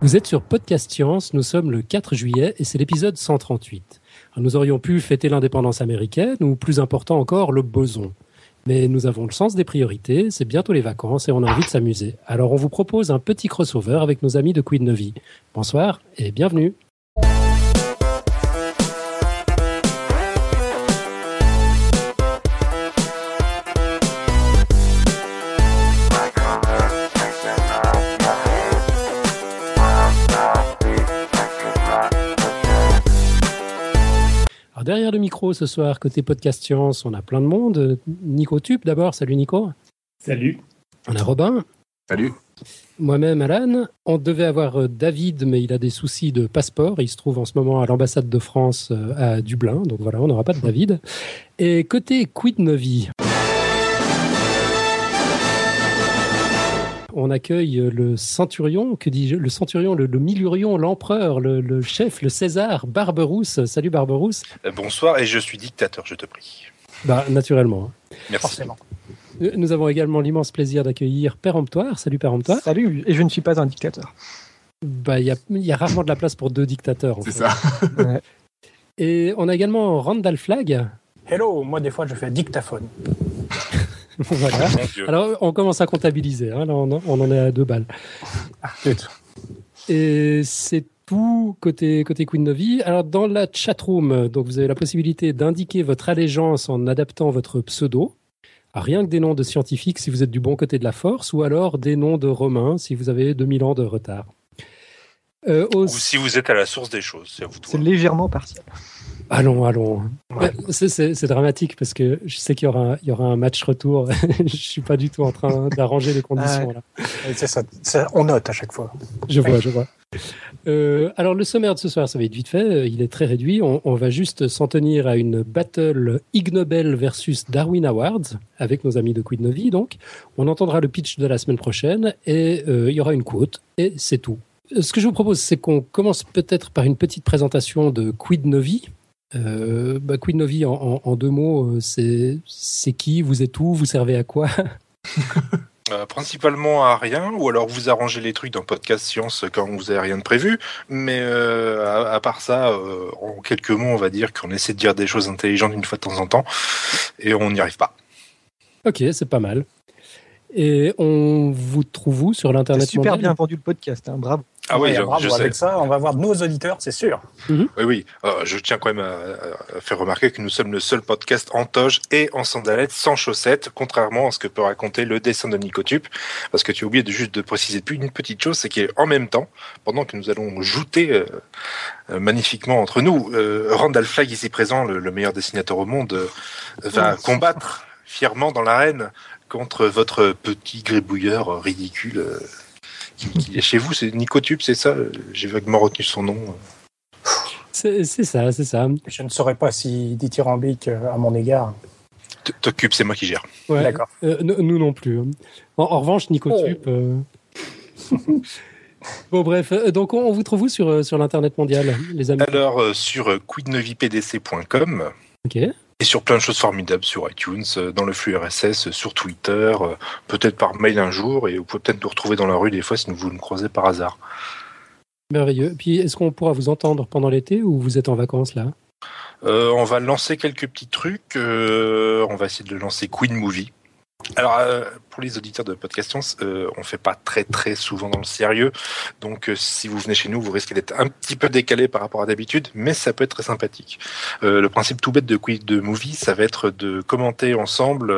Vous êtes sur Podcast Science, nous sommes le 4 juillet et c'est l'épisode 138. nous aurions pu fêter l'indépendance américaine ou plus important encore le boson. Mais nous avons le sens des priorités, c'est bientôt les vacances et on a envie de s'amuser. Alors on vous propose un petit crossover avec nos amis de Queen Novi. Bonsoir et bienvenue. Micro ce soir, côté podcast science, on a plein de monde. Nico Tup d'abord, salut Nico. Salut. On a Robin. Salut. Moi-même, Alan. On devait avoir euh, David, mais il a des soucis de passeport. Il se trouve en ce moment à l'ambassade de France euh, à Dublin. Donc voilà, on n'aura pas de David. Et côté Quid Novi. On accueille le centurion, que le centurion, le, millurion, l'empereur, le, chef, le César, Barberousse. Salut Barberousse. Euh, bonsoir, et je suis dictateur, je te prie. Bah, naturellement. Merci. Forcément. Euh, nous avons également l'immense plaisir d'accueillir Péremptoire. Salut Péremptoire. Salut, et je ne suis pas un dictateur. Bah, il y a, rarement de la place pour deux dictateurs. C'est ça. Et on a également Randall Flag. Hello, moi des fois je fais dictaphone. voilà. Alors, on commence à comptabiliser. Hein. on, en est à deux balles. Et c'est tout côté, côté Queen Novi. Alors, dans la chatroom, donc vous avez la possibilité d'indiquer votre allégeance en adaptant votre pseudo. Rien que des noms de scientifiques si vous êtes du bon côté de la force, ou alors des noms de romains si vous avez 2000 ans de retard. Euh, Ou si vous êtes à la source des choses. C'est légèrement partiel. Allons, allons. C'est dramatique parce que je sais qu'il y aura, il y aura un match retour. je suis pas du tout en train d'arranger les conditions là. Ça, on note à chaque fois. Je vois, je vois. Euh, alors le sommaire de ce soir, ça va être vite fait. Il est très réduit. On, va juste s'en tenir à une battle Ig Nobel versus Darwin Awards avec nos amis de Quid Novi. Donc, on entendra le pitch de la semaine prochaine et euh, il y aura une quote et c'est tout. Ce que je vous propose, c'est qu'on commence peut-être par une petite présentation de Quid Novi, euh, bah, Queen Novi, en, deux mots, euh, c'est qui Vous êtes où Vous servez à quoi? Euh, principalement à rien, ou alors vous arrangez les trucs dans Podcast Science quand vous avez rien de prévu. Mais à, part ça, en quelques mots, on va dire qu'on essaie de dire des choses intelligentes une fois de temps en temps, et on n'y arrive pas. Ok, c'est pas mal. Et on vous trouve où sur l'internet Super bien vendu le podcast, hein, bravo. Ah oui, bravo. avec ça, on va voir nos auditeurs, c'est sûr. Mhm. Oui, oui. Euh, je tiens quand même à, faire remarquer que nous sommes le seul podcast en toge et en sandalettes, sans chaussettes, contrairement à ce que peut raconter le dessin de Nicotube. Parce que tu as oublié de juste de préciser une petite chose, c'est qu'en même temps, pendant que nous allons jouter euh, euh, magnifiquement entre nous, Randall Flagg ici présent, le, meilleur dessinateur au monde, va combattre fièrement dans l'arène contre votre petit grébouilleur ridicule qui, est chez vous. C'est Nicotube, c'est ça? J'ai vaguement retenu son nom. C'est ça, c'est ça. Je ne saurais pas si dithyrambique euh, à mon égard. T'occupes, c'est moi qui gère. D'accord. Euh, nous non plus. Hein. En, revanche, Nicotube. Oh. Euh, bon, bref, donc on, vous trouve où sur, sur l'Internet mondial, les amis? Alors, sur quidnovipdc.com. Ok. Et sur plein de choses formidables sur iTunes, euh, dans le flux RSS, sur Twitter, euh, peut-être par mail un jour, et vous pouvez peut-être nous retrouver dans la rue des fois si vous nous croisez par hasard. Merveilleux. Puis est-ce qu'on pourra vous entendre pendant l'été ou vous êtes en vacances là? Euh, On va lancer quelques petits trucs. on va essayer de lancer Queen Movie. Alors, euh, pour les auditeurs de Podcast euh, on fait pas très très souvent dans le sérieux. Donc, euh, si vous venez chez nous, vous risquez d'être un petit peu décalé par rapport à d'habitude, mais ça peut être très sympathique. le principe tout bête de Quiz de Movie, ça va être de commenter ensemble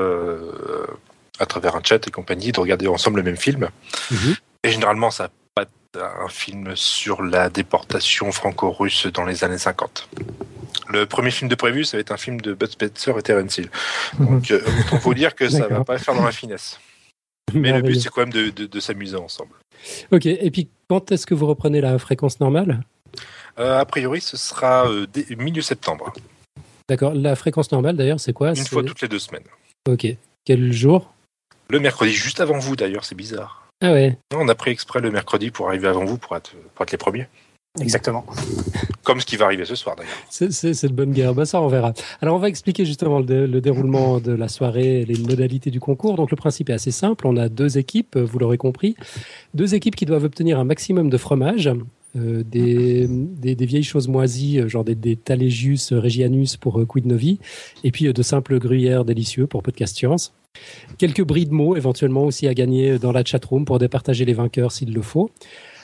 à travers un chat et compagnie, de regarder ensemble le même film. Mhm. Et généralement, ça pas un film sur la déportation franco-russe dans les années 50. Le premier film de prévu, ça va être un film de Bud Spencer et Terence Hill. Donc, euh, autant vous dire que ça va pas faire dans la finesse. Mais le but, c'est quand même de, s'amuser ensemble. Ok, et puis quand est-ce que vous reprenez la fréquence normale? Euh, A priori, ce sera euh, milieu septembre. D'accord, la fréquence normale d'ailleurs, c'est quoi? Une fois toutes les deux semaines. Ok, quel jour? Le mercredi, juste avant vous d'ailleurs, c'est bizarre. Ah ouais On a pris exprès le mercredi pour arriver avant vous, pour être, pour être les premiers. Exactement. Comme ce qui va arriver ce soir d'ailleurs. C'est de bonne guerre. Bah, ça, on verra. Alors, on va expliquer justement le, déroulement de la soirée et les modalités du concours. Donc, le principe est assez simple. On a deux équipes, vous l'aurez compris. Deux équipes qui doivent obtenir un maximum de fromage. Euh, des, des, vieilles choses moisies, euh, genre des, des Talégius Regianus pour euh, Quid Novi, et puis de simples gruyères délicieux pour Podcast Science. Quelques bris de mots éventuellement aussi à gagner dans la chatroom pour départager les vainqueurs s'il le faut.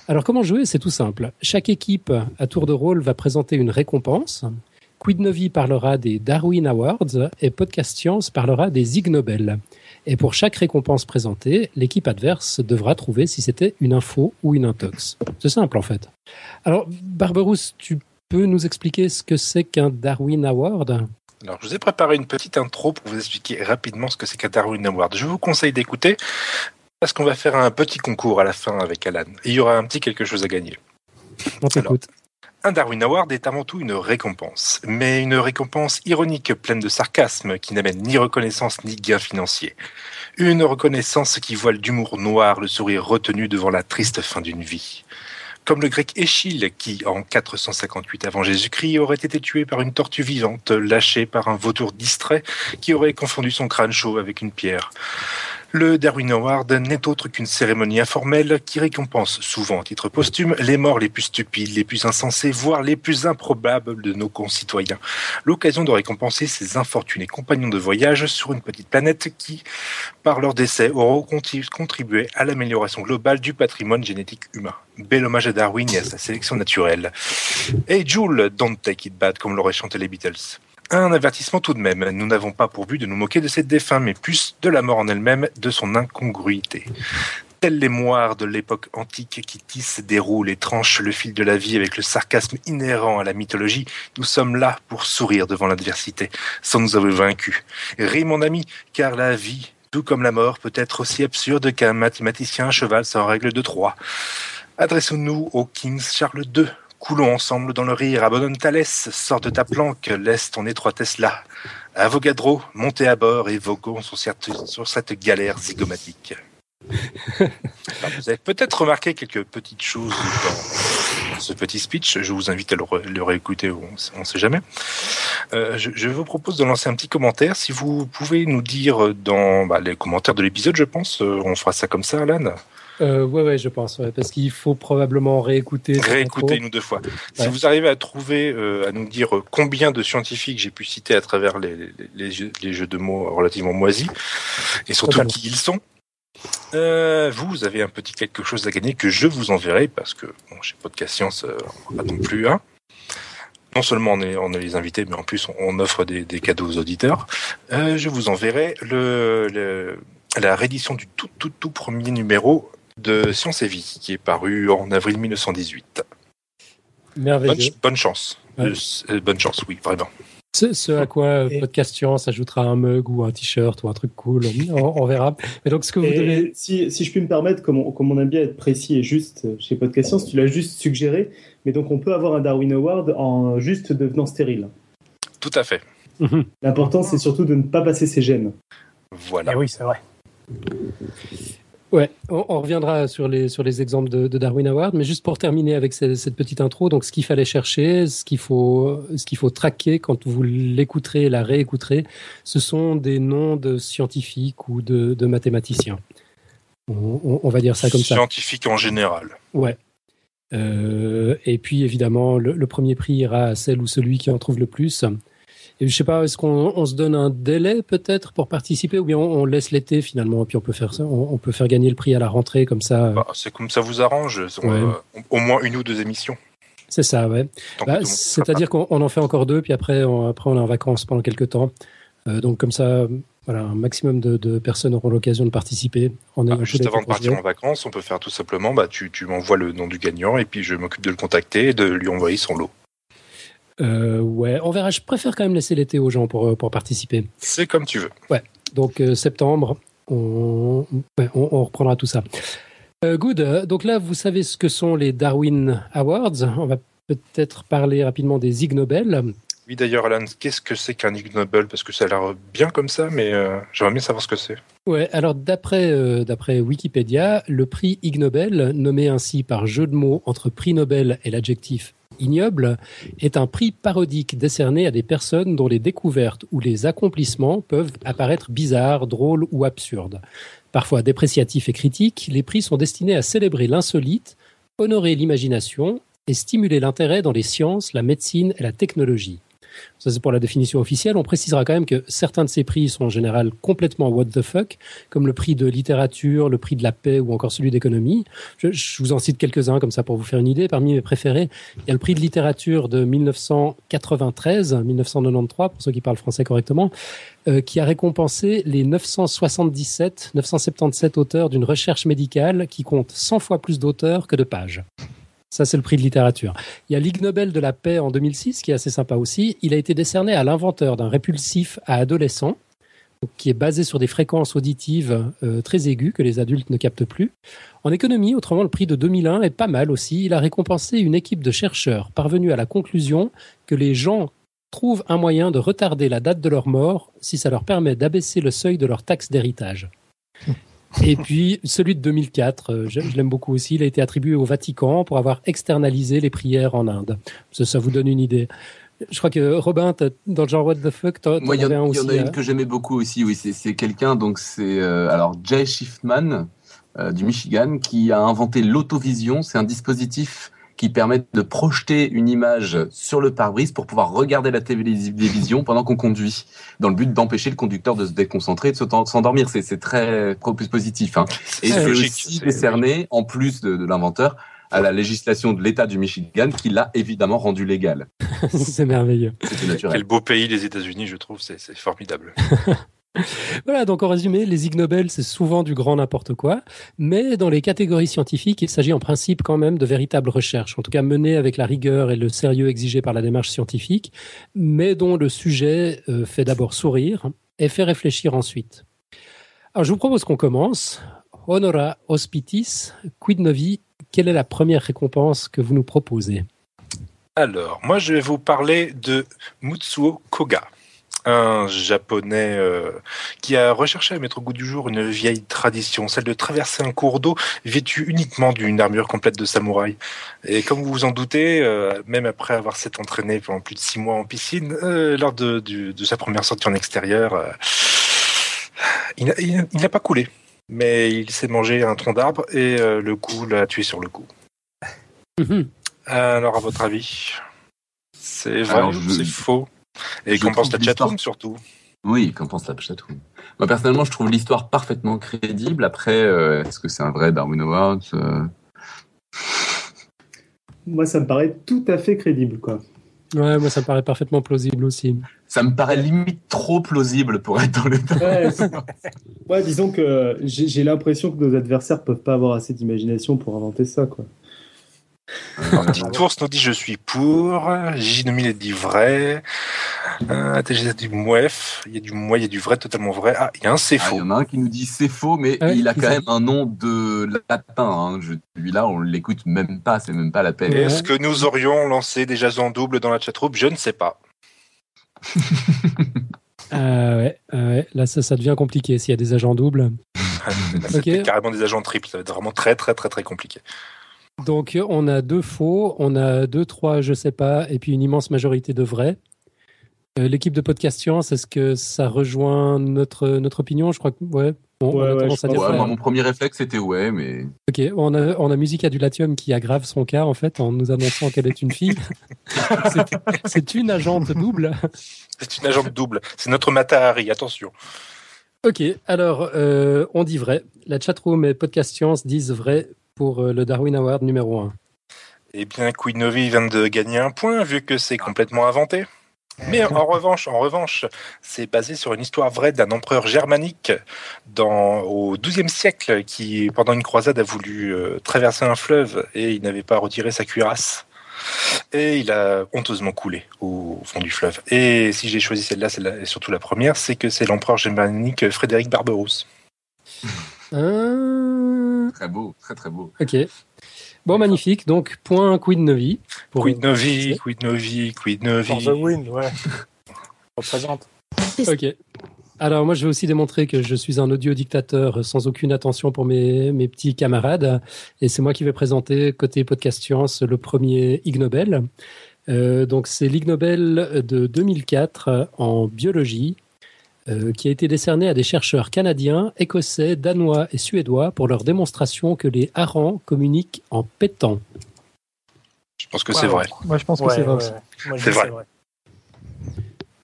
Alors comment jouer? C'est tout simple. Chaque équipe, à tour de rôle, va présenter une récompense. Quid Novi parlera des Darwin Awards et Podcast Science parlera des Ig Nobel. Et pour chaque récompense présentée, l'équipe adverse devra trouver si c'était une info ou une intox. C'est simple en fait. Alors, Barberousse, tu peux nous expliquer ce que c'est qu'un Darwin Award? Alors, je vous ai préparé une petite intro pour vous expliquer rapidement ce que c'est qu'un Darwin Award. Je vous conseille d'écouter parce qu'on va faire un petit concours à la fin avec Alan. il y aura un petit quelque chose à gagner. On t'écoute. Un Darwin Award est avant tout une récompense, mais une récompense ironique pleine de sarcasme qui n'amène ni reconnaissance ni gain financier. Une reconnaissance qui voile d'humour noir le sourire retenu devant la triste fin d'une vie. Comme le grec Échille qui, en 458 avant Jésus-Christ, aurait été tué par une tortue vivante lâchée par un vautour distrait qui aurait confondu son crâne chaud avec une pierre. Le Darwin Award n'est autre qu'une cérémonie informelle qui récompense, souvent à titre posthume, les morts les plus stupides, les plus insensés, voire les plus improbables de nos concitoyens. L'occasion de récompenser ces infortunés compagnons de voyage sur une petite planète qui, par leur décès, auront contribué à l'amélioration globale du patrimoine génétique humain. Bel hommage à Darwin et à sa sélection naturelle. Et Jules, don't take it bad, comme l'auraient chanté les Beatles. Un avertissement tout de même. Nous n'avons pas pour but de nous moquer de cette défunt, mais plus de la mort en elle-même, de son incongruité. Telles les de l'époque antique qui tissent, déroulent et tranchent le fil de la vie avec le sarcasme inhérent à la mythologie, nous sommes là pour sourire devant l'adversité, sans nous avoir vaincus. Ris, mon ami, car la vie, tout comme la mort, peut être aussi absurde qu'un mathématicien cheval sans règle de trois. Adressons-nous au King Charles II, Coulons ensemble dans le rire. Abandonne ta laisse, sors de ta planque, laisse ton étroitesse là. Avogadro, montez à bord et voguons sur cette, sur cette galère zygomatique. vous avez peut-être remarqué quelques petites choses dans ce petit speech. Je vous invite à le, réécouter, on ne sait jamais. Euh, je, vous propose de lancer un petit commentaire. Si vous pouvez nous dire dans bah, les commentaires de l'épisode, je pense, euh, on fera ça comme ça, Alan. Euh, ouais, ouais, je pense, parce qu'il faut probablement réécouter. Réécouter une ou deux fois. Si vous arrivez à trouver, euh, à nous dire combien de scientifiques j'ai pu citer à travers les, les, les, jeux, de mots relativement moisis, et surtout qui ils sont, euh, vous avez un petit quelque chose à gagner que je vous enverrai, parce que bon, chez Podcast Science, euh, on pas non plus un. Non seulement on est, on est les invités, mais en plus on, offre des, des, cadeaux aux auditeurs. Euh, je vous enverrai le, le, la réédition du tout, tout, tout premier numéro de Science et Vie, qui est paru en avril 1918. Merveilleux. Bonne, chance. Euh, bonne chance, oui, vraiment. Ce, à quoi euh, Podcast Science ajoutera un mug ou un t-shirt ou un truc cool, on, verra. Mais donc, ce que vous devez... si, si, je puis me permettre, comme on, comme on, aime bien être précis et juste chez Podcast Science, tu l'as juste suggéré, mais donc on peut avoir un Darwin Award en juste devenant stérile. Tout à fait. Mhm. L'important, c'est surtout de ne pas passer ses gènes. Voilà. Et eh oui, c'est vrai. Ouais, on, reviendra sur les, sur les exemples de, Darwin Award, mais juste pour terminer avec cette, petite intro, donc ce qu'il fallait chercher, ce qu'il faut, ce qu'il faut traquer quand vous l'écouterez, la réécouterez, ce sont des noms de scientifiques ou de, mathématiciens. On, va dire ça comme ça. Scientifiques en général. Ouais. Euh, et puis évidemment, le, le, premier prix ira à celle ou celui qui en trouve le plus. Et je sais pas, est-ce qu'on se donne un délai peut-être pour participer ou bien on, laisse l'été finalement et puis on peut faire ça, on, peut faire gagner le prix à la rentrée comme ça. Bah, c'est comme ça vous arrange. au moins une ou deux émissions. C'est ça, ouais. Bah, c'est-à-dire qu'on en fait encore deux, puis après on, après on est en vacances pendant quelques temps. Euh, donc comme ça, voilà, un maximum de, personnes auront l'occasion de participer. En ah, juste avant de partir en vacances, on peut faire tout simplement, bah, tu, tu m'envoies le nom du gagnant et puis je m'occupe de le contacter et de lui envoyer son lot. Euh, ouais, on verra. Je préfère quand même laisser l'été aux gens pour, pour participer. C'est comme tu veux. Ouais. Donc euh, septembre, on, on, reprendra tout ça. Euh, good. Donc là, vous savez ce que sont les Darwin Awards. On va peut-être parler rapidement des Ig Nobel. Oui, d'ailleurs, Alan, qu'est-ce que c'est qu'un Ig Nobel? Parce que ça a l'air bien comme ça, mais euh, j'aimerais bien savoir ce que c'est. Ouais, alors d'après euh, d'après Wikipédia, le prix Ig Nobel, nommé ainsi par jeu de mots entre prix Nobel et l'adjectif ignoble, est un prix parodique décerné à des personnes dont les découvertes ou les accomplissements peuvent apparaître bizarres, drôles ou absurdes. Parfois dépréciatifs et critiques, les prix sont destinés à célébrer l'insolite, honorer l'imagination et stimuler l'intérêt dans les sciences, la médecine et la technologie. Ça, c'est pour la définition officielle. On précisera quand même que certains de ces prix sont en général complètement what the fuck, comme le prix de littérature, le prix de la paix ou encore celui d'économie. Je, vous en cite quelques-uns comme ça pour vous faire une idée. Parmi mes préférés, il y a le prix de littérature de 1993, 1993, pour ceux qui parlent français correctement, euh, qui a récompensé les 977, 977 auteurs d'une recherche médicale qui compte 100 fois plus d'auteurs que de pages. Ça, c'est le prix de littérature. Il y a l'Ig Nobel de la paix en 2006, qui est assez sympa aussi. Il a été décerné à l'inventeur d'un répulsif à adolescents, qui est basé sur des fréquences auditives euh, très aiguës que les adultes ne captent plus. En économie, autrement, le prix de 2001 est pas mal aussi. Il a récompensé une équipe de chercheurs parvenus à la conclusion que les gens trouvent un moyen de retarder la date de leur mort si ça leur permet d'abaisser le seuil de leur taxe d'héritage. Et puis celui de 2004, euh, je, l'aime beaucoup aussi. Il a été attribué au Vatican pour avoir externalisé les prières en Inde. Ça, ça vous donne une idée. Je crois que Robin, dans le genre What the fuck, t'en Moi, il y, en, aussi, y en a une hein. que j'aimais beaucoup aussi. Oui, c'est quelqu'un. Donc c'est euh, alors Jay Schiffman euh, du Michigan qui a inventé l'autovision. C'est un dispositif qui permettent de projeter une image sur le pare-brise pour pouvoir regarder la télévision pendant qu'on conduit, dans le but d'empêcher le conducteur de se déconcentrer et de s'endormir. C'est très positif. Hein. Et c'est aussi décerné, en plus de, de l'inventeur, à la législation de l'État du Michigan qui l'a évidemment rendu légal. c'est merveilleux. Quel beau pays les États-Unis, je trouve, c'est formidable. voilà, donc en résumé, les Ig Nobel, c'est souvent du grand n'importe quoi, mais dans les catégories scientifiques, il s'agit en principe quand même de véritables recherches, en tout cas menées avec la rigueur et le sérieux exigé par la démarche scientifique, mais dont le sujet euh, fait d'abord sourire et fait réfléchir ensuite. Alors je vous propose qu'on commence. Honora hospitis, quid novi, quelle est la première récompense que vous nous proposez? Alors, moi je vais vous parler de Mutsuo Koga un japonais euh, qui a recherché à mettre au goût du jour une vieille tradition, celle de traverser un cours d'eau vêtu uniquement d'une armure complète de samouraï. Et comme vous vous en doutez, euh, même après avoir s'être entraîné pendant plus de six mois en piscine, euh, lors de, de, sa première sortie en extérieur, il n'a pas coulé. Mais il s'est mangé un tronc d'arbre et le coup l'a tué sur le coup. Mhm. Alors, à votre avis, c'est vrai ou c'est faux? Et qu'en pense la chatroom surtout Oui, qu'en pense la chatroom Moi personnellement, je trouve l'histoire parfaitement crédible. Après, euh, est-ce que c'est un vrai Darwin Awards euh Moi, ça me paraît tout à fait crédible, quoi. Ouais, moi ça me paraît parfaitement plausible aussi. Ça me paraît limite trop plausible pour être dans le ouais, ouais, disons que j'ai l'impression que nos adversaires peuvent pas avoir assez d'imagination pour inventer ça, quoi. Tours nous dit je suis pour. J dit vrai. Euh, dit mouef. Il y a du moi, il y a du vrai, totalement vrai. Ah, il y a un c'est ah, faux. il y en a un qui nous dit c'est faux, mais il a quand même un nom de latin. Hein. Celui-là, on l'écoute même pas, c'est même pas la peine. Est-ce que nous aurions lancé des jasons doubles dans la chatroom? Je ne sais pas. euh, ouais, ouais, là ça, ça devient compliqué s'il y a des agents doubles. c'est carrément des agents triples, ça va être vraiment très très très très compliqué. Donc on a deux faux, on a deux, trois, je sais pas, et puis une immense majorité de vrais. Euh, l'équipe de Podcast Science, est-ce que ça rejoint notre, notre opinion? Je crois que ouais. mon premier réflexe c'était ouais, mais. Ok, on a, on a Musica Adulatium qui aggrave son cas en fait en nous annonçant qu'elle est une fille. c'est une agente double. C'est une agente double. C'est notre Matahari, attention. Ok, alors euh, on dit vrai. La chatroom et Podcast Science disent vrai pour euh, le Darwin Award numéro 1 Eh bien, Novi vient de gagner un point vu que c'est complètement inventé. Mais en revanche, en revanche, c'est basé sur une histoire vraie d'un empereur germanique dans, au XIIe siècle qui, pendant une croisade, a voulu euh, traverser un fleuve et il n'avait pas retiré sa cuirasse. Et il a honteusement coulé au fond du fleuve. Et si j'ai choisi celle-là, c'est surtout la première, c'est que c'est l'empereur germanique Frédéric Barberousse. Très beau, très très beau. Ok. Bon, magnifique. Donc, point Quid Novi. Pour Quid Novi, Quid Novi, Quid Novi. For the win, ouais. Représente. Ok. Alors moi, je vais aussi démontrer que je suis un audio dictateur sans aucune attention pour mes, mes petits camarades. Et c'est moi qui vais présenter, côté podcast science, le premier Ig Nobel. Euh, donc c'est l'Ig Nobel de 2004 en biologie, euh, qui a été décerné à des chercheurs canadiens, écossais, danois et suédois pour leur démonstration que les harengs communiquent en pétant. Je pense que c'est vrai. Moi, je pense que c'est vrai aussi. C'est vrai.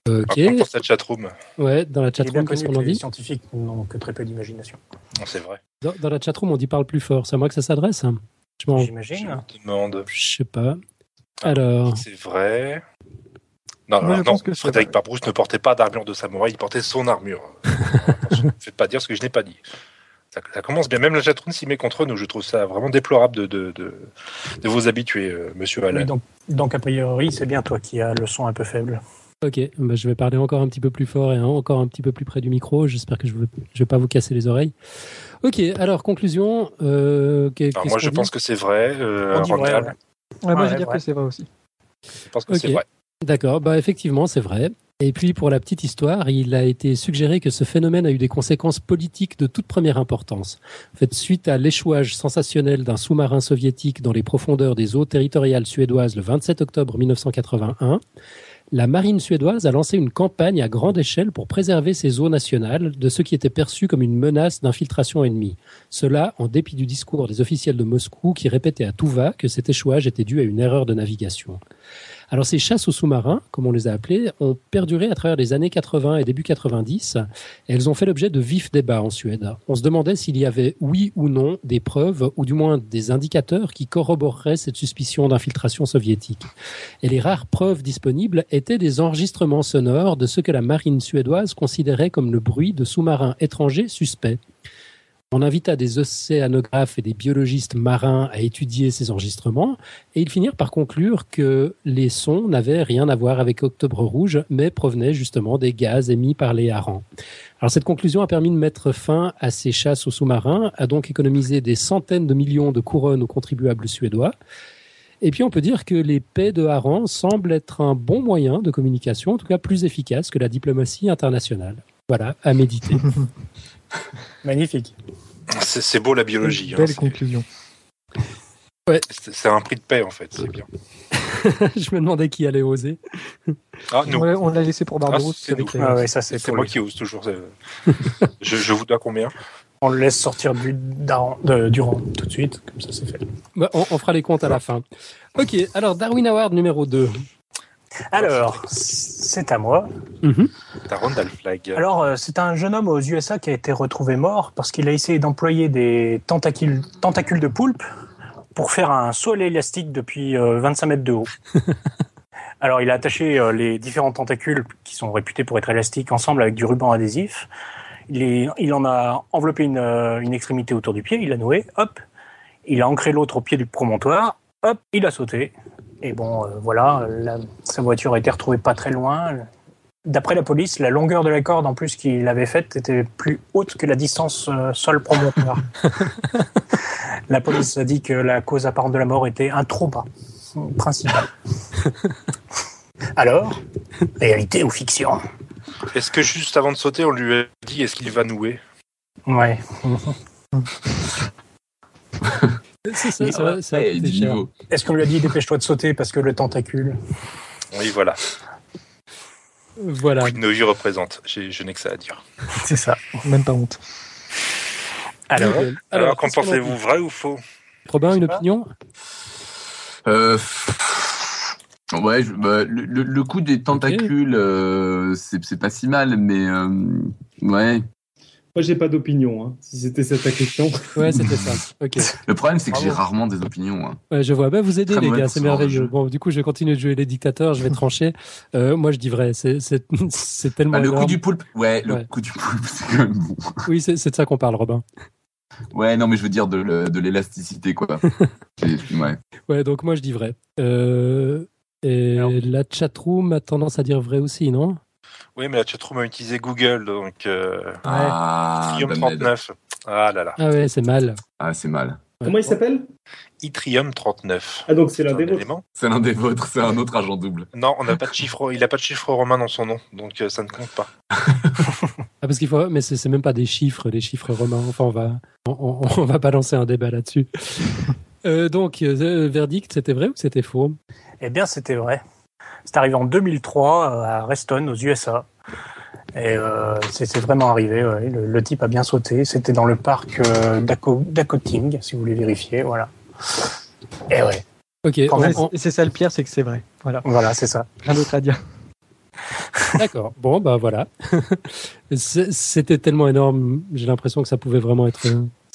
Ok. Dans la chatroom. Ouais, dans la chatroom, qu'est-ce qu'on en dit Les scientifiques n'ont que très peu d'imagination. C'est vrai. Dans, dans la chatroom, on dit parle plus fort. C'est à moi que ça s'adresse J'imagine. Je demande. Je sais pas. Alors. C'est vrai. Non, je que Frédéric vrai. Parbrousse ne portait pas d'armure de samouraï, il portait son armure. Attention, Faites pas dire ce que je n'ai pas dit. Ça, ça commence bien. Même la chatroom s'y met contre nous. Je trouve ça vraiment déplorable de, de, de, de vous habituer, euh, monsieur Alain. Oui, donc, donc, a priori, c'est bien toi qui as le son un peu faible. Ok, bah, je vais parler encore un petit peu plus fort et hein, encore un petit peu plus près du micro. J'espère que je ne vais, je vais pas vous casser les oreilles. Ok, alors conclusion. Euh, Alors, moi, je pense que c'est vrai. Euh, On dit vrai, Randall, ouais. Ouais, moi, je vais dire que c'est vrai aussi. Je pense que c'est vrai. D'accord, bah effectivement, c'est vrai. Et puis pour la petite histoire, il a été suggéré que ce phénomène a eu des conséquences politiques de toute première importance. Suite à l'échouage sensationnel d'un sous-marin soviétique dans les profondeurs des eaux territoriales suédoises le 27 octobre 1981, la marine suédoise a lancé une campagne à grande échelle pour préserver ses eaux nationales de ce qui était perçu comme une menace d'infiltration ennemie. Cela en dépit du discours des officiels de Moscou qui répétaient à tout va que cet échouage était dû à une erreur de navigation. Alors ces chasses aux sous-marins, comme on les a appelés, ont perduré à travers les années 80 et début 90, et elles ont fait l'objet de vifs débats en Suède. On se demandait s'il y avait oui ou non des preuves, ou du moins des indicateurs qui corroboreraient cette suspicion d'infiltration soviétique. Et les rares preuves disponibles étaient des enregistrements sonores de ce que la marine suédoise considérait comme le bruit de sous-marins étrangers suspects. On invita des océanographes et des biologistes marins à étudier ces enregistrements et ils finirent par conclure que les sons n'avaient rien à voir avec Octobre Rouge, mais provenaient justement des gaz émis par les harengs. Alors cette conclusion a permis de mettre fin à ces chasses aux sous-marins, a donc économisé des centaines de millions de couronnes aux contribuables suédois. Et puis on peut dire que les paix de harengs semblent être un bon moyen de communication, en tout cas plus efficace que la diplomatie internationale. Voilà, à méditer. Magnifique. C'est c'est beau la biologie. hein, Belle c'est- conclusion. c'est c'est un prix de paix en fait. C'est bien. Je me demandais qui allait oser. Ah, nous. On l'a- on l'a laissé pour. Ah, c'est avec nous. les- Ah ouais, ça c'est C'est pour moi lui. qui ose toujours. euh. je, je vous dois combien? On le laisse sortir du, de- du rang tout de suite, comme ça c'est fait. Bah, on, on fera les comptes à la fin. Ok, alors Darwin Award numéro 2. Alors, c'est à moi. Flag. Alors, euh, c'est un jeune homme aux USA qui a été retrouvé mort parce qu'il a essayé d'employer des tentacules, tentacules de poulpe pour faire un saut à l'élastique depuis euh, 25 mètres de haut. Alors, il a attaché euh, les différents tentacules qui sont réputés pour être élastiques ensemble avec du ruban adhésif. Il, est- il en a enveloppé une, euh, une extrémité autour du pied, il l'a noué, hop. Il a ancré l'autre au pied du promontoire, hop, il a sauté. Et bon, euh, voilà, la- sa voiture a été retrouvée pas très loin. D'après la police, la longueur de la corde en plus qu'il avait faite était plus haute que la distance euh, sol-promontoire. la police a dit que la cause apparente de la mort était un trauma principal. Alors, réalité ou fiction? Est-ce que juste avant de sauter, on lui a dit est-ce qu'il va nouer? Ouais. C'est ça, ça, va- ça va. Est-ce qu'on lui a dit dépêche-toi de sauter parce que le tentacule Oui, voilà. Voilà. Quid Novi représente. J'ai- Je n'ai que ça à dire. C'est ça. Même pas honte. Alors, qu'en pensez-vous Vrai ou faux? Robin, une opinion? Euh, ouais, je- bah, le, le- le coup des tentacules, euh, c'est c'est pas si mal, mais euh, ouais. Moi, j'ai pas d'opinion, hein, si c'était ça ta question. Ouais, c'était ça. Ok. Le problème, c'est que j'ai rarement des opinions. hein. Ouais, je vois. Bah, vous aidez, Très les gars, c'est merveilleux. Bon, du coup, je vais continuer de jouer les dictateurs, je vais trancher. Euh, moi, je dis vrai. C'est tellement. Ah, le coup du poulpe, ouais, le Ouais. coup du poulpe, c'est quand même bon. Oui, c'est de ça qu'on parle, Robin. Ouais, non, mais je veux dire de, l'élasticité, quoi. Ouais. Ouais, donc moi, je dis vrai. Euh, et Alors. la chatroom a tendance à dire vrai aussi, non? Oui, mais la chatroom a utilisé Google, donc euh, Ah, aide. 39. Ah là là. Ah ouais, c'est mal. Ah, c'est mal. Comment il s'appelle? Yttrium 39. Ah, donc c'est l'un un des vôtres. C'est l'un des vôtres, c'est un autre agent double. Non, on n'a pas de chiffre. Il n'a pas de chiffre romain dans son nom, donc euh, ça ne compte pas. Ah, parce qu'il faut, mais c'est même pas des chiffres, des chiffres romains. Enfin, on va, on, on- on va balancer un débat là-dessus. Euh, donc, euh, verdict, c'était vrai ou c'était faux? Eh bien, c'était vrai. C'est arrivé en 2003 euh, à Reston, aux USA. Et euh, c'est vraiment arrivé. ouais. Le, le type a bien sauté. C'était dans le parc euh, si vous voulez vérifier. Voilà. Et ouais, Ok, on- c'est ça le pire, c'est que c'est vrai. Voilà, voilà, c'est ça. rien d'autre à dire. d'accord. Bon, bah voilà. C'était tellement énorme, j'ai l'impression que ça pouvait vraiment être.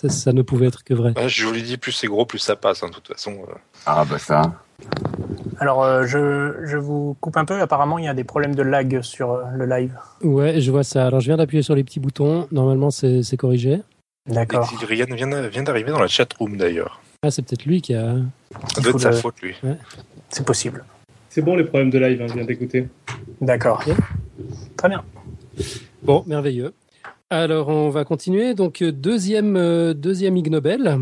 Ça, ça ne pouvait être que vrai. Ah, je vous l'ai dit, plus c'est gros, plus ça passe. hein, de toute façon. euh. Ah bah ça. Alors, euh, je, je vous coupe un peu. Apparemment, il y a des problèmes de lag sur euh, le live. Ouais, je vois ça. Alors, je viens d'appuyer sur les petits boutons. Normalement, c'est c'est corrigé. D'accord. Ryan vient, vient d'arriver dans la chatroom d'ailleurs. Ah, c'est peut-être lui qui a. Ça doit être sa le- faute, lui. C'est possible. C'est bon les problèmes de live, hein, je viens d'écouter. D'accord. Ok. Très bien. Bon, merveilleux. Alors, on va continuer. Donc, euh, deuxième, euh, deuxième Ig Nobel.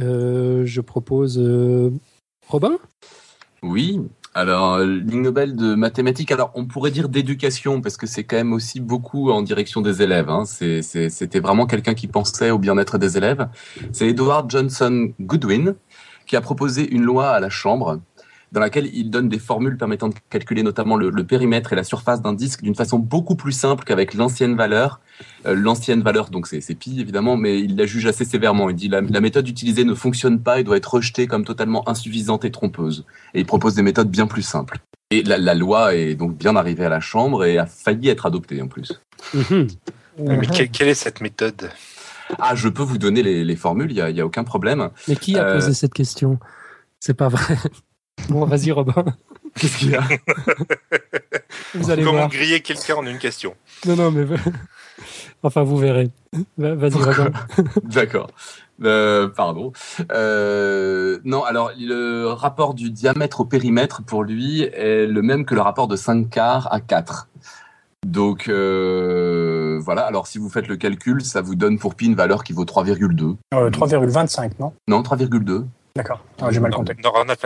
Euh, je propose euh, Robin. Oui. Alors, euh, Ligue Nobel de mathématiques, alors on pourrait dire d'éducation, parce que c'est quand même aussi beaucoup en direction des élèves. hein. C'était vraiment quelqu'un qui pensait au bien-être des élèves. C'est Edward Johnson Goodwin qui a proposé une loi à la Chambre dans laquelle il donne des formules permettant de calculer notamment le, le périmètre et la surface d'un disque d'une façon beaucoup plus simple qu'avec l'ancienne valeur. Euh, l'ancienne valeur, donc c'est pi évidemment, mais il la juge assez sévèrement. Il dit la, la méthode utilisée ne fonctionne pas et doit être rejetée comme totalement insuffisante et trompeuse. Et il propose des méthodes bien plus simples. Et la, la loi est donc bien arrivée à la Chambre et a failli être adoptée en plus. Mhm. Mais que- quelle est cette méthode? Ah, je peux vous donner les, les formules, il n'y a aucun problème. Mais qui a Euh, posé cette question? C'est pas vrai. Bon, vas-y, Robin. Qu'est-ce qu'il y a Vous allez Comment voir. griller quelqu'un en une question Non, non, mais. Enfin, vous verrez. Va- Vas-y, Robin. D'accord. Euh, pardon. Euh, non, alors le rapport du diamètre au périmètre pour lui est le même que le rapport de 5 quarts à 4. Donc euh, voilà, alors si vous faites le calcul, ça vous donne pour pi une valeur qui vaut 3,2. Euh, 3,25, non? Non, 3,2. D'accord. Ah, J'ai mal Non, compté. non, Ronald,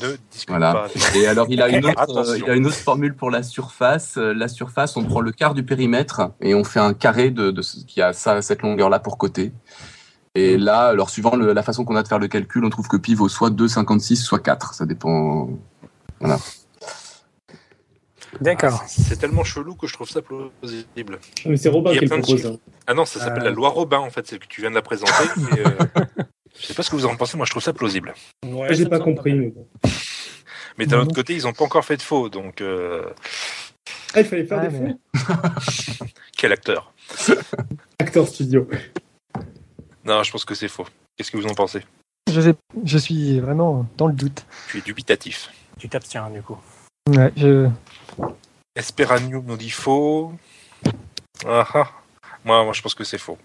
ne discute Voilà. pas. Et alors il a, une autre, Attention. euh, il a une autre formule pour la surface. Euh, La surface, on prend le quart du périmètre et on fait un carré de, de ce qui a ça, cette longueur-là pour côté. Et là, alors suivant le- la façon qu'on a de faire le calcul, on trouve que pi vaut soit 2,56, soit 4. Ça dépend. D'accord. Ah, C'est tellement chelou que je trouve ça plausible. Ah, Mais c'est Robin qui de propose. hein. Ah non, ça s'appelle Euh. la loi Robin en fait, c'est que tu viens de la présenter. mais, euh, je sais pas ce que vous en pensez, moi je trouve ça plausible. Ouais, J'ai pas compris. Mais, bon. Mais d'un autre côté, ils ont pas encore fait de faux, donc euh, ah, il fallait faire Ah, des mais- faux. quel acteur Acteur studio. Non, je pense que c'est faux. Qu'est-ce que vous en pensez? Je, sais, je suis vraiment dans le doute. Je suis dubitatif. Tu t'abstiens, du coup. Ouais, je... Esperanium nous dit faux. Ah, ah. Moi, moi, je pense que c'est faux.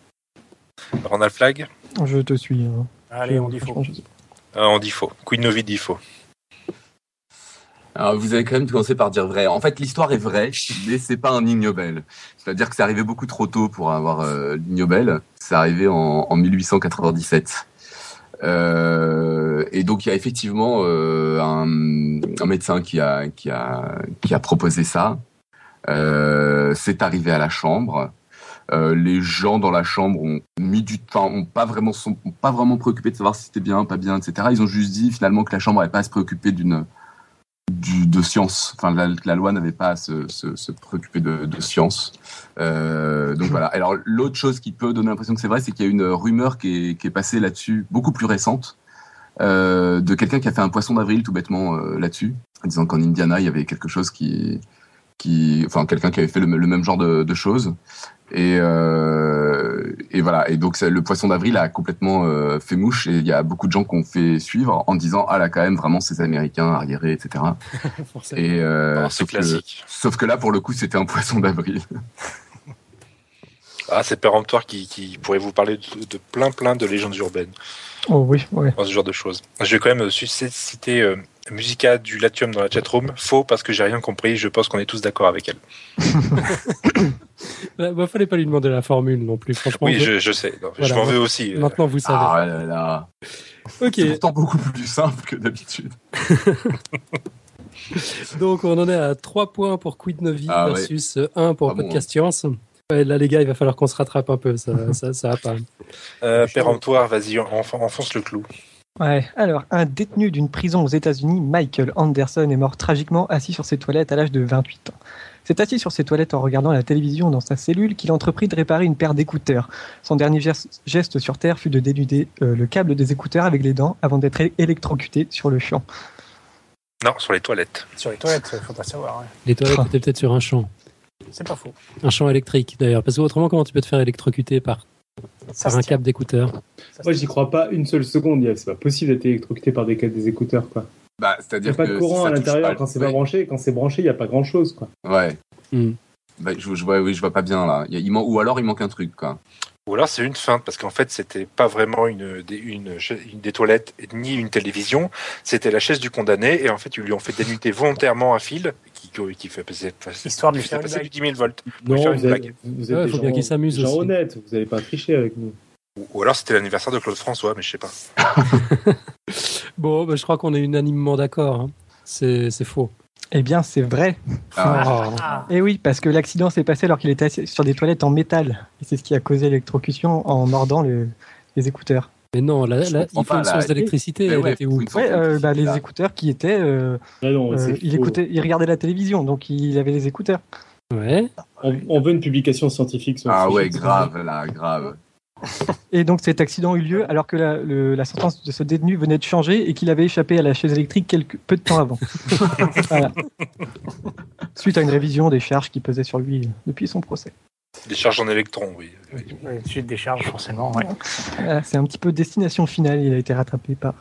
Ronald Flag je te suis. hein. Allez, on dit faux. Ah, On dit faux. Queen Novi dit faux. Alors, vous avez quand même commencé par dire vrai. En fait, l'histoire est vraie, mais c'est pas un Ig Nobel. C'est-à-dire que c'est arrivé beaucoup trop tôt pour avoir euh, l'Ig Nobel. C'est arrivé en, en 1897. Euh, et donc, il y a effectivement euh, un, un médecin qui a, qui, a, qui a proposé ça. Euh, c'est arrivé à la chambre. Euh, les gens dans la chambre ont mis du temps, ont pas vraiment, sont ont pas vraiment préoccupé de savoir si c'était bien, pas bien, etc. Ils ont juste dit finalement que la chambre n'avait pas à se préoccuper d'une du, de science. Enfin, la, loi n'avait pas à se, se, se préoccuper de, de science. Euh, donc voilà. Alors l'autre chose qui peut donner l'impression que c'est vrai, c'est qu'il y a une rumeur qui est, qui est passée là-dessus, beaucoup plus récente, euh, de quelqu'un qui a fait un poisson d'avril tout bêtement là-dessus, en disant qu'en Indiana il y avait quelque chose qui, qui, enfin quelqu'un qui avait fait le, le même genre de, de choses. Et, euh, et voilà. Et donc le poisson d'avril a complètement euh, fait mouche et il y a beaucoup de gens qui ont fait suivre en disant ah là quand même vraiment ces Américains arriérés etc. Et euh, Ah, c'est sauf, que, classique. sauf que là pour le coup c'était un poisson d'avril. Ah, c'est péremptoire qui, qui pourrait vous parler de, de plein plein de légendes urbaines, Oh oui, ouais. dans ce genre de choses. Je vais quand même citer euh, Musica du Latium dans la chatroom. Faux parce que j'ai rien compris. Je pense qu'on est tous d'accord avec elle. Il ne fallait pas lui demander la formule non plus, franchement. Oui, je- sais. Non, Voilà, je m'en veux aussi. euh. Maintenant, vous savez. Ah là là. Ok, C'est pourtant beaucoup plus simple que d'habitude. donc on en est à 3 points pour Quid Novi Ah ouais. versus 1 pour Ah bon, Podcast Science. Ouais, là les gars, il va falloir qu'on se rattrape un peu, ça, ça, ça va pas. Euh, péremptoire, vas-y, enf- enfonce le clou. Ouais, alors, un détenu d'une prison aux États-Unis, Michael Anderson, est mort tragiquement assis sur ses toilettes à l'âge de 28 ans. C'est assis sur ses toilettes en regardant la télévision dans sa cellule qu'il entreprit de réparer une paire d'écouteurs. Son dernier geste sur Terre fut de dénuder euh, le câble des écouteurs avec les dents avant d'être électrocuté sur le champ. Non, sur les toilettes. Sur les toilettes, faut pas savoir. ouais. Les toilettes étaient peut-être sur un champ. C'est pas faux. Un champ électrique d'ailleurs, parce que autrement comment tu peux te faire électrocuter par, par un câble d'écouteur Moi, j'y crois pas une seule seconde. C'est pas possible d'être électrocuté par des, des écouteurs, quoi. Bah, Il n'y c'est-à-dire a pas que de courant à l'intérieur pas- quand c'est ouais. pas branché. Quand c'est branché, il n'y a pas grand chose, quoi. Ouais. Hmm. Bah, je, je vois, oui, je vois pas bien là. Il y a- il man- ou alors il manque un truc, quoi. Ou alors c'est une feinte, parce qu'en fait, c'était pas vraiment une des, une, cha- une des toilettes ni une télévision, c'était la chaise du condamné, et en fait, ils lui ont fait dénuder volontairement un fil qui, qui fait passer, Histoire de lui faire passer du 10 000 volts. Non, vous êtes, vous êtes Ouais, des faut bien gens- qu'ils s'amusent des gens aussi. honnêtes. Vous n'allez pas tricher avec nous. Ou, ou alors c'était l'anniversaire de Claude François, mais je sais pas. Bon, bah, je crois qu'on est unanimement d'accord. hein. C'est c'est faux. Eh bien, c'est vrai. Ah, Oh. Ah, Et oui, parce que l'accident s'est passé alors qu'il était assis sur des toilettes en métal. Et c'est ce qui a causé l'électrocution en mordant le- les écouteurs. Mais non, là, comprends il faut une source d'électricité. Mais Elle ouais, était où Ouais, euh, bah, les écouteurs qui étaient. euh, Ah non, euh, il, faux. écoutait, il regardait la télévision, donc il avait les écouteurs. Ouais. On, on veut une publication scientifique sur Ah ouais, grave, là, grave. Et donc cet accident eut lieu alors que la, le- la sentence de ce détenu venait de changer et qu'il avait échappé à la chaise électrique quelques, peu de temps avant. Voilà. Suite à une révision des charges qui pesaient sur lui euh, depuis son procès. Des charges en électrons, oui. suite des charges, forcément. Ouais. Voilà, C'est un petit peu destination finale, il a été rattrapé par...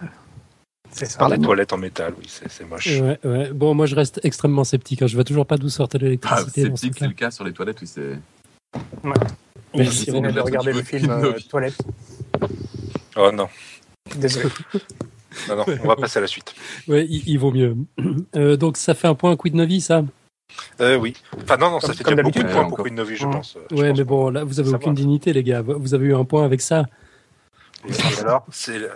C'est ça. Par les toilettes en métal, oui, c'est c'est moche. Ouais, ouais. Bon, moi, je reste extrêmement sceptique. hein. Je vois toujours pas d'où sortait Ah, l'électricité. dans ce sceptique, c'est cas. le cas sur les toilettes, oui, c'est. Venait de regarder le film euh, Toilette. Oh non, Désolé. non, non, on va passer à la suite. Ouais, il, il vaut mieux. Euh, donc, ça fait un point Quid Novi, ça? Euh, oui. Enfin, non, non, ça Comme- fait comme déjà beaucoup de d'habitude. points pour. Queen Novi, je pense. euh, je Ouais, pense. mais bon, là, vous avez aucune va. dignité, les gars. Vous avez eu un point avec ça. Et alors, c'est la-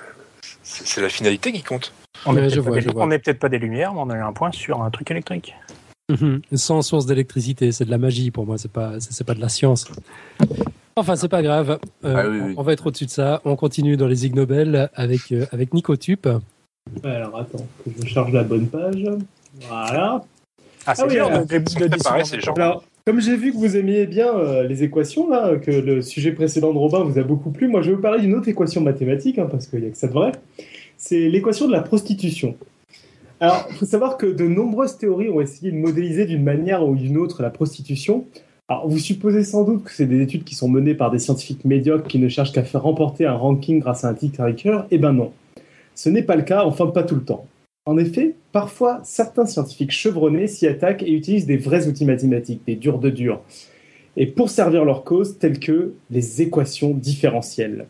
c'est c'est la finalité qui compte. N'est peut-être pas, des- on n'est peut-être pas des lumières, mais on a eu un point sur un truc électrique. Mhm. Sans source d'électricité, c'est de la magie pour moi, c'est pas, c'est pas de la science. Enfin, c'est pas grave. Euh, Ah oui, oui. On va être au-dessus de ça. On continue dans les Ig Nobel avec, euh, avec Nicotup. Alors attends, que je charge la bonne page. Voilà. Ah, c'est Ah oui, alors, gens. Alors, comme j'ai vu que vous aimiez bien euh, les équations, là, que le sujet précédent de Robin vous a beaucoup plu, moi je vais vous parler d'une autre équation mathématique, hein, parce qu'il n'y a que ça de vrai. C'est l'équation de la prostitution. Alors, il faut savoir que de nombreuses théories ont essayé de modéliser d'une manière ou d'une autre la prostitution. Alors, vous supposez sans doute que c'est des études qui sont menées par des scientifiques médiocres qui ne cherchent qu'à faire remporter un ranking grâce à un titre. Eh ben non. Ce n'est pas le cas, enfin pas tout le temps. En effet, parfois, certains scientifiques chevronnés s'y attaquent et utilisent des vrais outils mathématiques, des durs de durs, et pour servir leur cause, telles que les équations différentielles.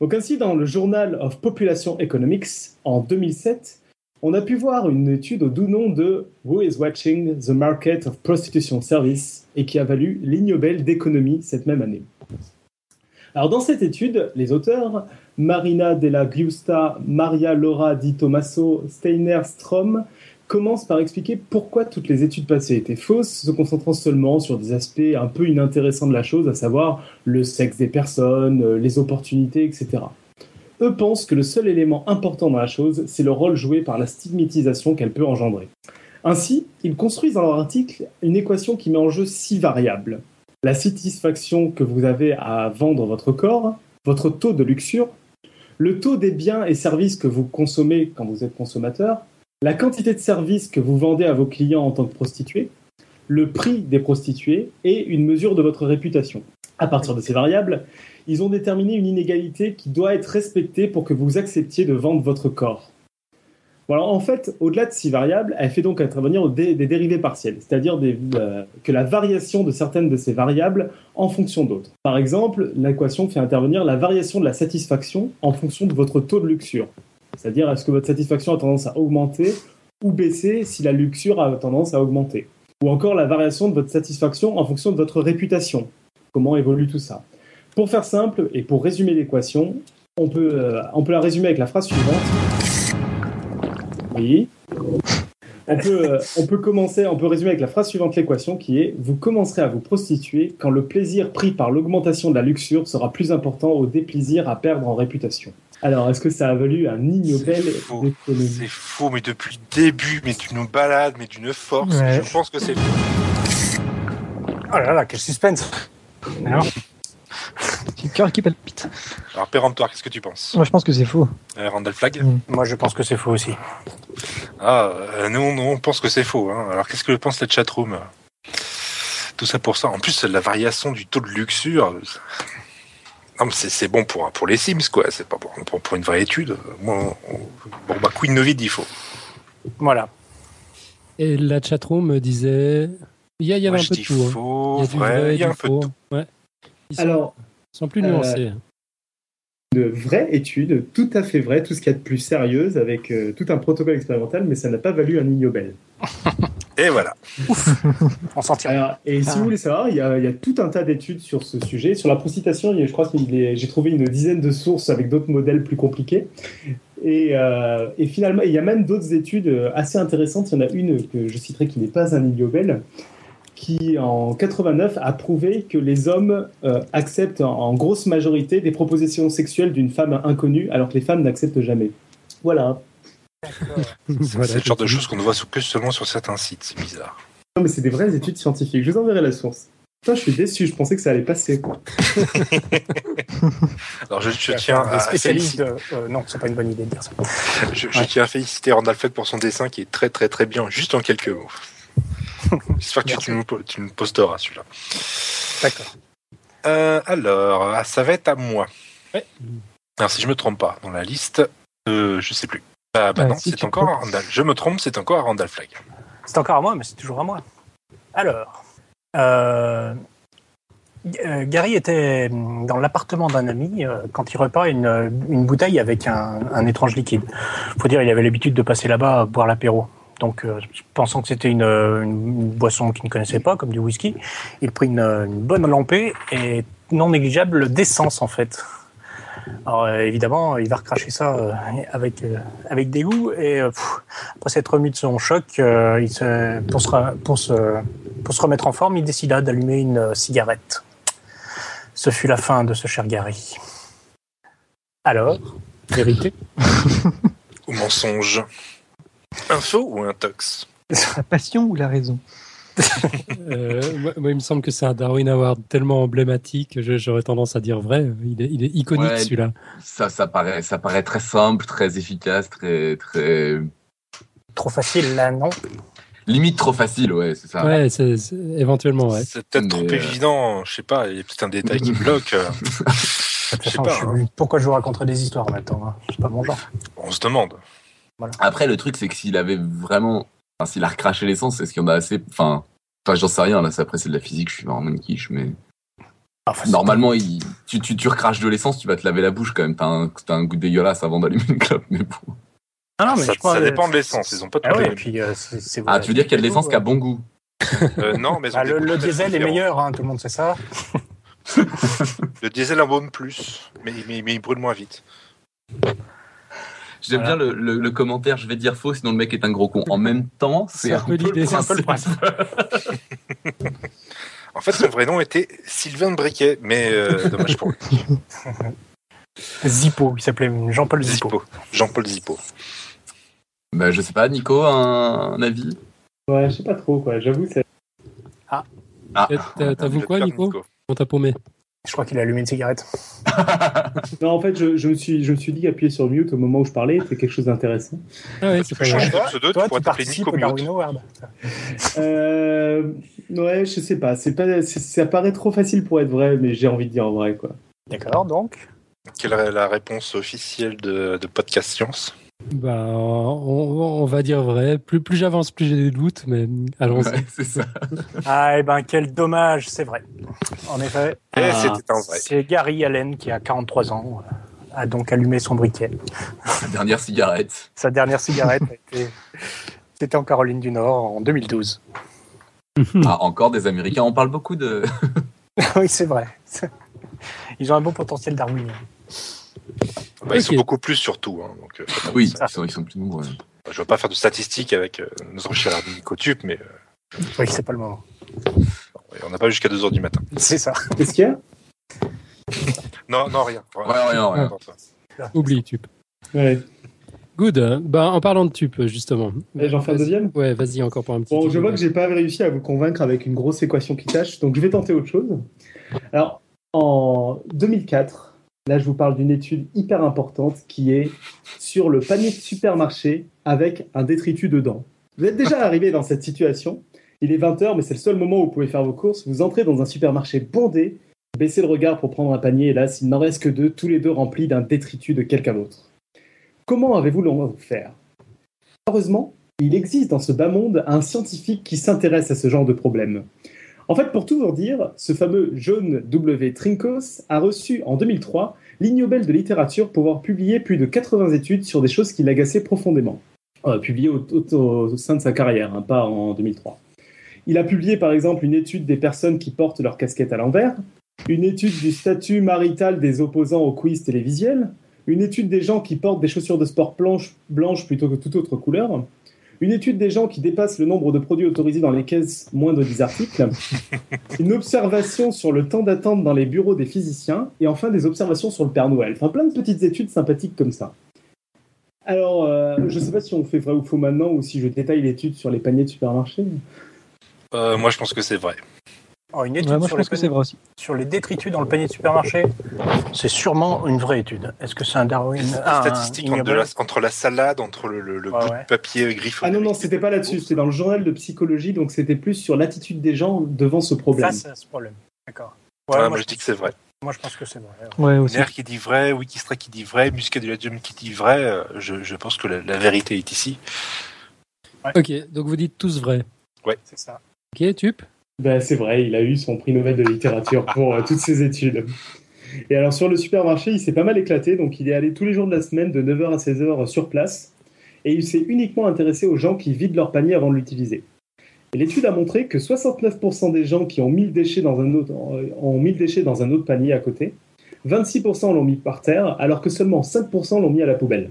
Donc ainsi, dans le Journal of Population Economics, en 2007, on a pu voir une étude au doux nom de Who is Watching the Market of Prostitution Service et qui a valu l'Ignobel d'économie cette même année. Alors dans cette étude, les auteurs, Marina Della Giusta, Maria Laura Di Tommaso, Steiner Strom, commencent par expliquer pourquoi toutes les études passées étaient fausses, se concentrant seulement sur des aspects un peu inintéressants de la chose, à savoir le sexe des personnes, euh, les opportunités, etc. Eux pensent que le seul élément important dans la chose, c'est le rôle joué par la stigmatisation qu'elle peut engendrer. Ainsi, ils construisent dans leur article une équation qui met en jeu six variables. La satisfaction que vous avez à vendre votre corps, votre taux de luxure, le taux des biens et services que vous consommez quand vous êtes consommateur, la quantité de services que vous vendez à vos clients en tant que prostituée, le prix des prostituées et une mesure de votre réputation. À partir de ces variables, ils ont déterminé une inégalité qui doit être respectée pour que vous acceptiez de vendre votre corps. Voilà, en fait, au-delà de ces variables, elle fait donc intervenir des, dérivés partiels, c'est-à-dire euh, que la variation de certaines de ces variables en fonction d'autres. Par exemple, l'équation fait intervenir la variation de la satisfaction en fonction de votre taux de luxure. C'est-à-dire, est-ce que votre satisfaction a tendance à augmenter ou baisser si la luxure a tendance à augmenter? Ou encore la variation de votre satisfaction en fonction de votre réputation. Comment évolue tout ça Pour faire simple et pour résumer l'équation, on peut, euh, on peut la résumer avec la phrase suivante. Oui. On peut, euh, on peut commencer, on peut résumer avec la phrase suivante l'équation qui est vous commencerez à vous prostituer quand le plaisir pris par l'augmentation de la luxure sera plus important au déplaisir à perdre en réputation. Alors, est-ce que ça a valu un ignobel C'est faux. d'économie? C'est faux, mais depuis le début, mais tu nous balades, mais d'une force. Ouais. Je pense que c'est faux. Oh là là, quel suspense Alors, J'ai le cœur qui palpite. Alors, péremptoire, qu'est-ce que tu penses? Moi, je pense que c'est faux. euh, Randall Flag Moi, je pense que c'est faux aussi. Ah, euh, nous, nous, on pense que c'est faux. Hein. Alors, qu'est-ce que pense la chatroom? Tout ça pour ça. En plus, la variation du taux de luxure. euh, Non, mais c'est bon pour, pour les Sims, quoi. C'est pas pour, pour, pour une vraie étude. Moi, on- bon, bah, Queen Novid, il faut. Voilà. Et la chatroom me disait. Il y, a- il y avait Moi, un peu de hein. faux, Il y a du vrai, vrai, il y a un peu de faux. tout. Ouais. Ils sont, Alors, ils sont plus euh, nuancés. une vraie étude, tout à fait vraie, tout ce qu'il y a de plus sérieuse, avec euh, tout un protocole expérimental, mais ça n'a pas valu un ignobel. Et voilà. On s'en tire. Alors, et si Ah. vous voulez savoir, il y, a, il y a tout un tas d'études sur ce sujet. Sur la prostitution, je crois que j'ai trouvé une dizaine de sources avec d'autres modèles plus compliqués. Et, euh, et finalement, il y a même d'autres études euh, assez intéressantes. Il y en a une que je citerai qui n'est pas un ignobel, qui en 89 a prouvé que les hommes euh, acceptent en, en grosse majorité des propositions sexuelles d'une femme inconnue, alors que les femmes n'acceptent jamais. Voilà. Voilà, c'est le genre de choses qu'on ne voit que seulement sur certains sites. C'est bizarre. Non, mais c'est des vraies études scientifiques. Je vous enverrai la source. Putain, je suis déçu. Je pensais que ça allait passer. quoi. Alors, je, je tiens à de... euh, non, c'est pas une bonne idée de dire ça. je, je Ouais. tiens à féliciter Randall pour son dessin qui est très, très, très bien, juste en quelques mots. J'espère que tu, nous, tu nous posteras celui-là. D'accord. Euh, alors, ah, ça va être à moi. Ouais. Alors, si je me trompe pas, dans la liste, euh, je sais plus. Ah, bah Ouais, non, si c'est encore à Randall. Je me trompe, c'est encore à Randall Flag. C'est encore à moi, mais c'est toujours à moi. Alors, euh, euh, Gary était dans l'appartement d'un ami quand il repart une, une bouteille avec un, un étrange liquide. faut dire, il avait l'habitude de passer là-bas boire l'apéro. Donc, euh, pensant que c'était une, une- une boisson qu'il ne connaissait pas, comme du whisky, il prit une, une bonne lampée et non négligeable d'essence, en fait. Alors, euh, évidemment, il va recracher ça euh, avec, euh, avec dégoût et euh, pff, après s'être remis de son choc, euh, il se, pour, se, pour, se, pour se remettre en forme, il décida d'allumer une euh, cigarette. Ce fut la fin de ce cher Gary. Alors, vérité? Ou mensonge. Info ou intox La passion ou la raison Euh, moi, moi, il me semble que c'est un Darwin Award tellement emblématique j'aurais tendance à dire vrai. Il est, il est iconique Ouais. celui-là. Ça, ça paraît, ça paraît très simple, très efficace, très, très Trop facile là, non limite trop facile, ouais, c'est ça. Ouais, éventuellement, ouais. C'est peut-être trop euh, évident, je sais pas, il y a peut-être un détail qui bloque. euh, Je sais pas, je suis- Pourquoi je vous raconterai des histoires maintenant hein? C'est pas mon genre. On se demande. Après, le truc, c'est que s'il avait vraiment, enfin, s'il a recraché l'essence, est-ce qu'il y en a assez, enfin, enfin, j'en sais rien, là, c'est après, c'est de la physique, je suis vraiment une quiche, mais Enfin, c'est- normalement, il- tu, tu, tu recraches de l'essence, tu vas te laver la bouche quand même, t'as un, t'as un goût dégueulasse avant d'allumer une clope, mais bon. Ah non, mais ça je crois, ça dépend de l'essence, ils ont pas tout Ah ouais, les et mêmes. puis euh, c'est c'est Ah, tu veux dire qu'il y a de l'essence qui a bon goût? Euh, non, mais ils ont Ah, le, le diesel est meilleur, hein, tout le monde sait ça. Le diesel embaume plus, mais, mais, mais il brûle moins vite. J'aime Voilà. bien le, le, le commentaire, je vais dire faux, sinon le mec est un gros con. En même temps, c'est un peu l'idée, le c'est un peu le principe. En fait, son vrai nom était Sylvain de Briquet, mais euh, dommage pour lui. Zippo, il s'appelait Jean-Paul Zippo. Zippo. Jean-Paul Zippo. Bah, je sais pas, Nico, un, un avis? Ouais, je sais pas trop, quoi. J'avoue, c'est. Ah, T'as- T'avoues quoi, père Nico? On t'a paumé. Je crois qu'il a allumé une cigarette. Non, en fait, je, je me suis, je me suis dit qu'appuyer sur mute au moment où je parlais, c'était quelque chose d'intéressant. Ah ouais, Tu c'est peux pas changer grave. de pseudo, Toi, tu pourrais t'appeler Nico Mute. Euh, ouais, je sais pas. C'est pas, c'est- ça paraît trop facile pour être vrai, mais j'ai envie de dire vrai, quoi. D'accord, donc? Quelle est la réponse officielle de, de Podcast Science? Bah, on, on va dire vrai. Plus, plus j'avance, plus j'ai des doutes, mais allons-y. ouais, c'est ça. Ah, eh ben, quel dommage, c'est vrai. En effet, Et Ah. c'était un vrai. c'est Gary Allen qui a 43 ans, euh, a donc allumé son briquet. La dernière cigarette. Sa dernière cigarette a été- c'était en Caroline du Nord en 2012. Ah, encore des Américains. On parle beaucoup de. oui, c'est vrai. Ils ont un bon potentiel darwinien. Bah, Ils sont beaucoup plus surtout. Hein, donc, euh, Oui, ils sont, ils sont plus nombreux. je veux pas faire de statistiques avec euh, notre cher ami Cotube, mais euh, Oui, c'est pas le moment. on n'a pas jusqu'à 2h du matin. C'est ça. Qu'est-ce qu'il y a? Non, non, rien. Rien, rien, rien. Oublie Tup. Ouais. Good. Bah, en parlant de Tup, justement. J'en fais un deuxième? Ouais, vas-y encore pour un petit. Bon, je vois que j'ai pas réussi à vous convaincre avec une grosse équation qui tâche, donc je vais tenter autre chose. Alors, en 2004, là, je vous parle d'une étude hyper importante qui est sur le panier de supermarché avec un détritus dedans. Vous êtes déjà arrivé dans cette situation. Il est 20h, mais c'est le seul moment où vous pouvez faire vos courses. Vous entrez dans un supermarché bondé, baissez le regard pour prendre un panier, et là, s'il n'en reste que deux, tous les deux remplis d'un détritus de quelqu'un d'autre. Comment avez-vous de faire? Heureusement, il existe dans ce bas monde un scientifique qui s'intéresse à ce genre de problème. En fait, pour tout vous dire, ce fameux John W. Trinkos a reçu en 2003 l'Ig Nobel de littérature pour avoir publié plus de 80 études sur des choses qui l'agaçaient profondément. Euh, publiées au, sein de sa carrière, hein, pas en 2003. Il a publié par exemple une étude des personnes qui portent leur casquette à l'envers, une étude du statut marital des opposants au quiz télévisuel, une étude des gens qui portent des chaussures de sport blanches plutôt que toute autre couleur, une étude des gens qui dépassent le nombre de produits autorisés dans les caisses moins de 10 articles, une observation sur le temps d'attente dans les bureaux des physiciens, et enfin des observations sur le Père Noël. Enfin, plein de petites études sympathiques comme ça. Alors, euh, je ne sais pas si on fait vrai ou faux maintenant, ou si je détaille l'étude sur les paniers de supermarché. Euh, moi, je pense que c'est vrai. Oh, une étude Ouais, moi, je sur, les pense que c'est vrai aussi. sur les détritus dans le panier de supermarché, c'est sûrement une vraie étude. Est-ce que c'est un Darwin ah, un statistiques entre, la, entre la salade, entre le, le- le Ouais, bout ouais. de papier griffé. Ah non, non, c'était pas là-dessus, c'était dans le journal de psychologie, donc c'était plus sur l'attitude des gens devant ce problème. face à ce problème D'accord. Ouais, Ah, moi, moi, je je dis que c'est vrai. moi, je pense que c'est vrai. Ouais, aussi. Nair qui dit vrai, Wikistra qui dit vrai, Muscaduladium qui dit vrai. euh, Je, je pense que la, la vérité est ici. Ok, donc vous dites tous vrai. C'est ça. Ok, Tup? Ben, c'est vrai, il a eu son prix Nobel de littérature pour euh, toutes ses études. Et alors sur le supermarché, il s'est pas mal éclaté, donc il est allé tous les jours de la semaine de 9h à 16h sur place, et il s'est uniquement intéressé aux gens qui vident leur panier avant de l'utiliser. Et l'étude a montré que 69% des gens qui ont dans un autre, euh, ont mis le déchet dans un autre panier à côté, 26% l'ont mis par terre, alors que seulement 5% l'ont mis à la poubelle.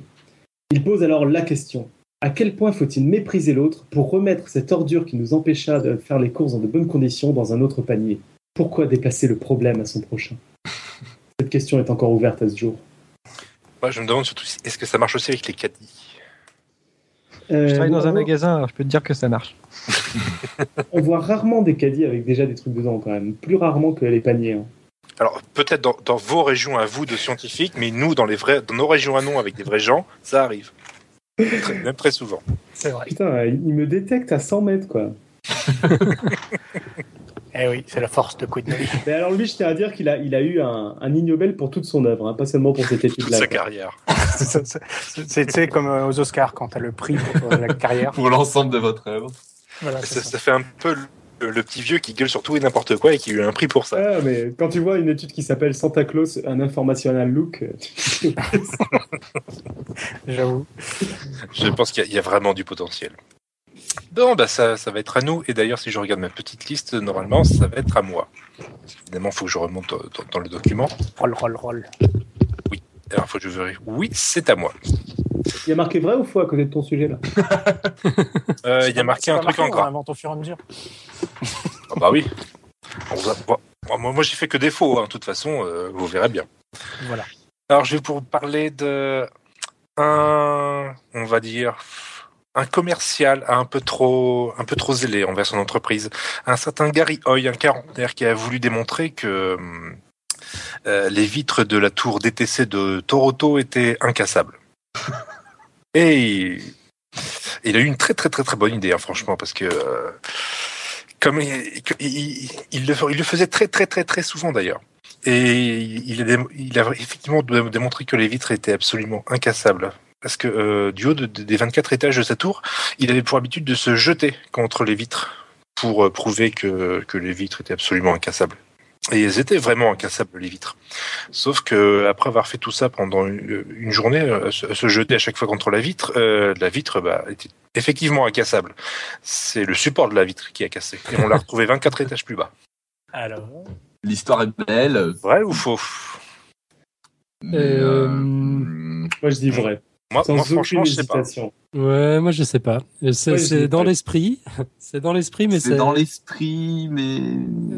Il pose alors la question à quel point faut-il mépriser l'autre pour remettre cette ordure qui nous empêcha de faire les courses dans de bonnes conditions dans un autre panier? Pourquoi déplacer le problème à son prochain? Cette question est encore ouverte à ce jour. Moi, je me demande surtout si- est-ce que ça marche aussi avec les caddies? Euh, Je travaille dans un magasin, alors je peux te dire que ça marche. On voit rarement des caddies avec déjà des trucs dedans quand même, plus rarement que les paniers. hein. Alors, peut-être dans, dans vos régions à vous de scientifiques, mais nous, dans, les vrais, dans nos régions à nous, avec des vrais gens, ça arrive. Très- même très souvent. C'est vrai. Putain, il me détecte à 100 mètres quoi. Eh oui, c'est la force de Quid Novi. Mais alors lui, je tiens à dire qu'il a, il a eu un, un Ig Nobel pour toute son œuvre, hein, pas seulement pour cette Toute étude-là. sa quoi. carrière. C'est comme euh, aux Oscars quand t'as le prix pour euh, la carrière. Pour l'ensemble de votre œuvre. Voilà, Ça, c'est ça. ça fait un peu le, petit vieux qui gueule sur tout et n'importe quoi et qui a eu un prix pour ça. Ah, mais quand tu vois une étude qui s'appelle Santa Claus, un informational look, tu- J'avoue. Je pense qu'il y, a- il y a vraiment du potentiel. Bon, bah ça, ça va être à nous. Et d'ailleurs, si je regarde ma petite liste, normalement, ça va être à moi. Évidemment, il faut que je remonte dans, le document. Roll, roll, roll. Alors, il faut que je vérifie. Oui, c'est à moi. il y a marqué vrai ou faux à côté de ton sujet là? Euh, il y a marqué un truc en On gras. au fur et à mesure. Ah bah oui. Moi, moi j'ai fait que des faux. hein. De toute façon, euh, vous verrez bien. Voilà. Alors, je vais vous parler de un, on va dire, un commercial un peu trop, un peu trop zélé envers son entreprise. Un certain Gary Hoy, un quarantenaire, qui a voulu démontrer que euh, les vitres de la tour DTC de Toronto étaient incassables. Et il, il a eu une très très très très bonne idée, hein, franchement, parce que euh, comme il, le, faisait très très très très souvent d'ailleurs. Et il a, effectivement dé- démontré que les vitres étaient absolument incassables. Parce que euh, du haut de- de- des 24 étages de sa tour, il avait pour habitude de se jeter contre les vitres pour euh, prouver que, les vitres étaient absolument incassables. Et elles étaient vraiment incassables, les vitres. Sauf que après avoir fait tout ça pendant une, une journée, euh, se, jeter à chaque fois contre la vitre, euh, la vitre bah, était effectivement incassable. C'est le support de la vitre qui a cassé. Et on l'a retrouvé 24 étages plus bas. Alors, L'histoire est belle. Vrai ou faux? Mais, Euh, euh, Moi, je dis vrai. Moi, Sans moi aucune franchement, je sais pas. Ouais, moi je sais pas. C'est Ouais, dans l'esprit. C'est dans l'esprit, mais c'est dans l'esprit, mais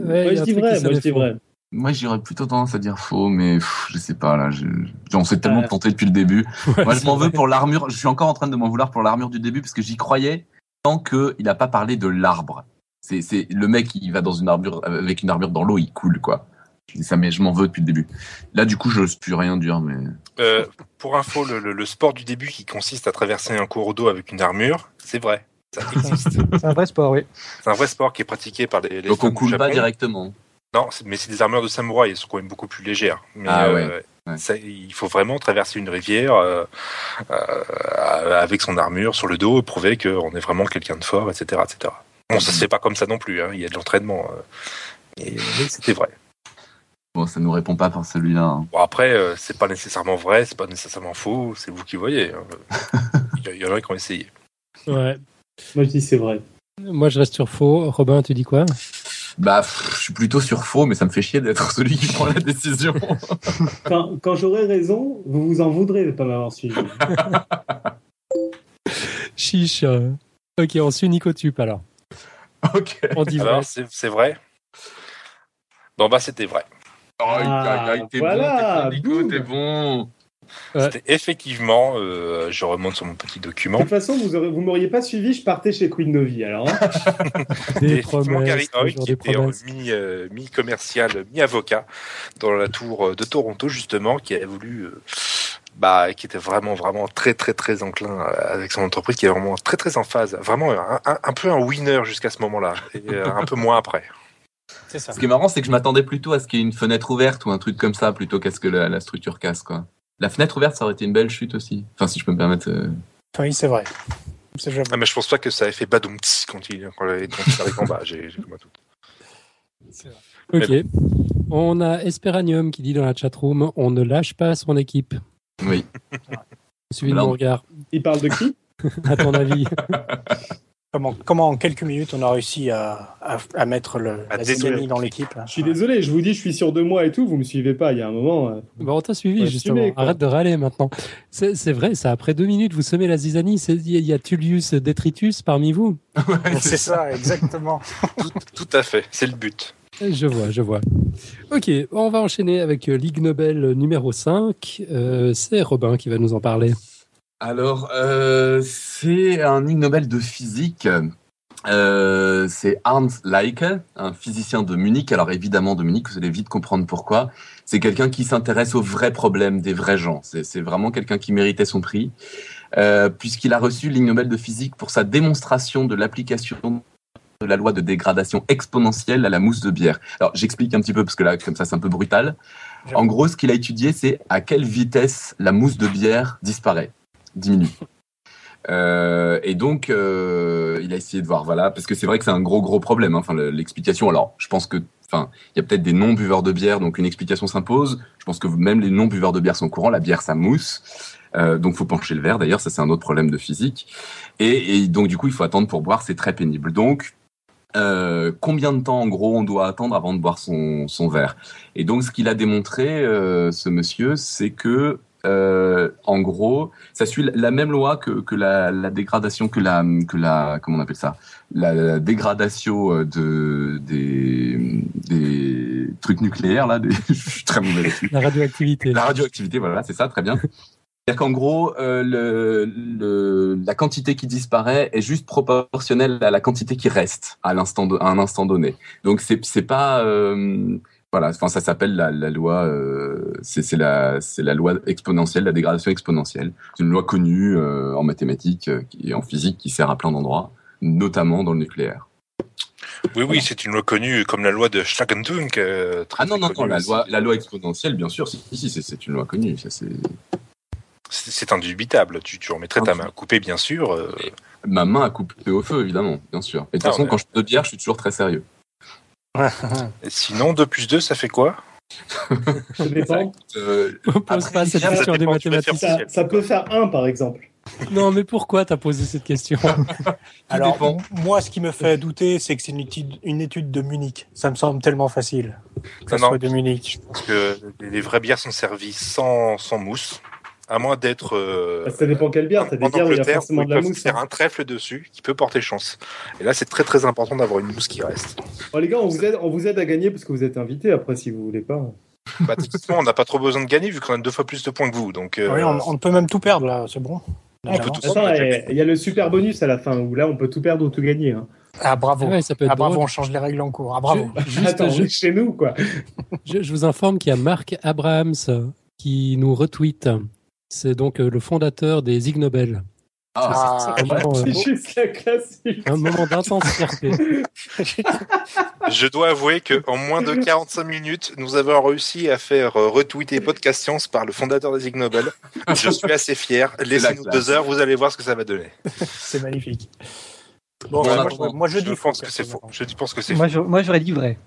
Ouais, je dis vrai. Moi, je dis vrai. Moi j'aurais plutôt tendance à dire faux, mais pff, je sais pas là. Je... On s'est tellement tenté depuis le début. Ouais, Moi, je m'en veux pour l'armure. Je suis encore en train de m'en vouloir pour l'armure du début parce que j'y croyais tant qu'il n'a pas parlé de l'arbre. C'est, c'est le mec qui va dans une armure avec une armure dans l'eau, il coule quoi. Je dis ça, mais je m'en veux depuis le début. Là, du coup, je n'ose plus rien dire, mais Euh, pour info, le, le- le sport du début qui consiste à traverser un cours d'eau avec une armure, c'est vrai. Ça existe. C'est un vrai sport, oui. c'est un vrai sport qui est pratiqué par les, les donc on coule pas directement. Non, mais c'est des armures de samouraï, elles sont quand même beaucoup plus légères. Mais Ah ouais, euh, ouais. ça- il faut vraiment traverser une rivière euh, euh, avec son armure sur le dos et prouver qu'on est vraiment quelqu'un de fort, etc. etc. Bon, ça se fait pas comme ça non plus, hein, il y a de l'entraînement. euh, c'était vrai. Bon, ça nous répond pas par celui-là. hein. Bon, après, euh, c'est pas nécessairement vrai, c'est pas nécessairement faux, c'est vous qui voyez. hein. Il y, a- il y en a qui ont essayé. Ouais. Moi, je dis c'est vrai. Moi je reste sur faux. Robin, tu dis quoi? Bah, pff, je suis plutôt sur faux, mais ça me fait chier d'être celui qui prend la décision. Quand, quand j'aurai raison, vous vous en voudrez de pas m'avoir suivi. Chiche. Ok, on suit Nicotube alors. ok. On dit vrai. Alors, c'est c'est vrai Bon, bah, c'était vrai. Oh, Ah, t'es voilà, bon, t'es bon. Ouais. C'était effectivement, euh, je remonte sur mon petit De document. toute façon, vous aurez, vous m'auriez pas suivi, je partais chez Queen Novi. Alors, hein. Des effectivement, Gary Hoy, qui des était mi, euh, mi-commercial, mi-avocat dans la tour euh, de Toronto, justement, qui a voulu, euh, bah, qui était vraiment, vraiment très, très, très enclin avec son entreprise, qui est vraiment très, très en phase. Vraiment un, un- un peu un winner jusqu'à ce moment-là, et un peu moins après. Ça. Ce qui est marrant, c'est que je m'attendais plutôt à ce qu'il y ait une fenêtre ouverte ou un truc comme ça, plutôt qu'à ce que la, la structure casse, quoi. La fenêtre ouverte, ça aurait été une belle chute aussi. Enfin, si je peux me permettre. euh. Oui, c'est vrai. Ah, mais je pense pas que ça ait fait badoum tss quand il, quand il quand il arrive en bas. J'ai comme vrai. Ok. On a Esperanium qui dit dans la chatroom on ne lâche pas son équipe. Oui. Suivi de mon on- regard. il parle de qui? À ton avis Comment, comment en quelques minutes on a réussi à, à, à mettre le, Ah, la dans l'équipe là Je suis désolé, je vous dis, je suis sur deux mois et tout, vous me suivez pas. Il y a un moment. euh, Bon, on t'a suivi Ouais, justement. Arrête de râler maintenant. C'est c'est vrai, ça. Après deux minutes, vous semez la zizanie. Il y, a- il y a Tullius Detritus parmi vous. C'est ça, exactement. Tout, tout à fait, c'est le but. Je vois, je vois. Ok, on va enchaîner avec euh, Ligue Nobel numéro 5. Euh, C'est Robin qui va nous en parler. Alors, euh, c'est un Ig Nobel de physique. Euh, c'est Hans Leike, un physicien de Munich. Alors évidemment de Munich, vous allez vite comprendre pourquoi. C'est quelqu'un qui s'intéresse aux vrais problèmes des vrais gens. C'est vraiment quelqu'un qui méritait son prix, euh, puisqu'il a reçu l'Ig Nobel de physique pour sa démonstration de l'application de la loi de dégradation exponentielle à la mousse de bière. Alors j'explique un petit peu parce que là, comme ça, c'est un peu brutal. En gros, ce qu'il a étudié, c'est à quelle vitesse la mousse de bière disparaît, diminue. Euh, et donc, euh, il a essayé de voir, voilà, parce que c'est vrai que c'est un gros, gros problème. hein. L'explication. Alors, je pense que, enfin, il y a peut-être des non-buveurs de bière, donc une explication s'impose. Je pense que même les non-buveurs de bière sont courants. La bière, ça mousse. Euh, donc, faut pencher le verre. D'ailleurs, ça, c'est un autre problème de physique. Et, et donc, du coup, il faut attendre pour boire. C'est très pénible. Donc, euh, combien de temps, en gros, on doit attendre avant de boire son, son verre? Et donc, ce qu'il a démontré, euh, ce monsieur, c'est que, euh, en gros, ça suit la même loi que, que la, la dégradation, que la, que la, comment on appelle ça, la, la dégradation euh, de des, des trucs nucléaires là. Des, je suis très mauvais là-dessus. La radioactivité. La radioactivité, voilà, c'est ça, très bien. C'est-à-dire qu'en gros, euh, le, le, la quantité qui disparaît est juste proportionnelle à la quantité qui reste à l'instant, de- à un instant donné. Donc c'est c'est pas euh, voilà, enfin ça s'appelle la, la loi, euh, c'est la loi exponentielle, la dégradation exponentielle. C'est une loi connue euh, en mathématiques euh, et en physique qui sert à plein d'endroits, notamment dans le nucléaire. Oui, oui, c'est une loi connue comme la loi de Schlagendunk. euh, très, Ah non non non, la loi la loi exponentielle, bien sûr, si si, si, c'est une loi connue, c'est indubitable. Tu, tu remettrais ta main coupée, bien sûr. euh, ma main a coupé au feu évidemment, bien sûr. Et de toute Ah façon, ouais. quand je de bière, je suis toujours très sérieux. Sinon, 2 plus 2, ça fait quoi? Ça dépend. Euh, On pose Après, pas cette ça question des mathématiciens. Ça, ça peut faire un, par exemple. Non, mais pourquoi t'as posé cette question? Alors, dépend. moi, ce qui me fait douter, c'est que c'est une étude, une étude de Munich. Ça me semble tellement facile que ça Non, non. soit de Munich. Parce que les- les vraies bières sont servies sans, sans mousse, à moins d'être. euh, Ça dépend quelle bière. T'as des bières où il y a forcément de ils la peuvent mousse. faire hein. un trèfle dessus qui peut porter chance. Et là, c'est très très important d'avoir une mousse qui reste. Bon, les gars, on vous, aide, on vous aide à gagner parce que vous êtes invités après si vous voulez pas. Bah, techniquement, on n'a pas trop besoin de gagner vu qu'on a deux fois plus de points que vous. Donc, euh, Oui, on, on peut même tout perdre là, c'est bon. On peut tout- et- il y a le super bonus à la fin où là on peut tout perdre ou tout gagner. hein. Ah bravo. Ouais, ça peut être Ah bravo, on change les règles en cours. Ah bravo. Je- juste, Attends, je- chez nous quoi. Je, je vous informe qu'il y a Marc Abrahams qui nous retweet. C'est donc euh, le fondateur des Ig Nobel. Ah, Un moment, euh, C'est juste la classique. un moment d'intense fierté. Je dois avouer qu'en moins de 45 minutes, nous avons réussi à faire euh, retweeter Podcast Science par le fondateur des Ig Nobel. Je suis assez fier. Laissez-nous deux heures, vous allez voir ce que ça va donner. c'est magnifique. Bon, Bon, bah, on moi, je, moi, je dis pense que c'est faux. Je pense que c'est Moi, faux. je- moi, j'aurais dit vrai.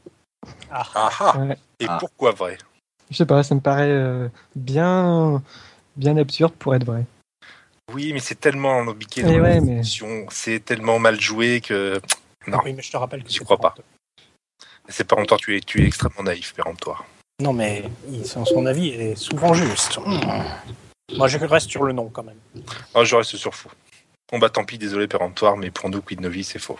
Ah ah. Ouais. Et Ah. pourquoi vrai? Je sais pas, ça me paraît euh, bien, bien absurde pour être vrai. Oui, mais c'est tellement embiqué Eh dans ouais, la mais- c'est tellement mal joué que Non. Oui, mais je te rappelle que J'y crois pas. c'est péremptoire. Tu es, tu es extrêmement naïf, péremptoire. Non, mais il- son, son avis est souvent juste. Hmm. Moi, je reste sur le nom quand même. Oh, je reste sur faux. Bon bah tant pis, désolé péremptoire, mais pour nous, Quid Novi, c'est faux.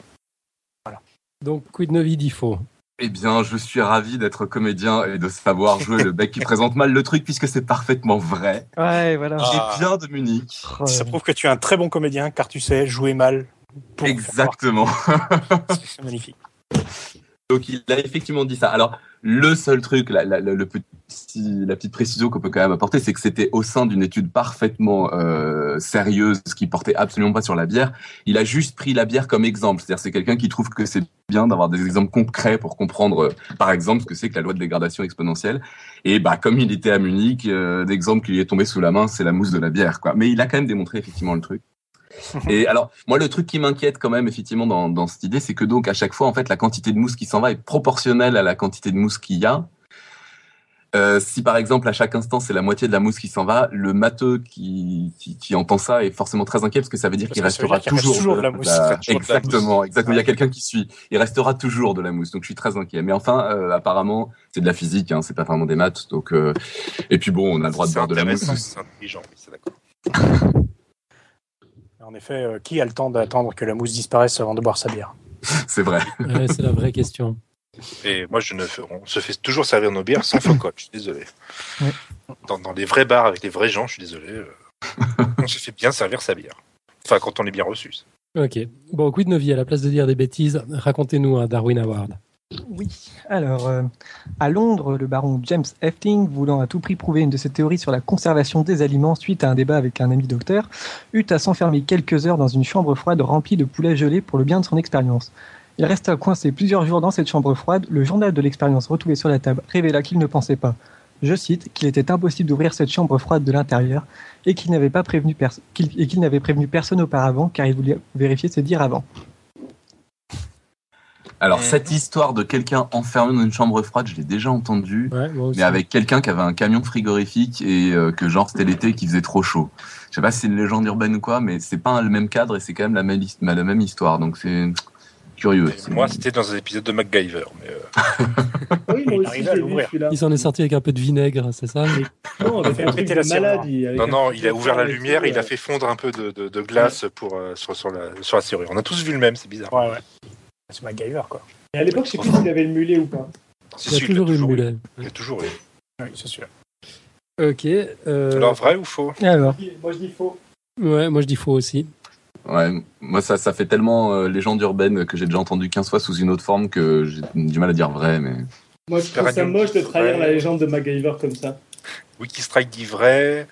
Donc, Quid Novi dit faux. Eh bien, je suis ravi d'être comédien et de savoir jouer le mec qui présente mal le truc puisque c'est parfaitement vrai. Ouais, voilà. Ah. Et bien de Munich. Ça prouve que tu es un très bon comédien car tu sais jouer mal. pour Exactement. C'est magnifique. Donc il a effectivement dit ça. Alors le seul truc, la, la- la- le petit, la petite précision qu'on peut quand même apporter, c'est que c'était au sein d'une étude parfaitement euh, sérieuse qui portait absolument pas sur la bière. Il a juste pris la bière comme exemple. C'est-à-dire c'est quelqu'un qui trouve que c'est bien d'avoir des exemples concrets pour comprendre, euh, par exemple, ce que c'est que la loi de dégradation exponentielle. Et bah comme il était à Munich, euh, l'exemple qui lui est tombé sous la main, c'est la mousse de la bière. Quoi. Mais il a quand même démontré effectivement le truc. Et alors, moi, le truc qui m'inquiète quand même, effectivement, dans, dans cette idée, c'est que donc, à chaque fois, en fait, la quantité de mousse qui s'en va est proportionnelle à la quantité de mousse qu'il y a. Euh, si par exemple à chaque instant c'est la moitié de la mousse qui s'en va, le matheux qui, qui, qui entend ça est forcément très inquiet parce que ça veut dire qu'il restera dire qu'il reste toujours, de la mousse. Il reste toujours de la exactement, mousse. exactement. Il y a quelqu'un qui suit. Il restera toujours de la mousse. Donc je suis très inquiet. Mais enfin, euh, apparemment, c'est de la physique, hein, c'est pas vraiment des maths. Donc euh, et puis bon, on a le droit de C'est boire de la mousse. c'est intelligent, oui, c'est d'accord. En effet, euh, qui a le temps d'attendre que la mousse disparaisse avant de boire sa bière? C'est vrai. Ouais, c'est la vraie question. Et moi, je ne fais, on se fait toujours servir nos bières sans faux je suis désolé. Dans, dans les vrais bars avec les vrais gens, je suis désolé. euh, on se fait bien servir sa bière. Enfin, quand on est bien reçu. Ok. Bon, Quid Novi, à la place de dire des bêtises, racontez-nous un Darwin Award. Oui. Alors, euh, à Londres, le baron James Efting, voulant à tout prix prouver une de ses théories sur la conservation des aliments suite à un débat avec un ami docteur, eut à s'enfermer quelques heures dans une chambre froide remplie de poulets gelés pour le bien de son expérience. Il resta coincé plusieurs jours dans cette chambre froide. Le journal de l'expérience retrouvé sur la table révéla qu'il ne pensait pas, je cite, qu'il était impossible d'ouvrir cette chambre froide de l'intérieur et qu'il n'avait pas prévenu pers- qu'il- et qu'il n'avait prévenu personne auparavant car il voulait vérifier ses dires avant. Alors cette histoire de quelqu'un enfermé dans une chambre froide, je l'ai déjà entendue. Ouais, mais avec quelqu'un qui avait un camion frigorifique et euh, que genre c'était l'été qui faisait trop chaud. Je sais pas si c'est une légende urbaine ou quoi, mais c'est pas le même cadre et c'est quand même la même, la même histoire. Donc c'est curieux. Moi, c'était dans un épisode de MacGyver. Mais, euh, Oui, moi Il aussi, s'en est sorti avec un peu de vinaigre, c'est ça Non, avec un péter la avec non, non, il a ouvert la et lumière, il a fait fondre un peu de, de- de glace pour, euh, sur, sur la, sur la serrure. On a tous vu le même, c'est bizarre. Ouais, ouais. C'est MacGyver, quoi. Et à l'époque, je sais plus s'il avait le mulet ou pas. C'est Il y a toujours eu le mulet. Il a toujours eu. Oui, c'est sûr. Ok. euh, Alors, vrai ou faux? Alors, Moi, je dis faux. Ouais, moi je dis faux aussi. Ouais, moi ça, ça fait tellement euh, légende urbaine que j'ai déjà entendu 15 fois sous une autre forme que j'ai du mal à dire vrai. Mais Moi, je trouve ça moche de trahir la légende de MacGyver comme ça. Wikistrike dit vrai.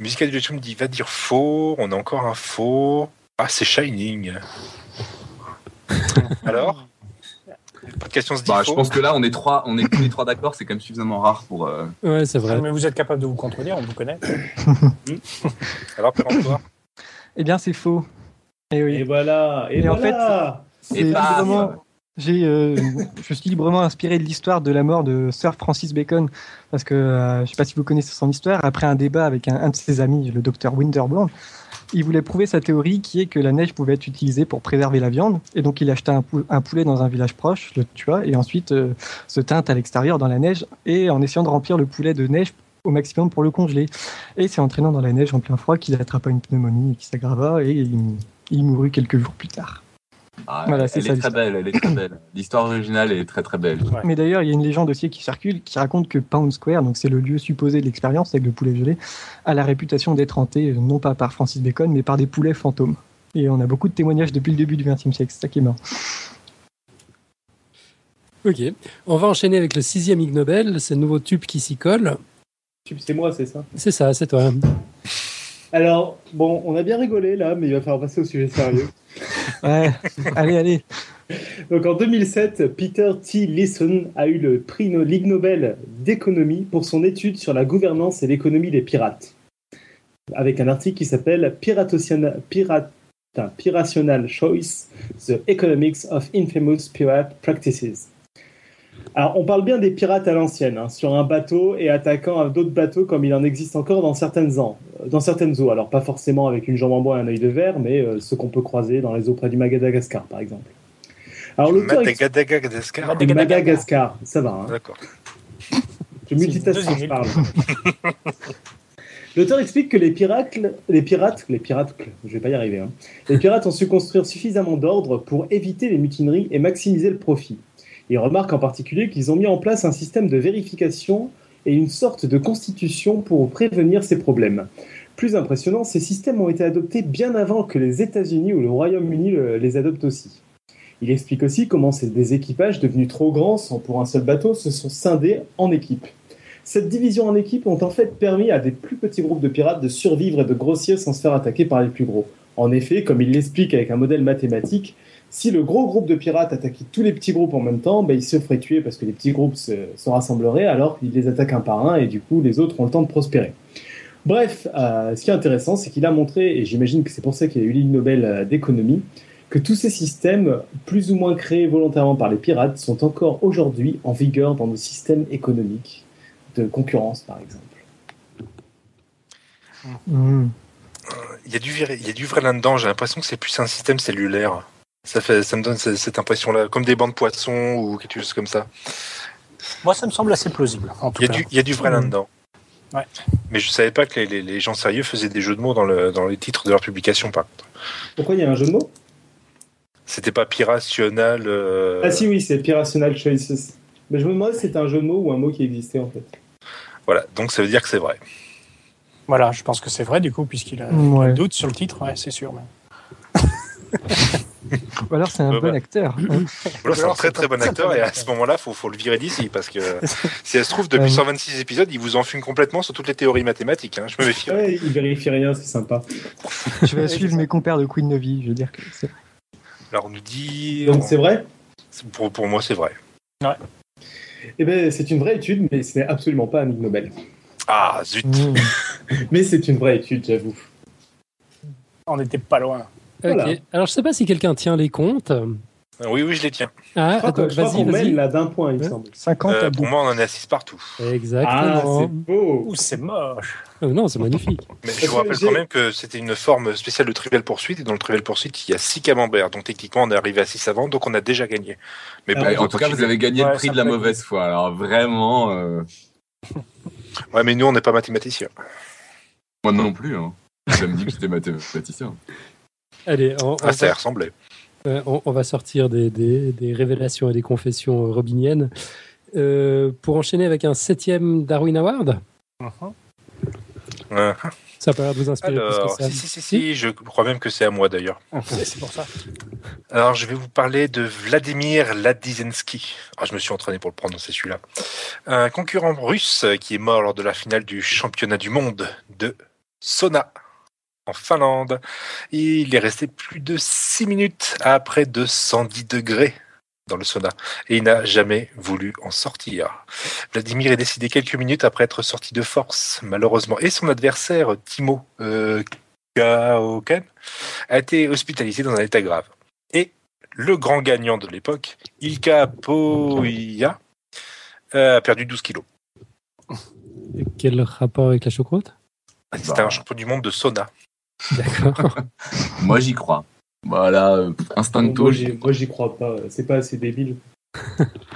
Musical Education dit va dire faux. On a encore un faux. Ah, c'est Shining. Alors? Pas de question se dit bah, je pense que là on est trois, on est tous les trois d'accord, c'est quand même suffisamment rare pour. euh, Ouais, c'est vrai. Mais vous êtes capable de vous contredire, on vous connaît. Alors, péremptoire. eh bien, c'est faux. Eh oui. Et voilà. Et, Et en Et bam vraiment, J'ai, euh, je suis librement inspiré de l'histoire de la mort de Sir Francis Bacon, parce que euh, je ne sais pas si vous connaissez son histoire. Après un débat avec un, un de ses amis, le docteur Winterbourne, il voulait prouver sa théorie qui est que la neige pouvait être utilisée pour préserver la viande, et donc il achetait un, pou- un poulet dans un village proche, le tua, et ensuite euh, se teinte à l'extérieur dans la neige, et en essayant de remplir le poulet de neige au maximum pour le congeler. Et c'est en traînant dans la neige en plein froid qu'il attrapa une pneumonie qui s'aggrava, et il, il mourut quelques jours plus tard. Ah, Voilà, c'est elle ça, est très belle, elle est très belle. L'histoire originale est très très belle. Ouais. Mais d'ailleurs, il y a une légende aussi qui circule qui raconte que Pound Square, donc c'est le lieu supposé de l'expérience avec le poulet gelé, a la réputation d'être hanté euh, non pas par Francis Bacon, mais par des poulets fantômes. Et on a beaucoup de témoignages depuis le début du XXe siècle, c'est ça qui est marrant. Ok. On va enchaîner avec le sixième Ig Nobel, c'est le nouveau tube qui s'y colle. C'est moi, c'est ça. C'est ça, c'est toi. Alors, bon, on a bien rigolé là, mais il va falloir passer au sujet sérieux. Ouais, allez, allez. Donc en 2007, Peter T. Leeson a eu le prix Ligue Nobel d'économie pour son étude sur la gouvernance et l'économie des pirates, avec un article qui s'appelle Piratociana- Pirat- putain, Pirational Choice: The Economics of Infamous Pirate Practices. Alors, on parle bien des pirates à l'ancienne, hein, sur un bateau et attaquant d'autres bateaux comme il en existe encore dans certaines, ans, dans certaines eaux. Alors, pas forcément avec une jambe en bois et un œil de verre, mais euh, ceux qu'on peut croiser dans les eaux près du Madagascar, par exemple. Alors, l'auteur Madagascar. Madagascar. Ça va. Hein. D'accord. Je multitasse C'est quand une je île. parle. L'auteur explique que les pirates, les pirates, les pirates, je vais pas y arriver. hein. Les pirates ont su construire suffisamment d'ordre pour éviter les mutineries et maximiser le profit. Il remarque en particulier qu'ils ont mis en place un système de vérification et une sorte de constitution pour prévenir ces problèmes. Plus impressionnant, ces systèmes ont été adoptés bien avant que les États-Unis ou le Royaume-Uni le- les adoptent aussi. Il explique aussi comment ces- des équipages devenus trop grands pour un seul bateau se sont scindés en équipes. Cette division en équipes ont en fait permis à des plus petits groupes de pirates de survivre et de grossir sans se faire attaquer par les plus gros. En effet, comme il l'explique avec un modèle mathématique, si le gros groupe de pirates attaquait tous les petits groupes en même temps, ben, ils se feraient tuer parce que les petits groupes se, se rassembleraient alors qu'ils les attaquent un par un et du coup les autres ont le temps de prospérer. Bref, euh, ce qui est intéressant, c'est qu'il a montré, et j'imagine que c'est pour ça qu'il a eu l'Ig Nobel euh, d'économie, que tous ces systèmes, plus ou moins créés volontairement par les pirates, sont encore aujourd'hui en vigueur dans nos systèmes économiques de concurrence, par exemple. Il y a du vrai, il y a du vrai là-dedans. J'ai l'impression que c'est plus un système cellulaire. Ça fait, ça me donne cette impression-là, comme des bancs de poissons ou quelque chose comme ça. Moi, ça me semble assez plausible, en tout Il y a cas. du, il y a du vrai Mhm. là-dedans. Ouais. Mais je savais pas que les, gens sérieux faisaient des jeux de mots dans, le, dans les titres de leurs publications, par contre. Pourquoi il y a un jeu de mots? C'était pas pirational. euh, Ah si, oui, c'est Pirational Choices. Mais je me demandais si c'était un jeu de mots ou un mot qui existait en fait. Voilà, donc ça veut dire que c'est vrai. Voilà, je pense que c'est vrai, du coup, puisqu'il a, a ouais. le doute sur le titre, ouais, c'est sûr. mais- Ou alors c'est un Ouais, bon bah. acteur. hein. Alors, c'est un très très bon acteur et à ce moment-là, faut, faut le virer d'ici parce que si elle se trouve, depuis Euh, 126 épisodes, il vous enfume complètement sur toutes les théories mathématiques. hein. Je me méfie. Ouais, il vérifie rien, c'est sympa. Je vais suivre mes compères de Queen Novi, je veux dire que c'est Alors on nous dit. Donc c'est vrai? Pour, pour moi, c'est vrai. Eh ben, c'est une vraie étude, mais ce n'est absolument pas un Ig Nobel. Ah zut. Hmm. Mais c'est une vraie étude, j'avoue. On n'était pas loin. Alors, je sais pas si quelqu'un tient les comptes. Oui, oui, je les tiens. Ah, Je crois donc vas-y, vas-y. là d'un point, il me semble. 50 Euh, à pour moi, on en est à 6 partout. Ah, c'est Exactement. beau Ouh, c'est moche. Oh, non, c'est magnifique. Mais je vous rappelle quand même que c'était une forme spéciale de Trivial Poursuite et dans le Trivial Poursuite, il y a 6 camemberts. Donc techniquement, on est arrivé à 6 avant, donc on a déjà gagné. Mais bon, Ah, Ouais, on en tout cas, vous avez gagné Ouais, le prix de la mauvaise foi. Alors vraiment, euh, Ouais, mais nous, on n'est pas mathématiciens. moi non plus. Hein. J'ai me dit que j'étais mathématicien. Allez, on, on Ah, ça y va, ressemblait. euh, on- on va sortir des, des- des révélations et des confessions euh, robiniennes. Euh, pour enchaîner avec un septième Darwin Award. Euh, ça a pas l'air de vous inspirer plus Alors, que ça. si, si, si, si, je crois même que c'est à moi d'ailleurs. C'est c'est pour ça. Alors, je vais vous parler de Vladimir Ladizensky. Ah, je me suis entraîné pour le prononcer celui-là. Un concurrent russe qui est mort lors de la finale du championnat du monde de sauna en Finlande. Il est resté plus de 6 minutes à près de 110 degrés dans le sauna et il n'a jamais voulu en sortir. Vladimir est décédé quelques minutes après être sorti de force, malheureusement. Et son adversaire, Timo euh, Kaoken, a été hospitalisé dans un état grave. Et le grand gagnant de l'époque, Ilka Poia, euh, a perdu 12 kilos. Quel rapport avec la choucroute? C'était Bah. un champion du monde de sauna. D'accord. Moi, j'y crois. Voilà, euh, instincto. Moi, j'y j'y- moi, j'y crois pas. C'est pas assez débile.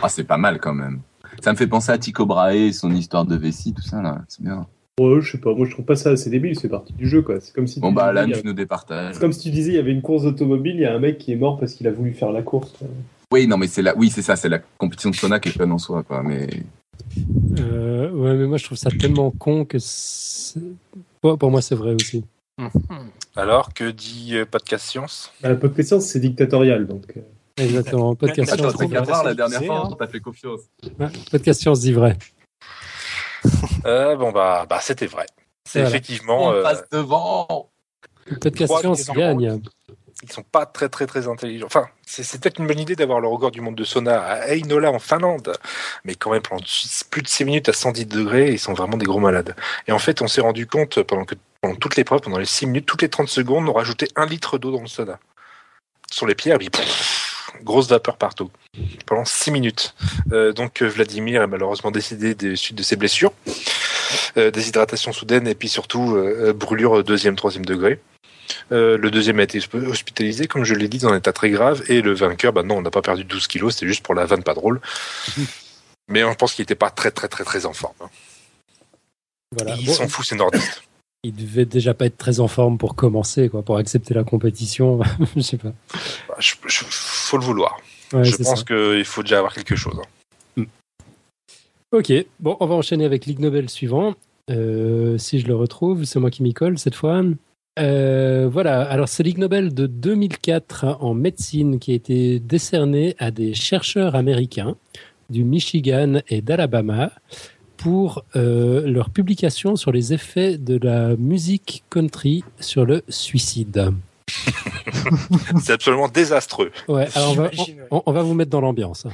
Ah, c'est pas mal quand même. Ça me fait penser à Tycho Brahe et son histoire de vessie, tout ça là. C'est bien. Ouais, je sais pas. Moi, je trouve pas ça assez débile. C'est partie du jeu, quoi. C'est comme si. Bon tu bah disais, Alan, tu nous départages. C'est comme si tu disais, il y avait une course automobile, il y a un mec qui est mort parce qu'il a voulu faire la course. quoi. Oui, non mais c'est la, oui c'est ça, c'est la compétition de sauna qui est fun en soi quoi. Mais Euh, ouais, mais moi je trouve ça tellement con que pour moi c'est vrai aussi. Alors, que dit euh, Podcast Science? Bah, la podcast science, c'est dictatorial, donc. euh, Exactement. Podcast, Attends, science, t'as qu'à voir la dernière fois, hein. on t'a fait confiance. Ouais, podcast science dit vrai. Euh, Bon, bah, bah c'était vrai. C'est Voilà. effectivement. On euh, passe devant. Podcast science gagne. ils sont pas très très très intelligents. Enfin, c'est c'est peut-être une bonne idée d'avoir le record du monde de sauna à Heinola en Finlande, mais quand même pendant plus de 6 minutes à 110 degrés, ils sont vraiment des gros malades. Et en fait, on s'est rendu compte pendant que pendant toute l'épreuve, pendant les 6 minutes, toutes les 30 secondes, on rajoutait un litre d'eau dans le sauna. Sur les pierres, puis pff, grosse vapeur partout. Pendant 6 minutes. Euh, donc euh, Vladimir est malheureusement décédé des suites de ses blessures, euh, déshydratation soudaine et puis surtout euh, brûlure deuxième, troisième degré. Le deuxième a été hospitalisé, comme je l'ai dit, dans un état très grave. Et le vainqueur, bah non, on n'a pas perdu 12 kilos, c'était juste pour la vanne pas drôle. Mais on pense qu'il n'était pas très très très très en forme. hein. Voilà. Ils Bon, s'en foutent, ces nordistes. Il devait déjà pas être très en forme pour commencer, quoi, pour accepter la compétition. je sais pas. Bah, je- je- faut le vouloir. Ouais, je pense qu'il faut déjà avoir quelque chose. hein. Ok, bon, on va enchaîner avec l'Ig Nobel suivant. Euh, si je le retrouve, c'est moi qui m'y colle cette fois. Euh, voilà, alors c'est l'Ig Nobel de 2004 en médecine qui a été décerné à des chercheurs américains du Michigan et d'Alabama pour euh, leur publication sur les effets de la musique country sur le suicide. C'est absolument désastreux. Ouais, alors on va, J'imagine, ouais. on- on va vous mettre dans l'ambiance.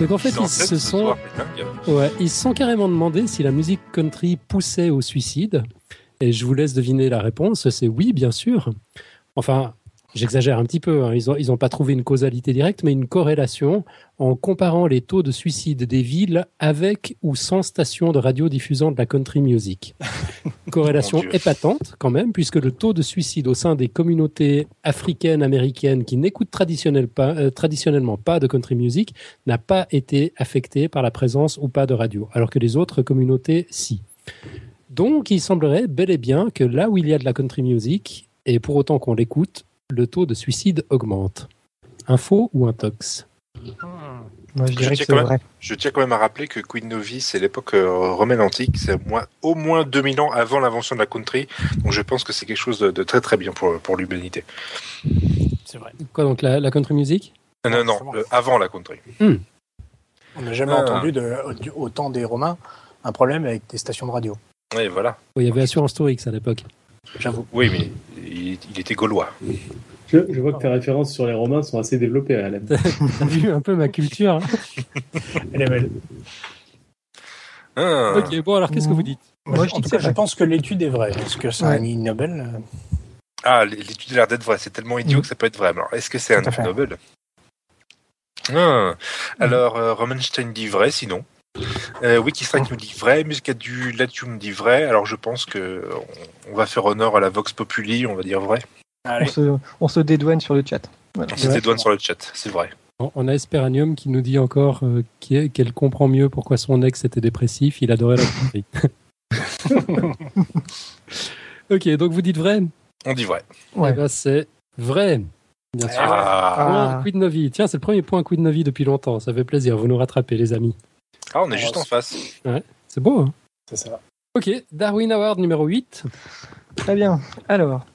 Donc en fait, Ils se sont soir. Ouais, ils se sont carrément demandé si la musique country poussait au suicide. Et je vous laisse deviner la réponse. C'est oui, bien sûr. Enfin, j'exagère un petit peu. hein. Ils n'ont ils ont pas trouvé une causalité directe, mais une corrélation en comparant les taux de suicide des villes avec ou sans station de radio diffusant de la country music. Corrélation épatante quand même, puisque le taux de suicide au sein des communautés africaines, américaines qui n'écoutent traditionnel euh, traditionnellement pas de country music n'a pas été affecté par la présence ou pas de radio, alors que les autres communautés, si. Donc, il semblerait bel et bien que là où il y a de la country music, et pour autant qu'on l'écoute, le taux de suicide augmente. Un faux ou un tox Moi, je Je dirais que tiens quand même- vrai. Je tiens quand même à rappeler que Queen Novi, c'est l'époque euh, romaine antique, c'est au moins, au moins 2000 ans avant l'invention de la country. Donc je pense que c'est quelque chose de, de très très bien pour, pour l'humanité. C'est vrai. Quoi donc la, la country music? Non, non, non, le- avant la country. On n'a jamais Ah. entendu de, au temps des Romains un problème avec des stations de radio. Oui, voilà. Il y avait Assurance Tourix à l'époque. J'avoue. Oui, mais il, il était gaulois. Je, je vois que tes références sur les Romains sont assez développées, Alan. T'as vu un peu ma culture hein Elle est belle. Ah. Ok, bon alors qu'est-ce que vous dites? Moi, je dis cas, je pense que l'étude est vraie. Est-ce que c'est Ouais. un Nobel euh, Ah, l'étude a l'air d'être vraie. C'est tellement idiot que ça peut être vrai. Alors, est-ce que c'est un. Nobel? Ah. Alors, euh, Romanstein dit vrai, sinon? Euh, Wikistrike nous dit vrai, Muscat du Latium dit vrai. Alors, je pense que on, on va faire honneur à la Vox Populi, on va dire vrai. On se, on se dédouane sur le chat. Voilà. On se dédouane sur le chat, c'est vrai. On- a Esperanium qui nous dit encore euh, qu'elle comprend mieux pourquoi son ex était dépressif. Il adorait la country. ok, donc vous dites vrai On dit vrai. Ouais. Eh ben, c'est vrai. Bien sûr. Ah. Point Quid Novi. Tiens, c'est le premier point Quid Novi depuis longtemps. Ça fait plaisir. Vous nous rattrapez, les amis. Ah, on est juste en face. C'est beau, hein C'est ça. Ok, Darwin Award numéro 8. Très bien. Alors,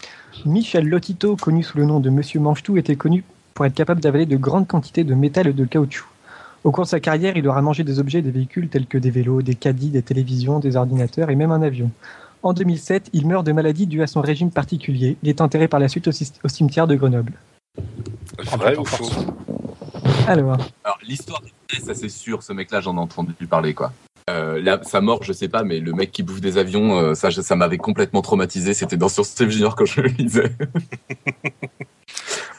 Michel Lotito, connu sous le nom de Monsieur Manchetou, était connu pour être capable d'avaler de grandes quantités de métal et de caoutchouc. Au cours de sa carrière, il aura mangé des objets et des véhicules tels que des vélos, des caddies, des télévisions, des ordinateurs et même un avion. En 2007, il meurt de maladie due à son régime particulier. Il est enterré par la suite au, cimetière de Grenoble. Vrai ou faux Alors, Alors l'histoire ça c'est sûr. Ce mec-là, j'en ai entendu parler, quoi. Euh, là, sa mort, je sais pas, mais le mec qui bouffe des avions, euh, ça, je- ça m'avait complètement traumatisé. C'était dans Science Steve Junior quand je le lisais.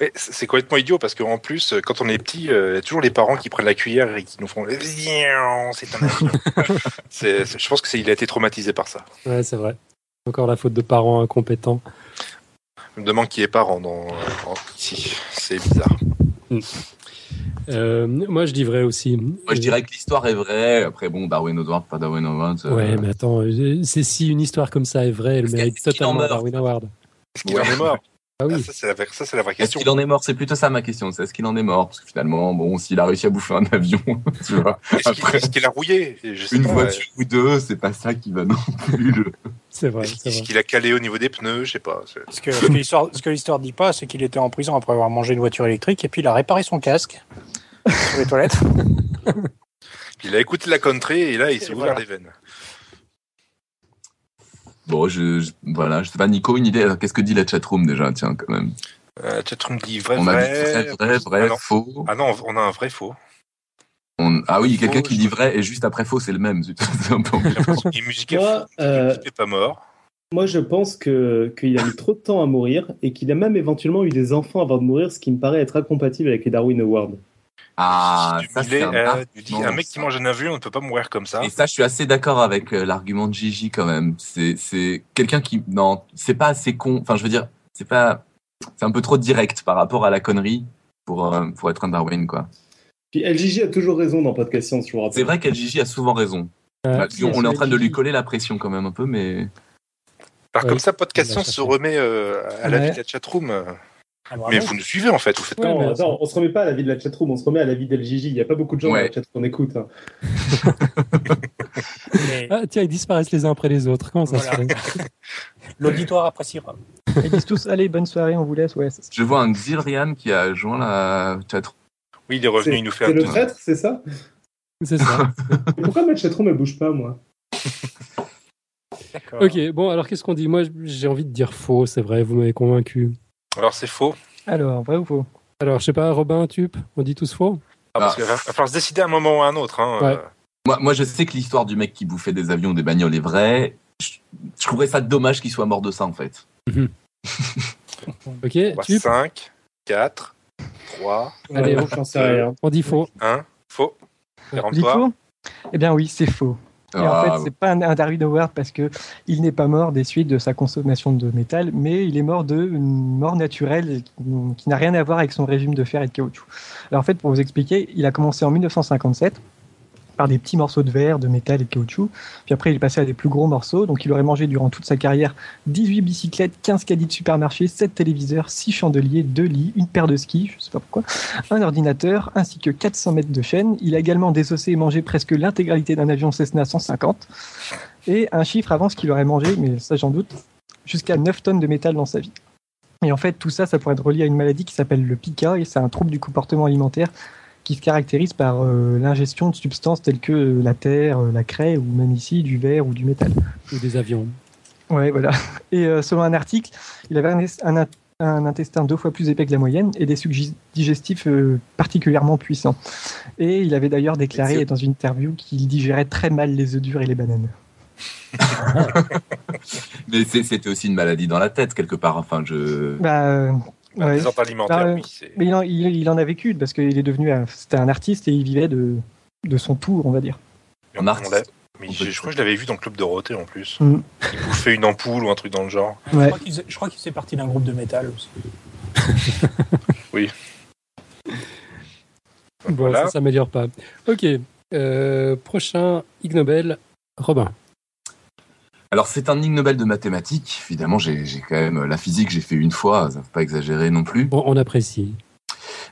Mais c'est complètement idiot parce qu'en plus, euh, quand on est petit, euh, il y a toujours les parents qui prennent la cuillère et qui nous font c'est un avion. C'est- c'est- je pense que c'est il a été traumatisé par ça. Ouais, c'est vrai. Encore la faute de parents incompétents. Je me demande qui est parent dans, en- ici. C'est bizarre. Euh, moi, je dis vrai aussi. Moi, je dirais que l'histoire est vraie. Après, bon, Darwin Award, pas Darwin Award. euh, Ouais, mais attends, euh, c'est si une histoire comme ça est vraie, elle mérite totalement Darwin Award. Est-ce qu'il Ouais. en est mort Ah Ah, Ça, c'est la, vraie- ça, c'est la vraie Est-ce question. qu'il en est mort? C'est plutôt ça ma question. C'est est-ce qu'il en est mort? Parce que finalement, bon, s'il a réussi à bouffer un avion, tu vois, Est-ce qu'il après est-ce qu'il a rouillé? Et je sais une pas, voiture ou deux, c'est pas ça qui va non plus. le- c'est vrai, Est-ce c'est est-ce vrai. qu'il a calé au niveau des pneus? Je sais pas. C'est- Ce que, ce que l'histoire, ce que l'histoire dit pas, c'est qu'il était en prison après avoir mangé une voiture électrique et puis il a réparé son casque sur les toilettes. Il a écouté la country et là, il s'est Et ouvert voilà. les veines. Bon, je, je- voilà, je sais pas, Nico, une idée. Alors, Qu'est-ce que dit la chatroom déjà? Tiens, quand même. Euh, Chatroom dit vrai, On a vrai. dit vrai, vrai, vrai, Ah non. faux. Ah non, on a un vrai faux. On- Ah oui, quelqu'un qui dit vrai et juste après faux, c'est le même. est musiqué Moi, euh, il est pas mort. Moi, je pense que qu'il a mis trop de temps à mourir et qu'il a même éventuellement eu des enfants avant de mourir, ce qui me paraît être incompatible avec les Darwin Awards. Ah, Si tu ça c'est un euh, tu dis, argument, un mec qui mange un avion, on ne peut pas mourir comme ça. Et ça, je suis assez d'accord avec euh, l'argument de Gigi quand même. C'est, c'est quelqu'un qui, non, c'est pas assez con. Enfin, je veux dire, c'est pas, c'est un peu trop direct par rapport à la connerie pour euh, pour être un Darwin quoi. Puis LGJ a toujours raison dans Podcast Science, je vous rappelle. C'est vrai qu'elle Gigi a souvent raison. Bah, on est en train de lui coller la pression quand même un peu, mais Alors Ouais. comme ça, Podcast Science se remet euh, à la vie de la chatroom. Ah. Mais vous nous suivez en fait, vous faites Ouais, Non, mais- attends, on se remet pas à la vie de la chatroom, on se remet à la vie d'LGJ. Il n'y a pas beaucoup de gens Ouais. dans la chat qu'on écoute. hein. Mais Ah, tiens, ils disparaissent les uns après les autres. Comment ça Voilà. se fait? L'auditoire appréciera. Ils disent tous allez, bonne soirée, on vous laisse. Ouais, c'est je vois un Xilrian qui a joint la chatroom. Oui, il est revenu, C'est il nous fait c'est un le tour. traître, c'est ça? C'est ça. Pourquoi ma chatroom elle bouge pas, moi? D'accord. ok, bon, alors qu'est-ce qu'on dit? Moi, j'ai envie de dire faux, c'est vrai, vous m'avez convaincu. Alors c'est faux. Alors, vrai ou faux? Alors, je sais pas, Robin, Tup, on dit tous faux? Ah, parce Ah. qu'il va, falloir se décider à un moment ou à un autre. Hein. Ouais. Euh, Moi, moi, je sais que l'histoire du mec qui bouffait des avions, des bagnoles est vraie. Je, je trouverais ça dommage qu'il soit mort de ça en fait. Ok, on va Tup, 5, 4, 3, Allez, j'en sais rien. on dit faux. 1. Faux. Faux Eh bien oui, c'est faux. Et en fait, c'est pas un, un Darwin Award parce que il n'est pas mort des suites de sa consommation de métal, mais il est mort de une mort naturelle qui, qui n'a rien à voir avec son régime de fer et de caoutchouc. Alors en fait, pour vous expliquer, il a commencé en 1957 par des petits morceaux de verre, de métal et de caoutchouc. Puis après, il est passé à des plus gros morceaux. Donc, il aurait mangé durant toute sa carrière 18 bicyclettes, 15 caddies de supermarché, 7 téléviseurs, 6 chandeliers, 2 lits, une paire de skis, je sais pas pourquoi, un ordinateur, ainsi que 400 mètres de chaîne. Il a également désossé et mangé presque l'intégralité d'un avion Cessna 150. Et un chiffre avance qu'il aurait mangé, mais ça j'en doute, jusqu'à 9 tonnes de métal dans sa vie. Et en fait, tout ça, ça pourrait être relié à une maladie qui s'appelle le PICA, et c'est un trouble du comportement alimentaire qui se caractérise par euh, l'ingestion de substances telles que euh, la terre, euh, la craie, ou même ici du verre ou du métal. Ou des avions. Ouais, voilà. Et euh, selon un article, il avait un, un, un intestin deux fois plus épais que la moyenne et des sucs digestifs euh, particulièrement puissants. Et il avait d'ailleurs déclaré dans une interview qu'il digérait très mal les œufs durs et les bananes. Mais c'était aussi une maladie dans la tête quelque part. Enfin, je. Bah, ouais. Les ordres alimentaires, Bah, oui. Mais il en, il, il en a vécu parce qu'il est devenu, un- c'était un artiste et il vivait de, de son tour, on va dire. Un artiste. l'a- Mais je, je crois que je l'avais vu dans le club Dorothée en plus. Mm. Il bouffait une ampoule ou un truc dans le genre. Je Ouais. crois qu'il faisait- je crois qu'il faisait partie d'un groupe de métal aussi. Bon, Voilà. ça s'améliore pas. Ok, euh, prochain Ig Nobel, Robin. Alors c'est un Ig Nobel de mathématiques. Évidemment, j'ai j'ai quand même la physique, j'ai fait une fois, ça ne faut pas exagérer non plus. Bon, on apprécie,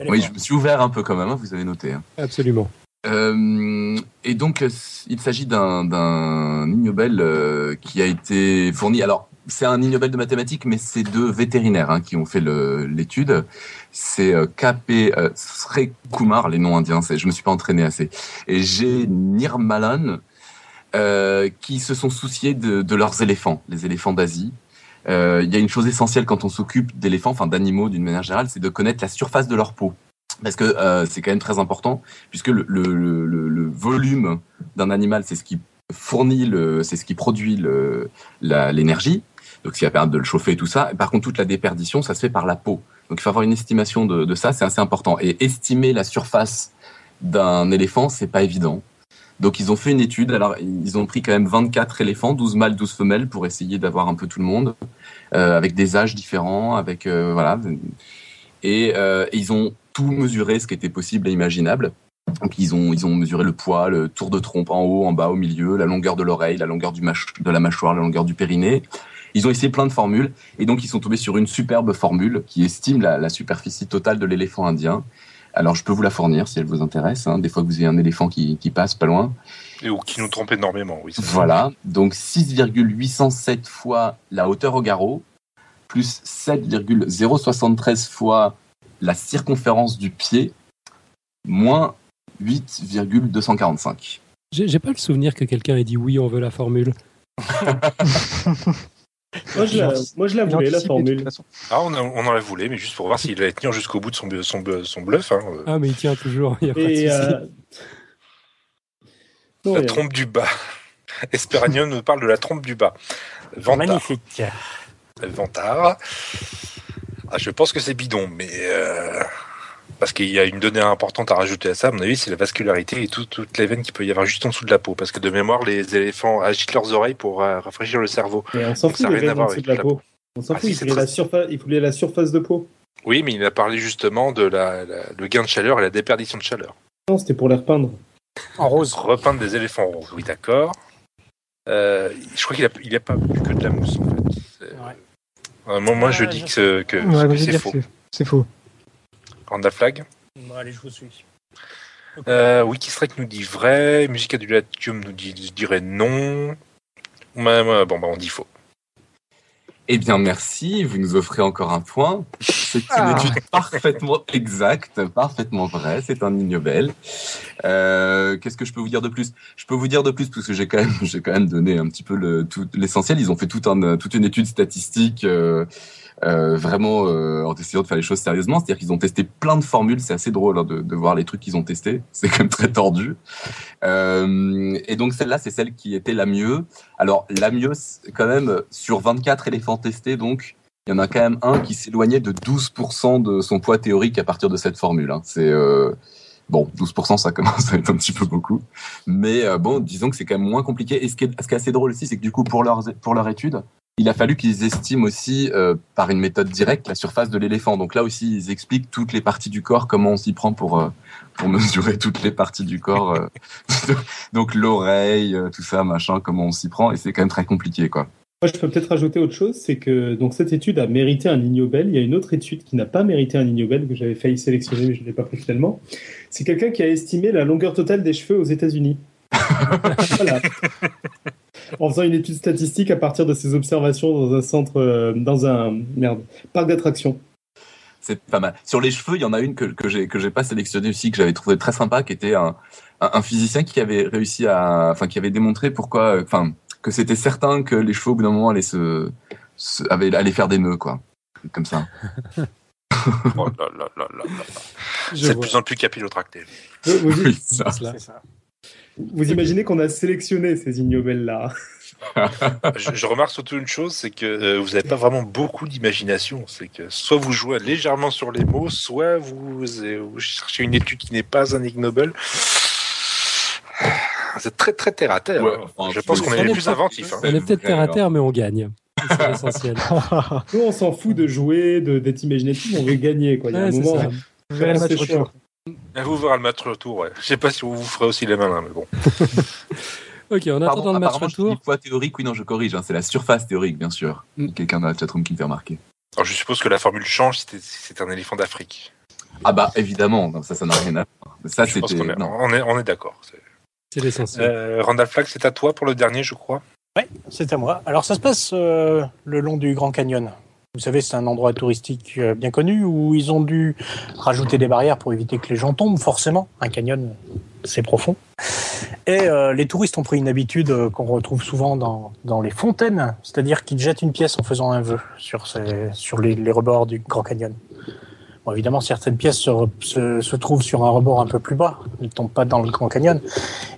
Oui, je me suis ouvert un peu quand même. hein, vous avez noté. hein. absolument. Euh, et donc, euh, il s'agit d'un Ig Nobel euh, qui a été fourni. Alors, c'est un Ig Nobel de mathématiques, mais c'est deux vétérinaires hein, qui ont fait l'étude. C'est euh, K.P. Euh, Sree Kumar, les noms indiens. c'est- Je me suis pas entraîné assez. Et G. Nirmalan, euh, qui se sont souciés de, leurs éléphants, les éléphants d'Asie. Euh, Il y a une chose essentielle quand on s'occupe d'éléphants, enfin d'animaux d'une manière générale, c'est de connaître la surface de leur peau. parce que euh, c'est quand même très important, puisque le, volume d'un animal, c'est ce qui fournit, c'est ce qui produit l'énergie, donc ce qui va permettre de le chauffer et tout ça. Par contre, toute la déperdition, ça se fait par la peau. Donc il faut avoir une estimation de, de ça, c'est assez important. Et estimer la surface d'un éléphant, c'est pas évident. Donc ils ont fait une étude, alors ils ont pris quand même 24 éléphants, 12 mâles, 12 femelles, pour essayer d'avoir un peu tout le monde, euh, avec des âges différents, avec euh, voilà. Et, euh, et ils ont tout mesuré, ce qui était possible et imaginable. Donc ils ont ils ont mesuré le poids, le tour de trompe en haut, en bas, au milieu, la longueur de l'oreille, la longueur du de la mâchoire, la longueur du périnée. Ils ont essayé plein de formules et donc ils sont tombés sur une superbe formule qui estime la superficie totale de l'éléphant indien. Alors je peux vous la fournir si elle vous intéresse. Hein, des fois que vous avez un éléphant qui, qui passe pas loin. Et ou qui nous trompe énormément, oui. c'est ça. Voilà, donc 6,807 fois la hauteur au garrot, plus 7,073 fois la circonférence du pied, moins 8,245. J'ai j'ai pas le souvenir que quelqu'un ait dit oui, on veut la formule. Moi, je la, moi, je la Il voulais, la anticipe de formule. Ah, on, en- on en la voulait, mais juste pour voir s'il allait tenir jusqu'au bout de son, son, son bluff. Hein. euh, Ah, mais il tient toujours, il y a pas de Et, souci. euh, non, la trompe du bas. Esperanion nous parle de la trompe du bas. Vantard. Magnifique. Vantard. Ah, je pense que c'est bidon, mais euh, parce qu'il y a une donnée importante à rajouter à ça, à mon avis, c'est la vascularité et tout- toutes les veines qu'il peut y avoir juste en dessous de la peau. Parce que de mémoire, les éléphants agitent leurs oreilles pour euh, rafraîchir le cerveau. Mais on s'en fout à veines en voir dessous de la la peau. On s'en Ah, fout, si, il, voulait très- la surface, il voulait la surface de peau. Oui, mais il a parlé justement de la, la- le gain de chaleur et la déperdition de chaleur. Non, c'était pour les repeindre. En rose. Repeindre des éléphants roses, oui, d'accord. Euh, je crois qu'il a, il a pas bu que de la mousse, en fait. Euh, moi, moi, je dis que, Ouais, c'est faux. que c'est- C'est faux. Randa Flag. Bon, allez, je vous suis. Euh, Wikistrike nous dit vrai. Musica du Latium nous dit, je dirais non. Ouais, ouais, bon, bah, on dit faux. Eh bien, merci. Vous nous offrez encore un point. C'est une Ah. étude parfaitement exacte, parfaitement vraie. C'est un ignobel. Euh, Qu'est-ce que je peux vous dire de plus? Je peux vous dire de plus parce que j'ai quand même, j'ai quand même donné un petit peu le, tout l'essentiel. Ils ont fait tout un, toute une étude statistique. Euh, euh, vraiment euh, en essayant de faire les choses sérieusement, c'est-à-dire qu'ils ont testé plein de formules, c'est assez drôle hein, de, de voir les trucs qu'ils ont testés, c'est quand même très tordu. Euh, et donc celle-là, c'est celle qui était la mieux. Alors la mieux, quand même sur 24 éléphants testés, donc il y en a quand même un qui s'éloignait de 12% de son poids théorique à partir de cette formule. hein. C'est euh, bon, 12%, ça commence à être un petit peu beaucoup, mais euh, bon, disons que c'est quand même moins compliqué. Et ce qui est, ce qui est assez drôle aussi, c'est que du coup pour leur pour leur étude, il a fallu qu'ils estiment aussi euh, par une méthode directe la surface de l'éléphant. Donc là aussi, ils expliquent toutes les parties du corps, comment on s'y prend pour euh, pour mesurer toutes les parties du corps. euh. Donc l'oreille, tout ça, machin, comment on s'y prend. Et c'est quand même très compliqué, quoi. Moi, je peux peut-être rajouter autre chose, c'est que donc cette étude a mérité un Ignobel. Il y a une autre étude qui n'a pas mérité un Ignobel que j'avais failli sélectionner, mais je ne l'ai pas pris finalement. C'est quelqu'un qui a estimé la longueur totale des cheveux aux États-Unis. voilà. En faisant une étude statistique à partir de ses observations dans un centre, euh, dans un merde, parc d'attractions. C'est pas mal. Sur les cheveux, il y en a une que, que j'ai que j'ai pas sélectionnée aussi, que j'avais trouvé très sympa, qui était un, un, un physicien qui avait réussi à, enfin, qui avait démontré pourquoi, euh, enfin, que c'était certain que les cheveux au bout d'un moment allaient se, se avaient, allaient faire des nœuds, quoi, comme ça. Oh là là là là là. C'est de plus en plus capillotracté. Oui, ça. Cela. C'est ça. Vous imaginez qu'on a sélectionné ces Ignobels-là. je, je remarque surtout une chose, c'est que euh, vous n'avez pas vraiment beaucoup d'imagination. C'est que soit vous jouez légèrement sur les mots, soit vous, euh, vous cherchez une étude qui n'est pas un Ig Nobel. C'est très très terre à terre. Ouais, hein. enfin, je pense qu'on on est les plus inventifs. hein. On est peut-être terre à terre, mais on gagne. C'est l'essentiel. Nous, on s'en fout de jouer, de- d'être imaginatif, on veut gagner. Quoi. Il y a Ouais, un c'est moment, ça. Vous verrez le match retour. Ouais. Je sais pas si vous vous ferez aussi les malins, mais bon. Ok, en Pardon, attendant le match retour. dis poids théorique, oui, non, je corrige, hein, c'est la surface théorique, bien sûr. Mm. Quelqu'un dans la chatroom qui me fait remarquer. Alors je suppose que la formule change. si c'est un éléphant d'Afrique. Ah bah, évidemment, non, ça, ça n'a rien à voir. Ça, Je pense qu'on est, on est, on est d'accord. C'est- l'essentiel. Euh, Randall Flagg, c'est à toi pour le dernier, je crois. Ouais, c'est à moi. Alors ça se passe euh, le long du Grand Canyon. Vous savez, c'est un endroit touristique euh, bien connu où ils ont dû rajouter des barrières pour éviter que les gens tombent, forcément. Un canyon, c'est profond. Et euh, les touristes ont pris une habitude euh, qu'on retrouve souvent dans, dans les fontaines, c'est-à-dire qu'ils jettent une pièce en faisant un vœu sur, sur les, rebords du Grand Canyon. Bon, évidemment, certaines pièces se, se, trouvent sur un rebord un peu plus bas. Ne tombent pas dans le Grand Canyon.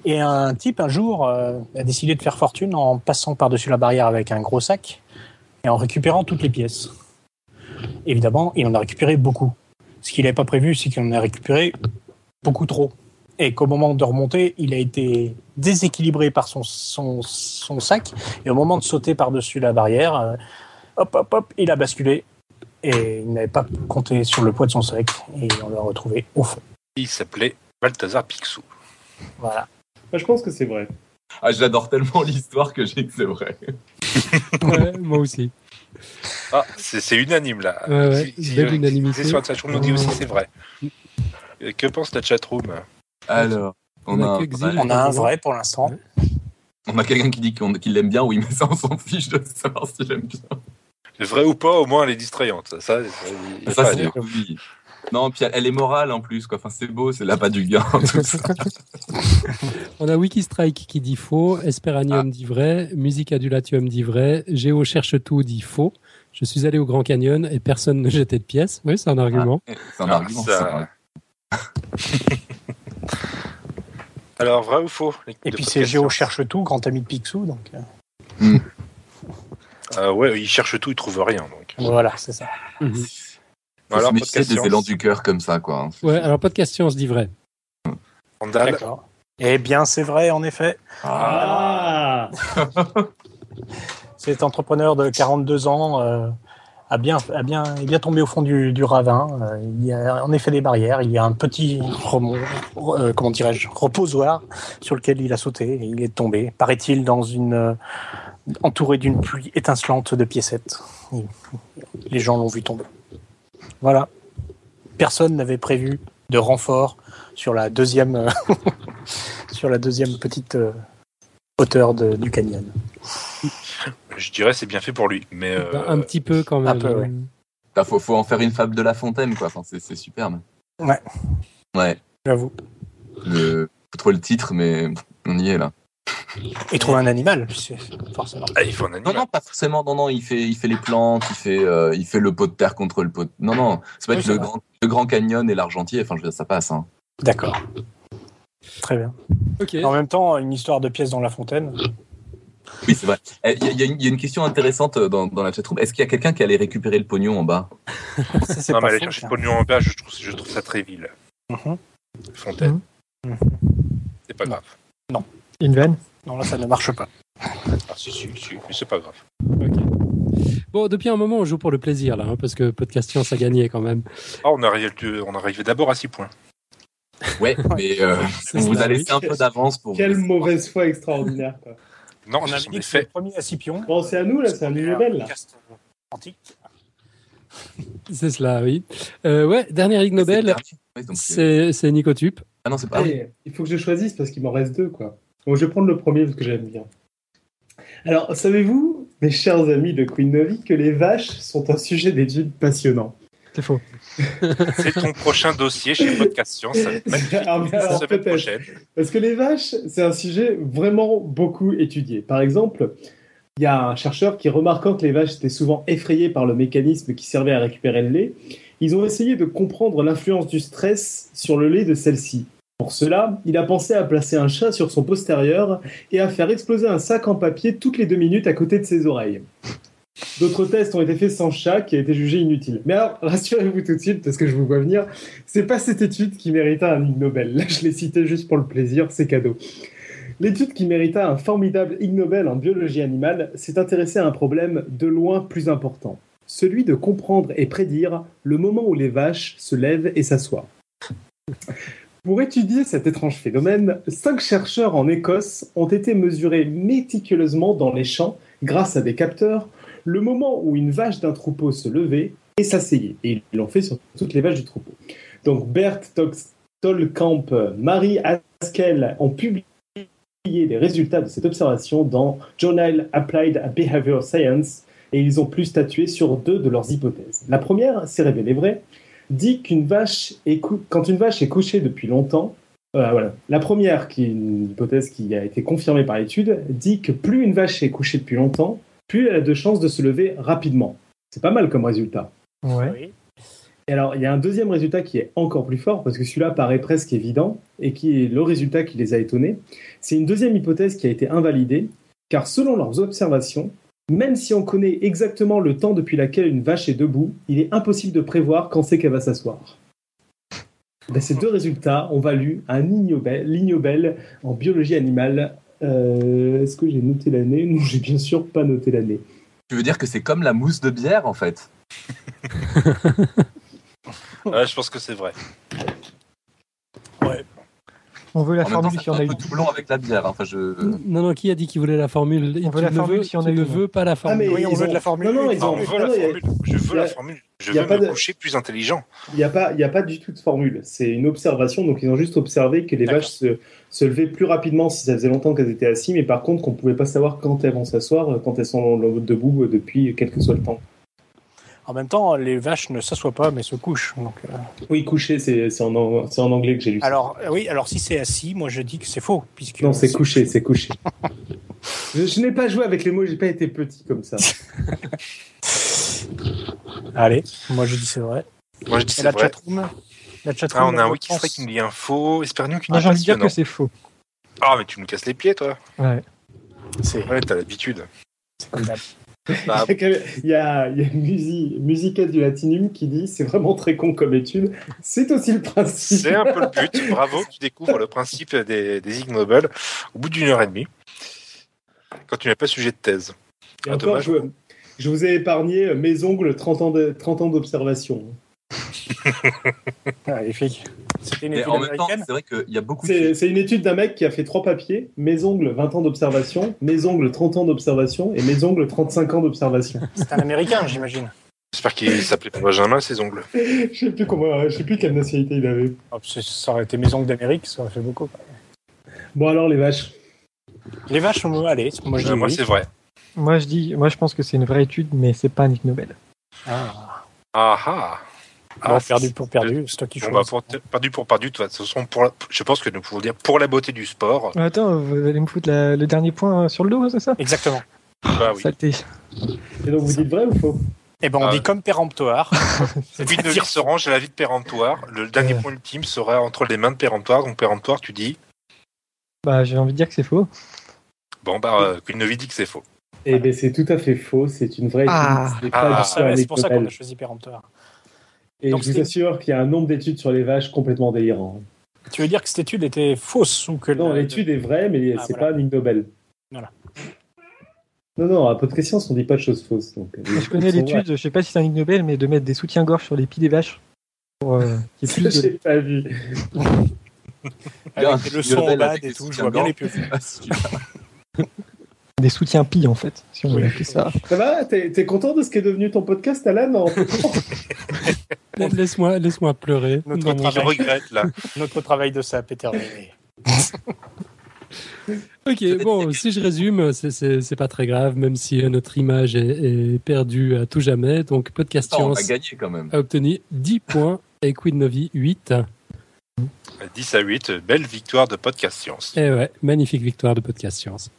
Et un type, un jour, a décidé de faire fortune en passant par-dessus la barrière avec un gros sac et en récupérant toutes les pièces. Évidemment, il en a récupéré beaucoup. Ce qu'il n'avait pas prévu, c'est qu'il en a récupéré beaucoup trop. Et qu'au moment de remonter, il a été déséquilibré par son, son, son sac. Et au moment de sauter par-dessus la barrière, euh, hop, hop, hop, il a basculé. Et il n'avait pas compté sur le poids de son sac. Et on l'a retrouvé au fond. Il s'appelait Balthazar Picsou. Voilà. Moi, je pense que c'est vrai. Ah, j'adore tellement l'histoire que j'ai que c'est vrai. Ouais, moi aussi. Ah, c'est c'est unanime là. Ouais, ouais, unanimité. si sur la chatroom nous dit aussi c'est vrai. Et Que pense ta chatroom? Alors, on, On a On un vrai pour l'instant. on a quelqu'un qui dit qu'on- qu'il l'aime bien, oui, mais ça, on s'en fiche de savoir si j'aime bien. Vrai ou pas, au moins elle est distrayante. Ça, ça, Ça, c'est. Non, puis elle, est morale en plus, quoi. Enfin, c'est beau, c'est là pas du gain, tout ça. On a Wikistrike qui dit faux, Esperanium dit vrai, Musique Adulatium dit vrai, Géo cherche tout dit faux. Je suis allé au Grand Canyon et personne ne jetait de pièces. Oui, c'est un argument. C'est un Ah, argument, ça- ça. Alors, vrai ou faux Et puis c'est Géo cherche tout, grand ami de Picsou. Donc euh, Ah ouais, il cherche tout, il trouve rien. Donc. voilà, c'est ça. Mhm. Faut Alors, se méfier des élans du cœur comme ça, quoi. Ouais, alors pas de question, on se dit vrai. D'accord. Eh bien, c'est vrai, en effet. Ah, Cet entrepreneur de 42 ans euh, a bien, a bien, est bien tombé au fond du, du ravin. Euh, il y a en effet des barrières. Il y a un petit remon- euh, comment dirais-je, reposoir sur lequel il a sauté et il est tombé. Paraît-il dans une entouré d'une pluie étincelante de piécettes. Et les gens l'ont vu tomber. Voilà. Personne n'avait prévu de renfort sur la deuxième, euh, sur la deuxième petite euh, hauteur de- du canyon. je dirais c'est bien fait pour lui. Mais euh, Bah, un petit peu quand même. un peu, ouais. Là, faut, faut en faire une fable de La Fontaine, quoi. Enfin, c'est c'est superbe. Ouais. Ouais. J'avoue. Le... Faut trouver le titre, mais on y est, là. Et trouver un animal, c'est forcément. ah, il faut un Non, animal. non, pas forcément. Non, non, il fait, il fait les plantes, il fait, euh, il fait le pot de terre contre le pot. de- Non, non, ça peut Oui, être c'est le grand, le grand canyon et l'argentier. Enfin, je veux dire, ça passe. Hein. D'accord. Très bien. Ok. En même temps, une histoire de pièces dans la fontaine. Oui, c'est vrai. Eh, Il y, a- il y a une- il y a une question intéressante dans, dans la chatroom. Est-ce qu'il y a quelqu'un qui allait récupérer le pognon en bas? Ça, c'est non, pas mais aller chercher le pognon en bas, je trouve, je trouve ça très vil. Mhm. Fontaine. Mhm. C'est pas Non. Une vanne Non, là, ça ne marche pas. Ah, si, si, si, mais c'est pas grave. Ok. Bon, depuis un moment, on joue pour le plaisir, là, hein, parce que Podcast Science a gagné quand même. Ah, on arrivait d'abord à 6 points. Ouais, mais euh, on vous a laissé un peu d'avance pour. quelle vous- mauvaise foi extraordinaire. Quoi. Non, On c'était le faits. premier à Scipion. Bon, c'est à nous, là, c'est un niveau belle, là. antique. C'est cela, oui. Euh, ouais, dernière Ig Nobel, c'est c'est Nicotube. Ah non, c'est pas. Allez, il faut que je choisisse parce qu'il m'en reste deux, quoi. Bon, je vais prendre le premier parce que j'aime bien. Alors, savez-vous, mes chers amis de Queen Novi, que les vaches sont un sujet d'étude passionnant? C'est faux. C'est ton prochain dossier chez Podcast Science. Alors, prochaine. Parce que les vaches, c'est un sujet vraiment beaucoup étudié. Par exemple, il y a un chercheur qui, remarquant que les vaches étaient souvent effrayées par le mécanisme qui servait à récupérer le lait, ils ont essayé de comprendre l'influence du stress sur le lait de celle-ci. Pour cela, il a pensé à placer un chat sur son postérieur et à faire exploser un sac en papier toutes les deux minutes à côté de ses oreilles. D'autres tests ont été faits sans chat, qui a été jugé inutile. Mais alors, rassurez-vous tout de suite, parce que je vous vois venir, c'est pas cette étude qui méritait un Ig Nobel. Là, je l'ai cité juste pour le plaisir, c'est cadeau. L'étude qui mérita un formidable Ig Nobel en biologie animale s'est intéressée à un problème de loin plus important. Celui de comprendre et prédire le moment où les vaches se lèvent et s'assoient. Pour étudier cet étrange phénomène, cinq chercheurs en Écosse ont été mesurés méticuleusement dans les champs, grâce à des capteurs, le moment où une vache d'un troupeau se levait et s'asseyait. Et ils l'ont fait sur toutes les vaches du troupeau. Donc Bert Tolkamp, Marie Haskell ont publié les résultats de cette observation dans Journal Applied Behavior Science et ils ont pu statuer sur deux de leurs hypothèses. La première s'est révélée vraie, dit qu'une vache est cou- quand une vache est couchée depuis longtemps, euh, voilà. La première, qui est une hypothèse qui a été confirmée par l'étude, dit que plus une vache est couchée depuis longtemps, plus elle a de chances de se lever rapidement. C'est pas mal comme résultat. Ouais. Oui. Et alors, il y a un deuxième résultat qui est encore plus fort, parce que celui-là paraît presque évident, et qui est le résultat qui les a étonnés. C'est une deuxième hypothèse qui a été invalidée, car selon leurs observations, même si on connaît exactement le temps depuis laquelle une vache est debout, il est impossible de prévoir quand c'est qu'elle va s'asseoir. Ben, ces deux résultats ont valu un Nobel, Nobel en biologie animale. Euh, Est-ce que j'ai noté l'année? Non, j'ai bien sûr pas noté l'année. Tu veux dire que c'est comme la mousse de bière en fait? Ouais, je pense que c'est vrai. On veut la En formule si on a eu. doublon avec la bière. Enfin, je... Non, non, qui a dit qu'il voulait la formule? On veut la ne formule veux- si on a ne une. veux pas la formule. mais Oui, on ils veut de la formule. Non, non, ils ont- on veut non, la il y a- formule. Je veux la formule. Je il y a veux pas me de- coucher plus intelligent. Il n'y a, pas- il y a pas du tout de formule. C'est une observation. Donc, ils ont juste observé que les vaches se, se levaient plus rapidement si ça faisait longtemps qu'elles étaient assises, mais par contre, qu'on ne pouvait pas savoir quand elles vont s'asseoir, quand elles sont debout euh, depuis quel que soit le temps. En même temps, les vaches ne s'assoient pas, mais se couchent. Donc, euh, Oui, coucher, c'est en, anglais que j'ai lu. Alors, euh, oui, alors si c'est assis, moi je dis que c'est faux. Puisque non, c'est couché, c'est couché. je je n'ai pas joué avec les mots, j'ai pas été petit comme ça. Allez, moi je dis c'est vrai. Moi, je dis c'est la vrai. chatroom La chatroom. Ah, on a un réponse- qui nous dit info. Espère-nous qui Moi dit j'ai envie de dire que c'est faux. Ah, mais tu nous casses les pieds, toi. Ouais. C'est Ouais, t'as l'habitude. c'est comme d'hab. Bah, Il y a, il y a Musi, Musica du Latinum qui dit c'est vraiment très con comme étude. C'est aussi le principe. c'est un peu le but. Bravo, tu découvres le principe des, des Ig Nobel au bout d'une heure et demie. Quand tu n'as pas sujet de thèse. Et Ah, encore, dommage. je, je vous ai épargné mes ongles 30 ans de- 30 ans d'observation. Magnifique. C'était une Mais étude en même temps, américaine c'est vrai qu'il y a beaucoup C'est de. c'est une étude d'un mec qui a fait trois papiers mes ongles 20 ans d'observation, mes ongles 30 ans d'observation et mes ongles 35 ans d'observation. C'est un américain, j'imagine. J'espère qu'il s'appelait pas Benjamin, ses ongles. je sais plus comment, je sais plus quelle nationalité il avait. Oh, c'est- ça aurait été mes ongles d'Amérique, ça aurait fait beaucoup. Bon alors les vaches. Les vaches, on- allez, moi je dis Euh, moi, oui. c'est vrai. Moi je dis, moi je pense que c'est une vraie étude, mais c'est pas un Ig Nobel. Ah. Ah ah. Ah, perdu pour perdu, c'est toi qui choisis. pour- perdu pour perdu, de toute façon, pour la- je pense que nous pouvons dire pour la beauté du sport. Attends, vous allez me foutre la- le dernier point sur le dos, c'est ça? Exactement. Bah oui. Saleté. Et donc vous dites vrai ou faux? Eh ben, on Ah. dit comme péremptoire. Puis de vie se range à la vie de péremptoire. Le dernier Euh. point ultime sera entre les mains de péremptoire. Donc péremptoire, tu dis? Bah j'ai envie de dire que c'est faux. Bon, bah, euh, Queen Novi dit que c'est faux. Eh ben c'est tout à fait faux. C'est une vraie. Ah. Ah. Ah, Ah c'est pour ça qu'on a choisi péremptoire. Et Donc je vous assure qu'il y a un nombre d'études sur les vaches complètement délirant. Tu veux dire que cette étude était fausse ou que Non, le- l'étude est vraie, mais Ah, c'est voilà. pas un Nobel. Voilà. Non, non, à peu de science, on dit pas de choses fausses. Donc, euh, Je connais l'étude, je sais pas si c'est un Ig Nobel, mais de mettre des soutiens-gorge sur les pieds des vaches. Pour euh, plus de... pas vu. avec des leçons en bas et tout, je vois bien les pieux. Des soutiens-pieds en fait, si on veut appeler ça. Ça va T'es content de ce qui est devenu ton podcast, Alan en Laisse-moi laisse pleurer. Notre travail. Je regrette, là. Notre travail de sap est terminé. Ok, bon, si je résume, c'est- pas très grave, même si euh, notre image est, est perdue à tout jamais. Donc, Podcast Attends, on a Science gagné quand même. a obtenu 10 points et Quid Novi 8. 10 à 8, belle victoire de Podcast Science. Et ouais, magnifique victoire de Podcast Science.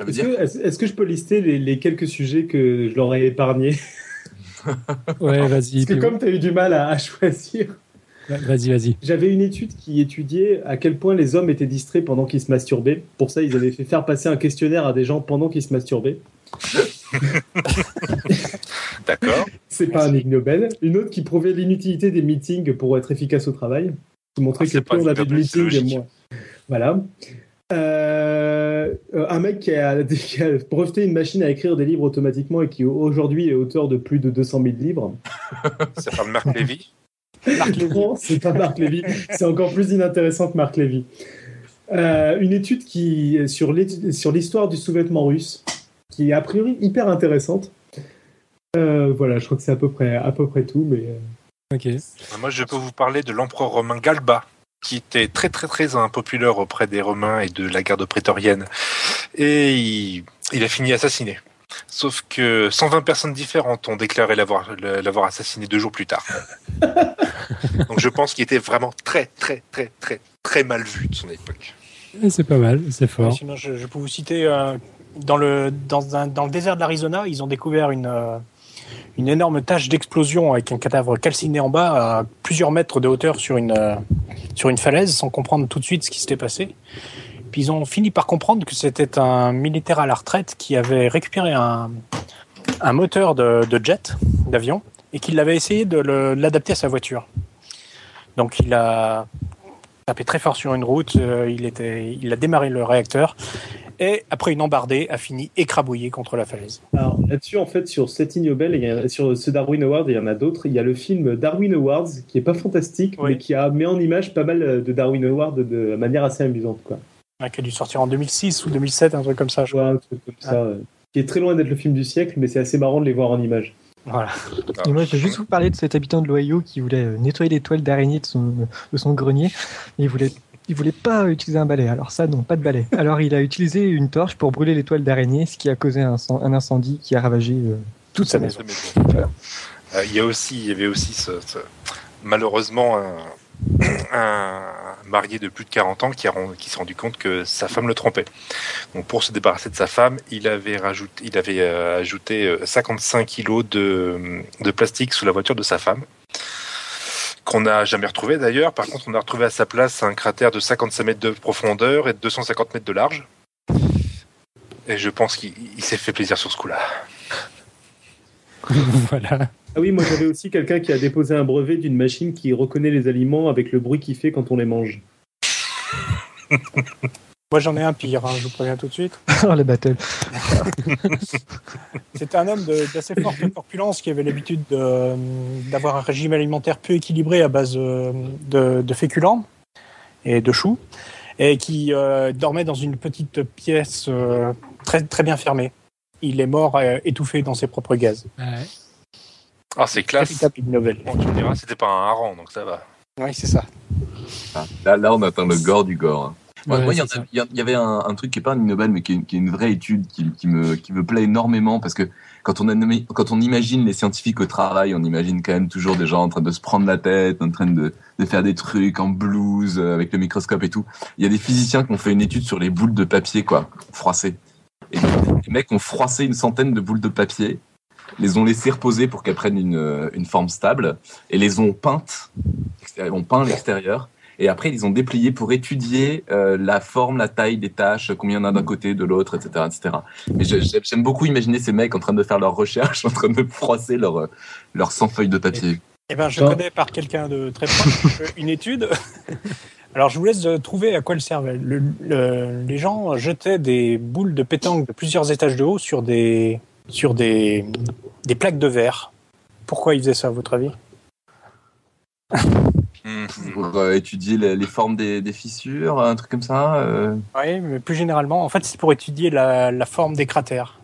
Est-ce dire que, est-ce- est-ce que je peux lister les, les quelques sujets que je leur ai épargnés? Ouais, vas-y, Parce que comme tu as eu du mal à, à choisir, vas-y, vas-y. j'avais une étude qui étudiait à quel point les hommes étaient distraits pendant qu'ils se masturbaient. Pour ça, ils avaient fait faire passer un questionnaire à des gens pendant qu'ils se masturbaient. D'accord. C'est pas un Ig Nobel. Une autre qui prouvait l'inutilité des meetings pour être efficace au travail. Qui montrait Ah, que c'est pas plus on avait de meetings, moins. Voilà. Euh, un mec qui a, qui a breveté une machine à écrire des livres automatiquement et qui aujourd'hui est auteur de plus de 200 000 livres. Ça parle de Marc Lévy. Non, c'est pas Marc Lévy. C'est encore plus inintéressant que Marc Lévy. Euh, une étude qui sur l'histoire du sous-vêtement russe, qui est a priori hyper intéressante. Euh, voilà, je crois que c'est à peu près à peu près tout, mais Ok. Moi, je peux vous parler de l'empereur romain Galba, qui était très très très impopulaire auprès des Romains et de la garde prétorienne. Et il, il a fini assassiné. Sauf que 120 personnes différentes ont déclaré l'avoir l'avoir assassiné deux jours plus tard. Donc je pense qu'il était vraiment très très très très très mal vu de son époque. C'est pas mal, c'est fort. Sinon, je, je peux vous citer euh, dans le dans, un- dans le désert de l'Arizona, ils ont découvert une euh, une énorme tache d'explosion avec un cadavre calciné en bas à plusieurs mètres de hauteur sur une euh, sur une falaise, sans comprendre tout de suite ce qui s'était passé. Puis ils ont fini par comprendre que c'était un militaire à la retraite qui avait récupéré un un moteur de, jet d'avion et qu'il avait essayé de l'adapter à sa voiture. Donc il a tapé très fort sur une route, euh, il, était, il a démarré le réacteur et après une embardée a fini écrabouillé contre la falaise. Alors là-dessus, en fait, sur cet Nobel, il y a- sur ce Darwin Award, il y en a d'autres. Il y a le film Darwin Awards, qui est pas fantastique, Oui. mais qui a mis en image pas mal de Darwin Awards de manière assez amusante, quoi. hein, qui a dû sortir en 2006 ou 2007, un truc comme ça. Je un truc comme ça, euh, qui est très loin d'être le film du siècle, mais c'est assez marrant de les voir en image. Voilà. Et moi, je vais juste vous parler de cet habitant de l'Ohio qui voulait euh, nettoyer les toiles d'araignée de son, de son grenier. Il voulait, il voulait pas utiliser un balai. Alors ça, non, pas de balai. Alors il a utilisé une torche pour brûler les toiles d'araignée, ce qui a causé un, incendie qui a ravagé euh, toute sa maison. Euh, il y a aussi, il y avait aussi ce, malheureusement un, un marié de plus de 40 ans qui, qui s'est rendu compte que sa femme le trompait. Donc pour se débarrasser de sa femme, il avait rajouté, il avait euh, ajouté euh, 55 kilos de, de plastique sous la voiture de sa femme qu'on n'a jamais retrouvé d'ailleurs. Par contre, on a retrouvé à sa place un cratère de 55 mètres de profondeur et de 250 mètres de large. Et je pense qu'il il s'est fait plaisir sur ce coup-là. voilà. Ah oui, moi j'avais aussi quelqu'un qui a déposé un brevet d'une machine qui reconnaît les aliments avec le bruit qu'il fait quand on les mange. Moi j'en ai un pire, hein, je vous préviens tout de suite. Oh, la battle. C'était un homme de- d'assez forte corpulence qui avait l'habitude de- d'avoir un régime alimentaire peu équilibré à base euh, de, de féculents et de choux, et qui euh, dormait dans une petite pièce euh, très, très bien fermée. Il est mort euh, étouffé dans ses propres gaz. Ah, c'est classe. Véritable Ig Nobel. Bon, tu me diras, c'était pas un hareng, donc ça va. Oui, c'est ça. Ah, Là, là, on atteint le gore du gore. hein. Moi, Ouais, moi, il y, en a- il avait un, un truc qui est pas un Nobel, mais qui est, qui est une vraie étude qui, qui me, qui me plaît énormément parce que quand on, a nommé- quand on imagine les scientifiques au travail, on imagine quand même toujours des gens en train de se prendre la tête, en train de, de faire des trucs en blues euh, avec le microscope et tout. Il y a des physiciens qui ont fait une étude sur les boules de papier, quoi, froissées. Et les mecs ont froissé une centaine de boules de papier, les ont laissées reposer pour qu'elles prennent une, euh, une forme stable et les ont peintes, ont peint l'extérieur. Et après, ils ont déplié pour étudier euh, la forme, la taille des tâches, combien il y en a d'un côté, de l'autre, etc., etc. Mais j'aime beaucoup imaginer ces mecs en train de faire leurs recherches, en train de froisser leurs euh, leurs 100 feuilles de papier. Eh ben, je connais par quelqu'un de très proche euh, une étude. Alors, je vous laisse euh, trouver à quoi elle servait. Le- le- les gens jetaient des boules de pétanque de plusieurs étages de haut sur des, sur des, des plaques de verre. Pourquoi ils faisaient ça, à votre avis? Pour euh, étudier les, les formes des, des fissures, un truc comme ça. euh. Oui, mais plus généralement, en fait, c'est pour étudier la, la forme des cratères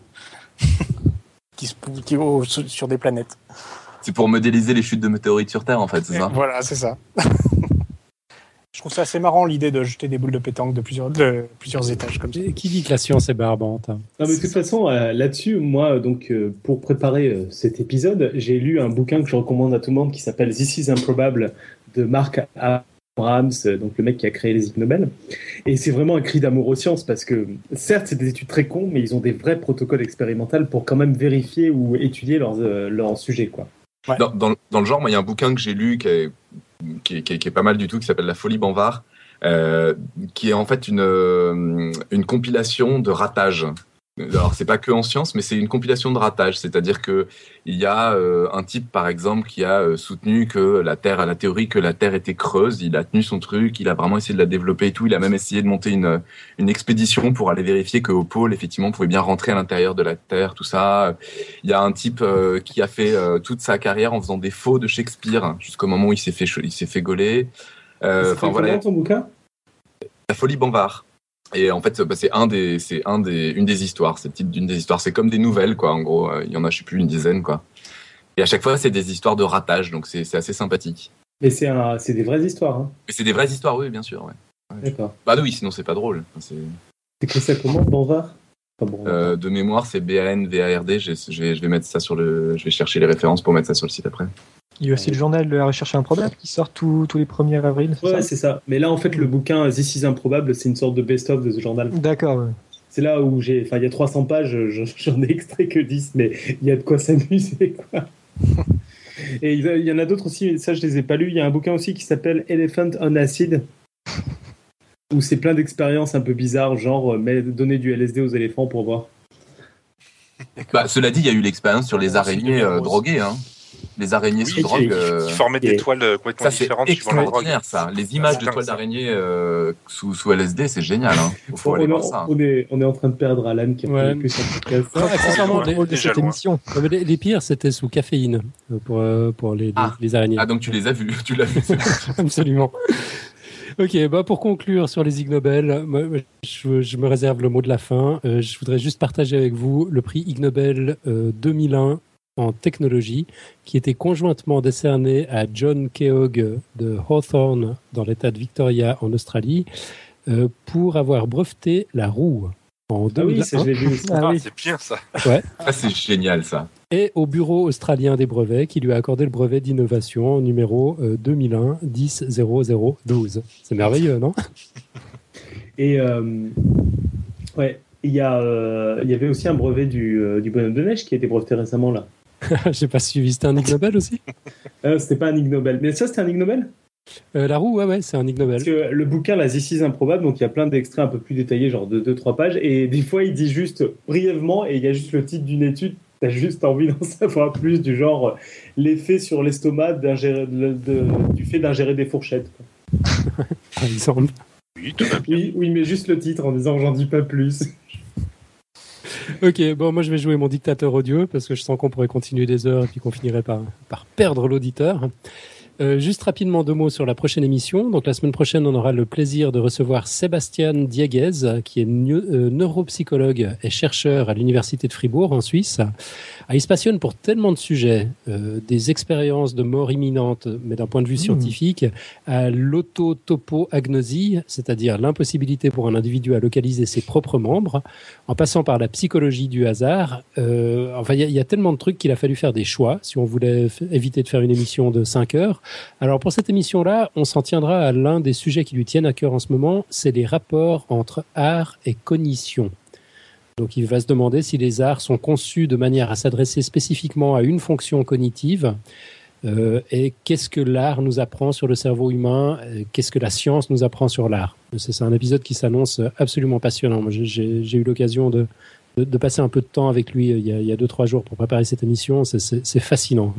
qui se, qui, au- sur des planètes. C'est pour modéliser les chutes de météorites sur Terre, en fait, c'est ça? Voilà, c'est ça. je trouve ça assez marrant l'idée de jeter des boules de pétanque de plusieurs, de plusieurs étages comme ça. Qui dit que la science est barbante? Hein Non, mais de toute façon, euh, là-dessus, moi, donc, euh, pour préparer euh, cet épisode, j'ai lu un bouquin que je recommande à tout le monde qui s'appelle This is Improbable de Mark Abrams, donc le mec qui a créé les Ig Nobel. Et c'est vraiment un cri d'amour aux sciences parce que, certes, c'est des études très cons, mais ils ont des vrais protocoles expérimentaux pour quand même vérifier ou étudier leurs, euh, leurs sujets, quoi. Ouais. Dans, dans, dans le genre, moi, il y a un bouquin que j'ai lu qui est, qui, est, qui est- qui est pas mal du tout, qui s'appelle La folie Banvard, euh, qui est en fait une, euh, une compilation de ratages. Alors, c'est pas que en sciences, mais c'est une compilation de ratages. C'est-à-dire que il y a euh, un type, par exemple, qui a euh, soutenu que la Terre, à la théorie que la Terre était creuse. Il a tenu son truc, il a vraiment essayé de la développer et tout. Il a même essayé de monter une, une expédition pour aller vérifier qu'au pôle, effectivement, on pouvait bien rentrer à l'intérieur de la Terre, tout ça. Il y a un type euh, qui a fait toute sa carrière en faisant des faux de Shakespeare hein, jusqu'au moment où il s'est fait il s'est fait gauler. Enfin voilà, ton bouquin? La folie Banvard. Et en fait, bah, c'est un des, c'est un des, une des histoires. C'est le titre d'une des histoires. C'est comme des nouvelles, quoi. En gros, Euh, il y en a, je sais plus, une dizaine, quoi. Et à chaque fois, c'est des histoires de ratage, donc c'est assez sympathique. Mais c'est des vraies histoires, hein. Mais c'est des vraies histoires, oui, bien sûr. Ouais. D'accord. Bah oui, sinon c'est pas drôle. Enfin, c'est- T'écris ça comment, Banvard bon. Euh, de mémoire, c'est B-A-N-V-A-R-D. Je, je vais, je vais mettre ça sur le, je vais chercher les références pour mettre ça sur le site après. Il y a aussi le journal de la recherche improbable qui sort tous tous les 1er avril. Ouais, c'est ça. Mais là, en fait, le bouquin This is Improbable, c'est une sorte de best-of de ce journal. D'accord. ouais. C'est là où j'ai. Enfin, il y a 300 pages, je- j'en ai extrait que 10, mais il y a de quoi s'amuser, quoi. Et il y en a d'autres aussi, ça je les ai pas lus. Il y a un bouquin aussi qui s'appelle Elephant on Acid, où c'est plein d'expériences un peu bizarres, genre euh, mais donner du LSD aux éléphants pour voir. Bah, cela dit, il y a eu l'expérience sur les araignées euh, droguées. Hein. Les araignées Oui, sous qui, drogue. qui- euh, qui formaient des toiles euh, complètement Ça, c'est différentes suivant la drogue. extraordinaire, ça. Les images de toiles d'araignées euh, sous, sous LSD, c'est génial. Hein. Faut on, aller est, voir ça. on, est, on est en train de perdre Alan qui a Ouais. fait plus le podcast. Ah, accessoirement, Rôle de cette loin. émission. Ouais, mais les, les pires, c'était sous caféine euh, pour, euh, pour les, les- Ah. les araignées. Ah, donc tu les as vus. Tu l'as vu. Absolument. Ok, bah pour conclure sur les Ig Nobel, je, je me réserve le mot de la fin. Euh, je voudrais juste partager avec vous le prix Ig Nobel euh, 2001 en technologie, qui était conjointement décerné à John Keogh de Hawthorne dans l'État de Victoria en Australie euh, pour avoir breveté la roue en Ah oui, ça, 2001 je l'ai vu aussi. Ah Ah, oui. c'est bien ça. Ça, c'est génial, ça. et au Bureau australien des brevets qui lui a accordé le brevet d'innovation numéro euh, 2001 10 0012. C'est merveilleux, non? Et euh, ouais, il y, a, euh, il y avait aussi un brevet du, euh, du bonhomme de neige qui a été breveté récemment là. J'ai pas suivi. C'était un Ig Nobel aussi Euh, c'était pas un Ig Nobel. Mais ça, c'était un Ig Nobel Euh, La roue, ouais, ouais, c'est un Ig Nobel. Parce que le bouquin, la This is Improbable, donc il y a plein d'extraits un peu plus détaillés, genre de 2-3 pages, et des fois il dit juste brièvement, et il y a juste le titre d'une étude, t'as juste envie d'en savoir plus, du genre euh, l'effet sur l'estomac d'ingérer- de- de- du fait d'ingérer des fourchettes. quoi. Par exemple. Oui, tout va bien. Oui, oui, mais juste le titre en disant j'en dis pas plus. Ok, bon, moi je vais jouer mon dictateur audio parce que je sens qu'on pourrait continuer des heures et puis qu'on finirait par, par perdre l'auditeur. Euh, juste rapidement deux mots sur la prochaine émission. Donc la semaine prochaine, on aura le plaisir de recevoir Sébastien Dieguez, qui est euh, neuropsychologue et chercheur à l'université de Fribourg en Suisse. Ah, il se passionne pour tellement de sujets, euh, des expériences de mort imminente, mais d'un point de vue scientifique, à l'autotopoagnosie, c'est-à-dire l'impossibilité pour un individu à localiser ses propres membres, en passant par la psychologie du hasard. Enfin, il y, y a tellement de trucs qu'il a fallu faire des choix si on voulait éviter de faire une émission de 5 heures. Alors pour cette émission-là, on s'en tiendra à l'un des sujets qui lui tiennent à cœur en ce moment, c'est les rapports entre art et cognition. Donc il va se demander si les arts sont conçus de manière à s'adresser spécifiquement à une fonction cognitive. euh, et qu'est-ce que l'art nous apprend sur le cerveau humain euh, Qu'est-ce que la science nous apprend sur l'art C'est un épisode qui s'annonce absolument passionnant. J'ai- eu l'occasion de, de, passer un peu de temps avec lui euh, il y a, il y a deux trois jours pour préparer cette émission. C'est fascinant.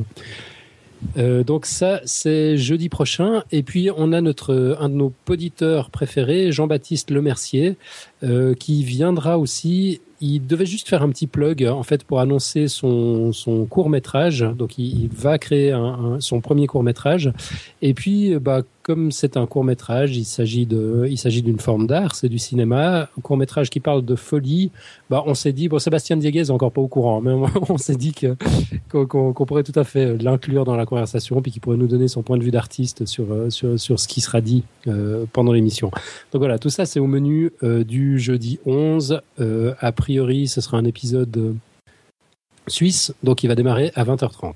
Euh, donc ça, c'est jeudi prochain. Et puis on a notre un de nos poditeurs préférés, Jean-Baptiste Lemercier, euh, qui viendra aussi. Il devait juste faire un petit plug en fait pour annoncer son, son court métrage. Donc il, va créer un, un- son premier court métrage. Et puis bah comme c'est un court métrage, il s'agit de il s'agit d'une forme d'art, c'est du cinéma. Un court métrage qui parle de folie. Bah on s'est dit bon Sébastien Dieguez est encore pas au courant, mais on, s'est dit qu'on pourrait tout à fait l'inclure dans la conversation, puis qu'il pourrait nous donner son point de vue d'artiste sur, euh, sur, sur ce qui sera dit euh, pendant l'émission. Donc voilà, tout ça c'est au menu euh, du jeudi 11. Euh, a priori, ce sera un épisode euh, suisse, donc il va démarrer à 20h30.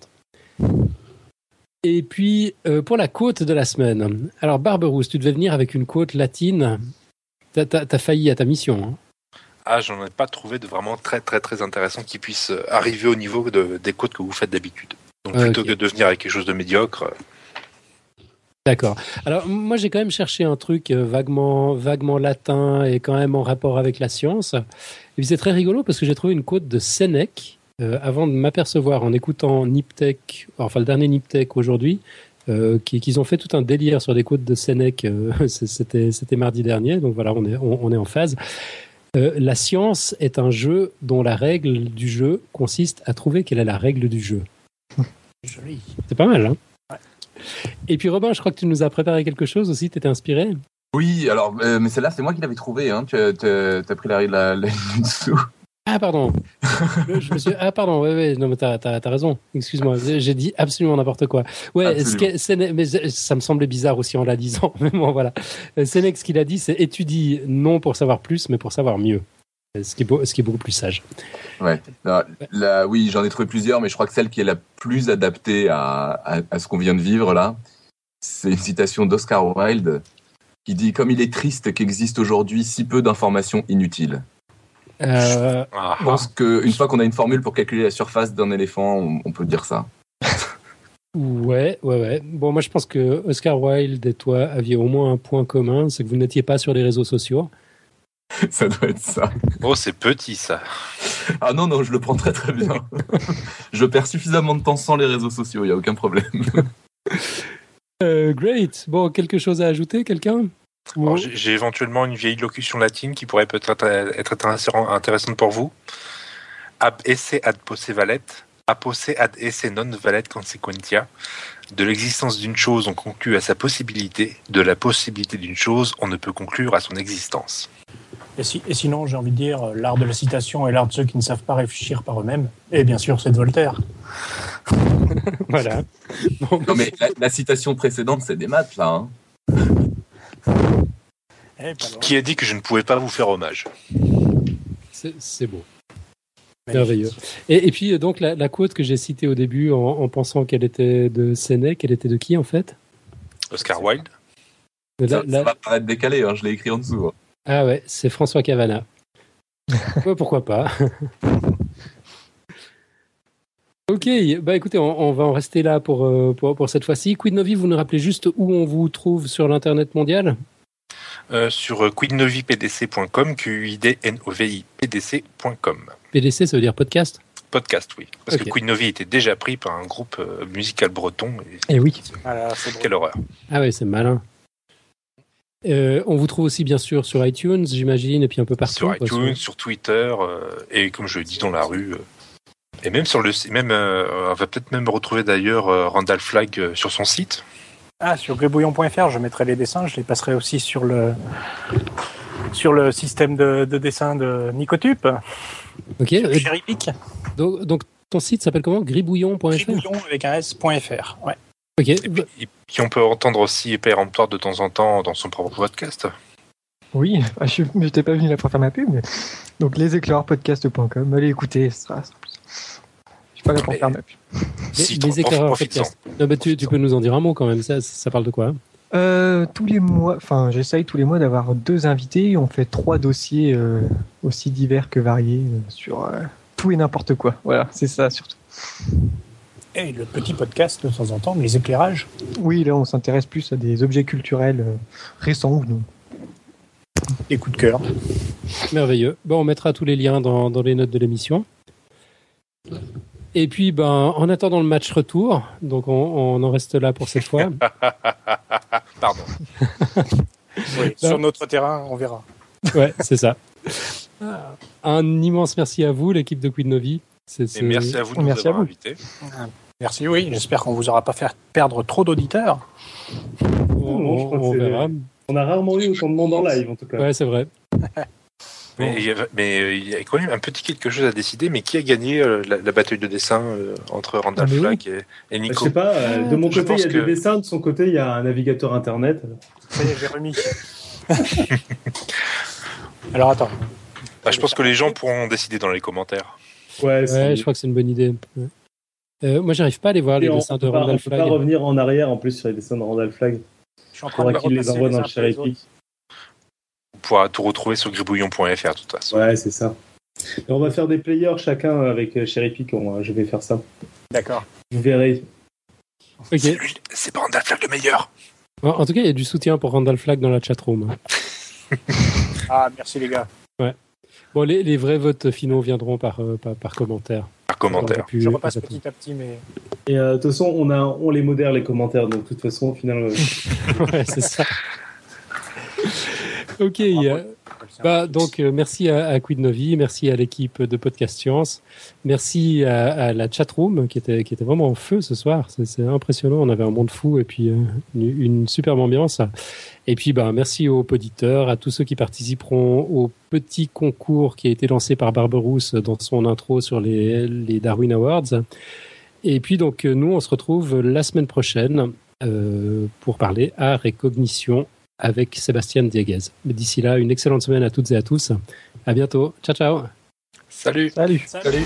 Et puis, euh, pour la côte de la semaine. Alors, Barberousse, tu devais venir avec une côte latine. T'as failli à ta mission. hein. Ah, j'en ai pas trouvé de vraiment très très très intéressant qui puisse euh, arriver au niveau de- des côtes que vous faites d'habitude. Donc Ah, plutôt que de venir avec quelque chose de médiocre, euh, D'accord. Alors moi j'ai quand même cherché un truc vaguement vaguement latin et quand même en rapport avec la science. Et puis c'est très rigolo parce que j'ai trouvé une quote de Sénèque euh, avant de m'apercevoir en écoutant Niptech, enfin le dernier Niptech aujourd'hui, euh, qui- qu'ils ont fait tout un délire sur des quotes de Sénèque. euh, c'était c'était mardi dernier, donc voilà on est on, on est en phase. Euh, la science est un jeu dont la règle du jeu consiste à trouver quelle est la règle du jeu. Joli. C'est pas mal, hein? Et puis Robin, je crois que tu nous as préparé quelque chose aussi, tu étais inspiré? Oui, alors, euh, mais celle-là, c'est moi qui l'avais trouvée. Hein. Tu as, as pris la, la, la dessous. Ah pardon. je me suis... Ah pardon, ouais, ouais, non mais t'as, t'as, t'as raison. Excuse-moi, j'ai dit absolument n'importe quoi. Ouais, ce Sénèque- mais ça me semblait bizarre aussi en la disant. Mais bon, voilà. Euh, Sénèque, ce qu'il a dit, c'est étudie non pour savoir plus, mais pour savoir mieux. ce qui est, beau- ce qui est beaucoup plus sage. Ouais. Là, là, oui, j'en ai trouvé plusieurs, mais je crois que celle qui est la plus adaptée à, à, à ce qu'on vient de vivre là, c'est une citation d'Oscar Wilde qui dit Comme il est triste qu'existe aujourd'hui si peu d'informations inutiles. Euh, Ah, Je pense qu'une fois qu'on a une formule pour calculer la surface d'un éléphant, on, on peut dire ça. ouais, ouais, ouais. Bon, moi, je pense que Oscar Wilde et toi aviez au moins un point commun, c'est que vous n'étiez pas sur les réseaux sociaux. ça doit être ça. Oh, c'est petit ça. Ah non, non, je le prends très très bien. je perds suffisamment de temps sans les réseaux sociaux, il n'y a aucun problème. Euh, great. Bon, quelque chose à ajouter, quelqu'un? J'ai éventuellement une vieille locution latine qui pourrait peut-être être intéressant- intéressante pour vous. Ab esse ad posse valet, a posse ad esse non valet consequentia. De l'existence d'une chose, on conclut à sa possibilité. De la possibilité d'une chose, on ne peut conclure à son existence. Et, si- et sinon, j'ai envie de dire, l'art de la citation est l'art de ceux qui ne savent pas réfléchir par eux-mêmes. Et bien sûr, c'est de Voltaire. Voilà. Bon, Non mais la, la citation précédente, c'est des maths là. hein. Eh. Qui a dit que je ne pouvais pas vous faire hommage c'est beau. Merveilleux. Et, et puis, euh, donc, la, la quote que j'ai citée au début en, en pensant qu'elle était de Sénèque, elle était de qui, en fait? Oscar Wilde La- Ça, la- ça va paraître décalé, hein, je l'ai écrit en dessous. hein. Ah ouais, c'est François Cavana. Ouais, pourquoi pas? Ok, bah écoutez, on, on va en rester là pour, euh, pour, pour cette fois-ci. Quid Novi, vous nous rappelez juste où on vous trouve sur l'Internet mondial? Euh, sur euh, quidnovipdc.com, q i d n o v i p d c.com. PDC, ça veut dire podcast? Podcast, oui. Parce que Quid Novi était déjà pris par un groupe euh, musical breton. Et... Et oui. Drôle. Quelle horreur. Ah ouais, c'est malin. Euh, on vous trouve aussi bien sûr sur iTunes, j'imagine, et puis un peu partout. sur quoi, iTunes, sur Twitter, euh, et comme je le dis dans la rue. Et même sur le site, même, euh, on va peut-être même retrouver d'ailleurs euh, Randall Flagg euh, sur son site. Ah, sur grébouillon.fr, je mettrai les dessins, je les passerai aussi sur le sur le système de, de dessin de Nicotube, Ok, donc, donc ton site s'appelle comment? Gribouillon.fr gribouillon avec un s.fr. Ouais. Ok, Et puis, et puis on peut entendre aussi Péremptoire de temps en temps dans son propre podcast. Oui, ah, je n'étais pas venu là pour faire ma pub. Mais... Donc leséclairpodcast.com, allez écouter, ce sera, ce sera. Je suis pas là pour Mais- faire pub. les, Si, les éclaireurs podcast. Non, mais tu, tu peux nous en dire un mot quand même, ça, ça parle de quoi Euh, tous les mois, enfin j'essaye tous les mois d'avoir deux invités. On fait trois dossiers euh, aussi divers que variés euh, sur euh, tout et n'importe quoi. Voilà, c'est ça surtout. Et le petit podcast de temps en temps, les éclairages? Oui, là on s'intéresse plus à des objets culturels euh, récents ou non. Des coups de cœur. Merveilleux. Bon, on mettra tous les liens dans, dans les notes de l'émission. Et puis, ben, en attendant le match retour, donc on, on en reste là pour cette fois. Pardon. Oui, sur notre terrain, on verra. Ouais, c'est ça. Un immense merci à vous, l'équipe de Quid Novi. C'est- Et c'est- merci à vous de nous Merci avoir invités. Merci, oui. J'espère qu'on vous aura pas fait perdre trop d'auditeurs. On, Non, je crois que on verra. On a rarement eu autant de monde en live, en tout cas. Ouais, c'est vrai. Mais il y a- mais, euh, il y a quand même un petit quelque chose à décider. Mais qui a gagné euh, la, la bataille de dessin euh, entre Randall Ah, et, et Bah, je Nico sais pas, euh, de mon Je côté, il y a pense des que- dessins, de son côté, il y a un navigateur internet. Ça y est, j'ai remis. Alors attends. Bah, Je pense que les gens pourront décider dans les commentaires. Ouais, je crois que c'est une bonne idée. Ouais. Euh, moi, j'arrive pas à les voir, les on dessins de peut pas, on Randall peut pas revenir en arrière en plus sur les dessins de Randall Flagg. Je suis en train de les envoie dans le après les cherry autres. On pourra tout retrouver sur gribouillon.fr de toute façon. Ouais, c'est ça. Et on va faire des players chacun avec euh, Cherry Pick. on- Je vais faire ça. D'accord. Vous verrez. Ok. C'est lui- C'est pas Randall Flagg le meilleur. En, tout cas, il y a du soutien pour Randall Flagg dans la chatroom. Ah, merci les gars. Bon, les, les vrais votes finaux viendront par, euh, par, par commentaire. Par commentaire. pu- Je repasse petit à petit, mais Et euh, de toute façon, on, a, on les modère les commentaires. Donc, de toute façon, au final, euh, ouais, c'est ça. ok. bah, donc, euh, merci à, à Quid Novi, merci à l'équipe de Podcast Science, merci à, à la chatroom qui était, qui était vraiment en feu ce soir. C'est impressionnant. On avait un monde fou et puis euh, une, une superbe ambiance. Et puis, bah, merci aux auditeurs, à tous ceux qui participeront au petit concours qui a été lancé par Barberousse dans son intro sur les, les Darwin Awards. Et puis, donc, nous, on se retrouve la semaine prochaine euh, pour parler art et cognition avec Sébastien Dieguez. D'ici là, une excellente semaine à toutes et à tous. À bientôt. Ciao, ciao. Salut. Salut. Salut.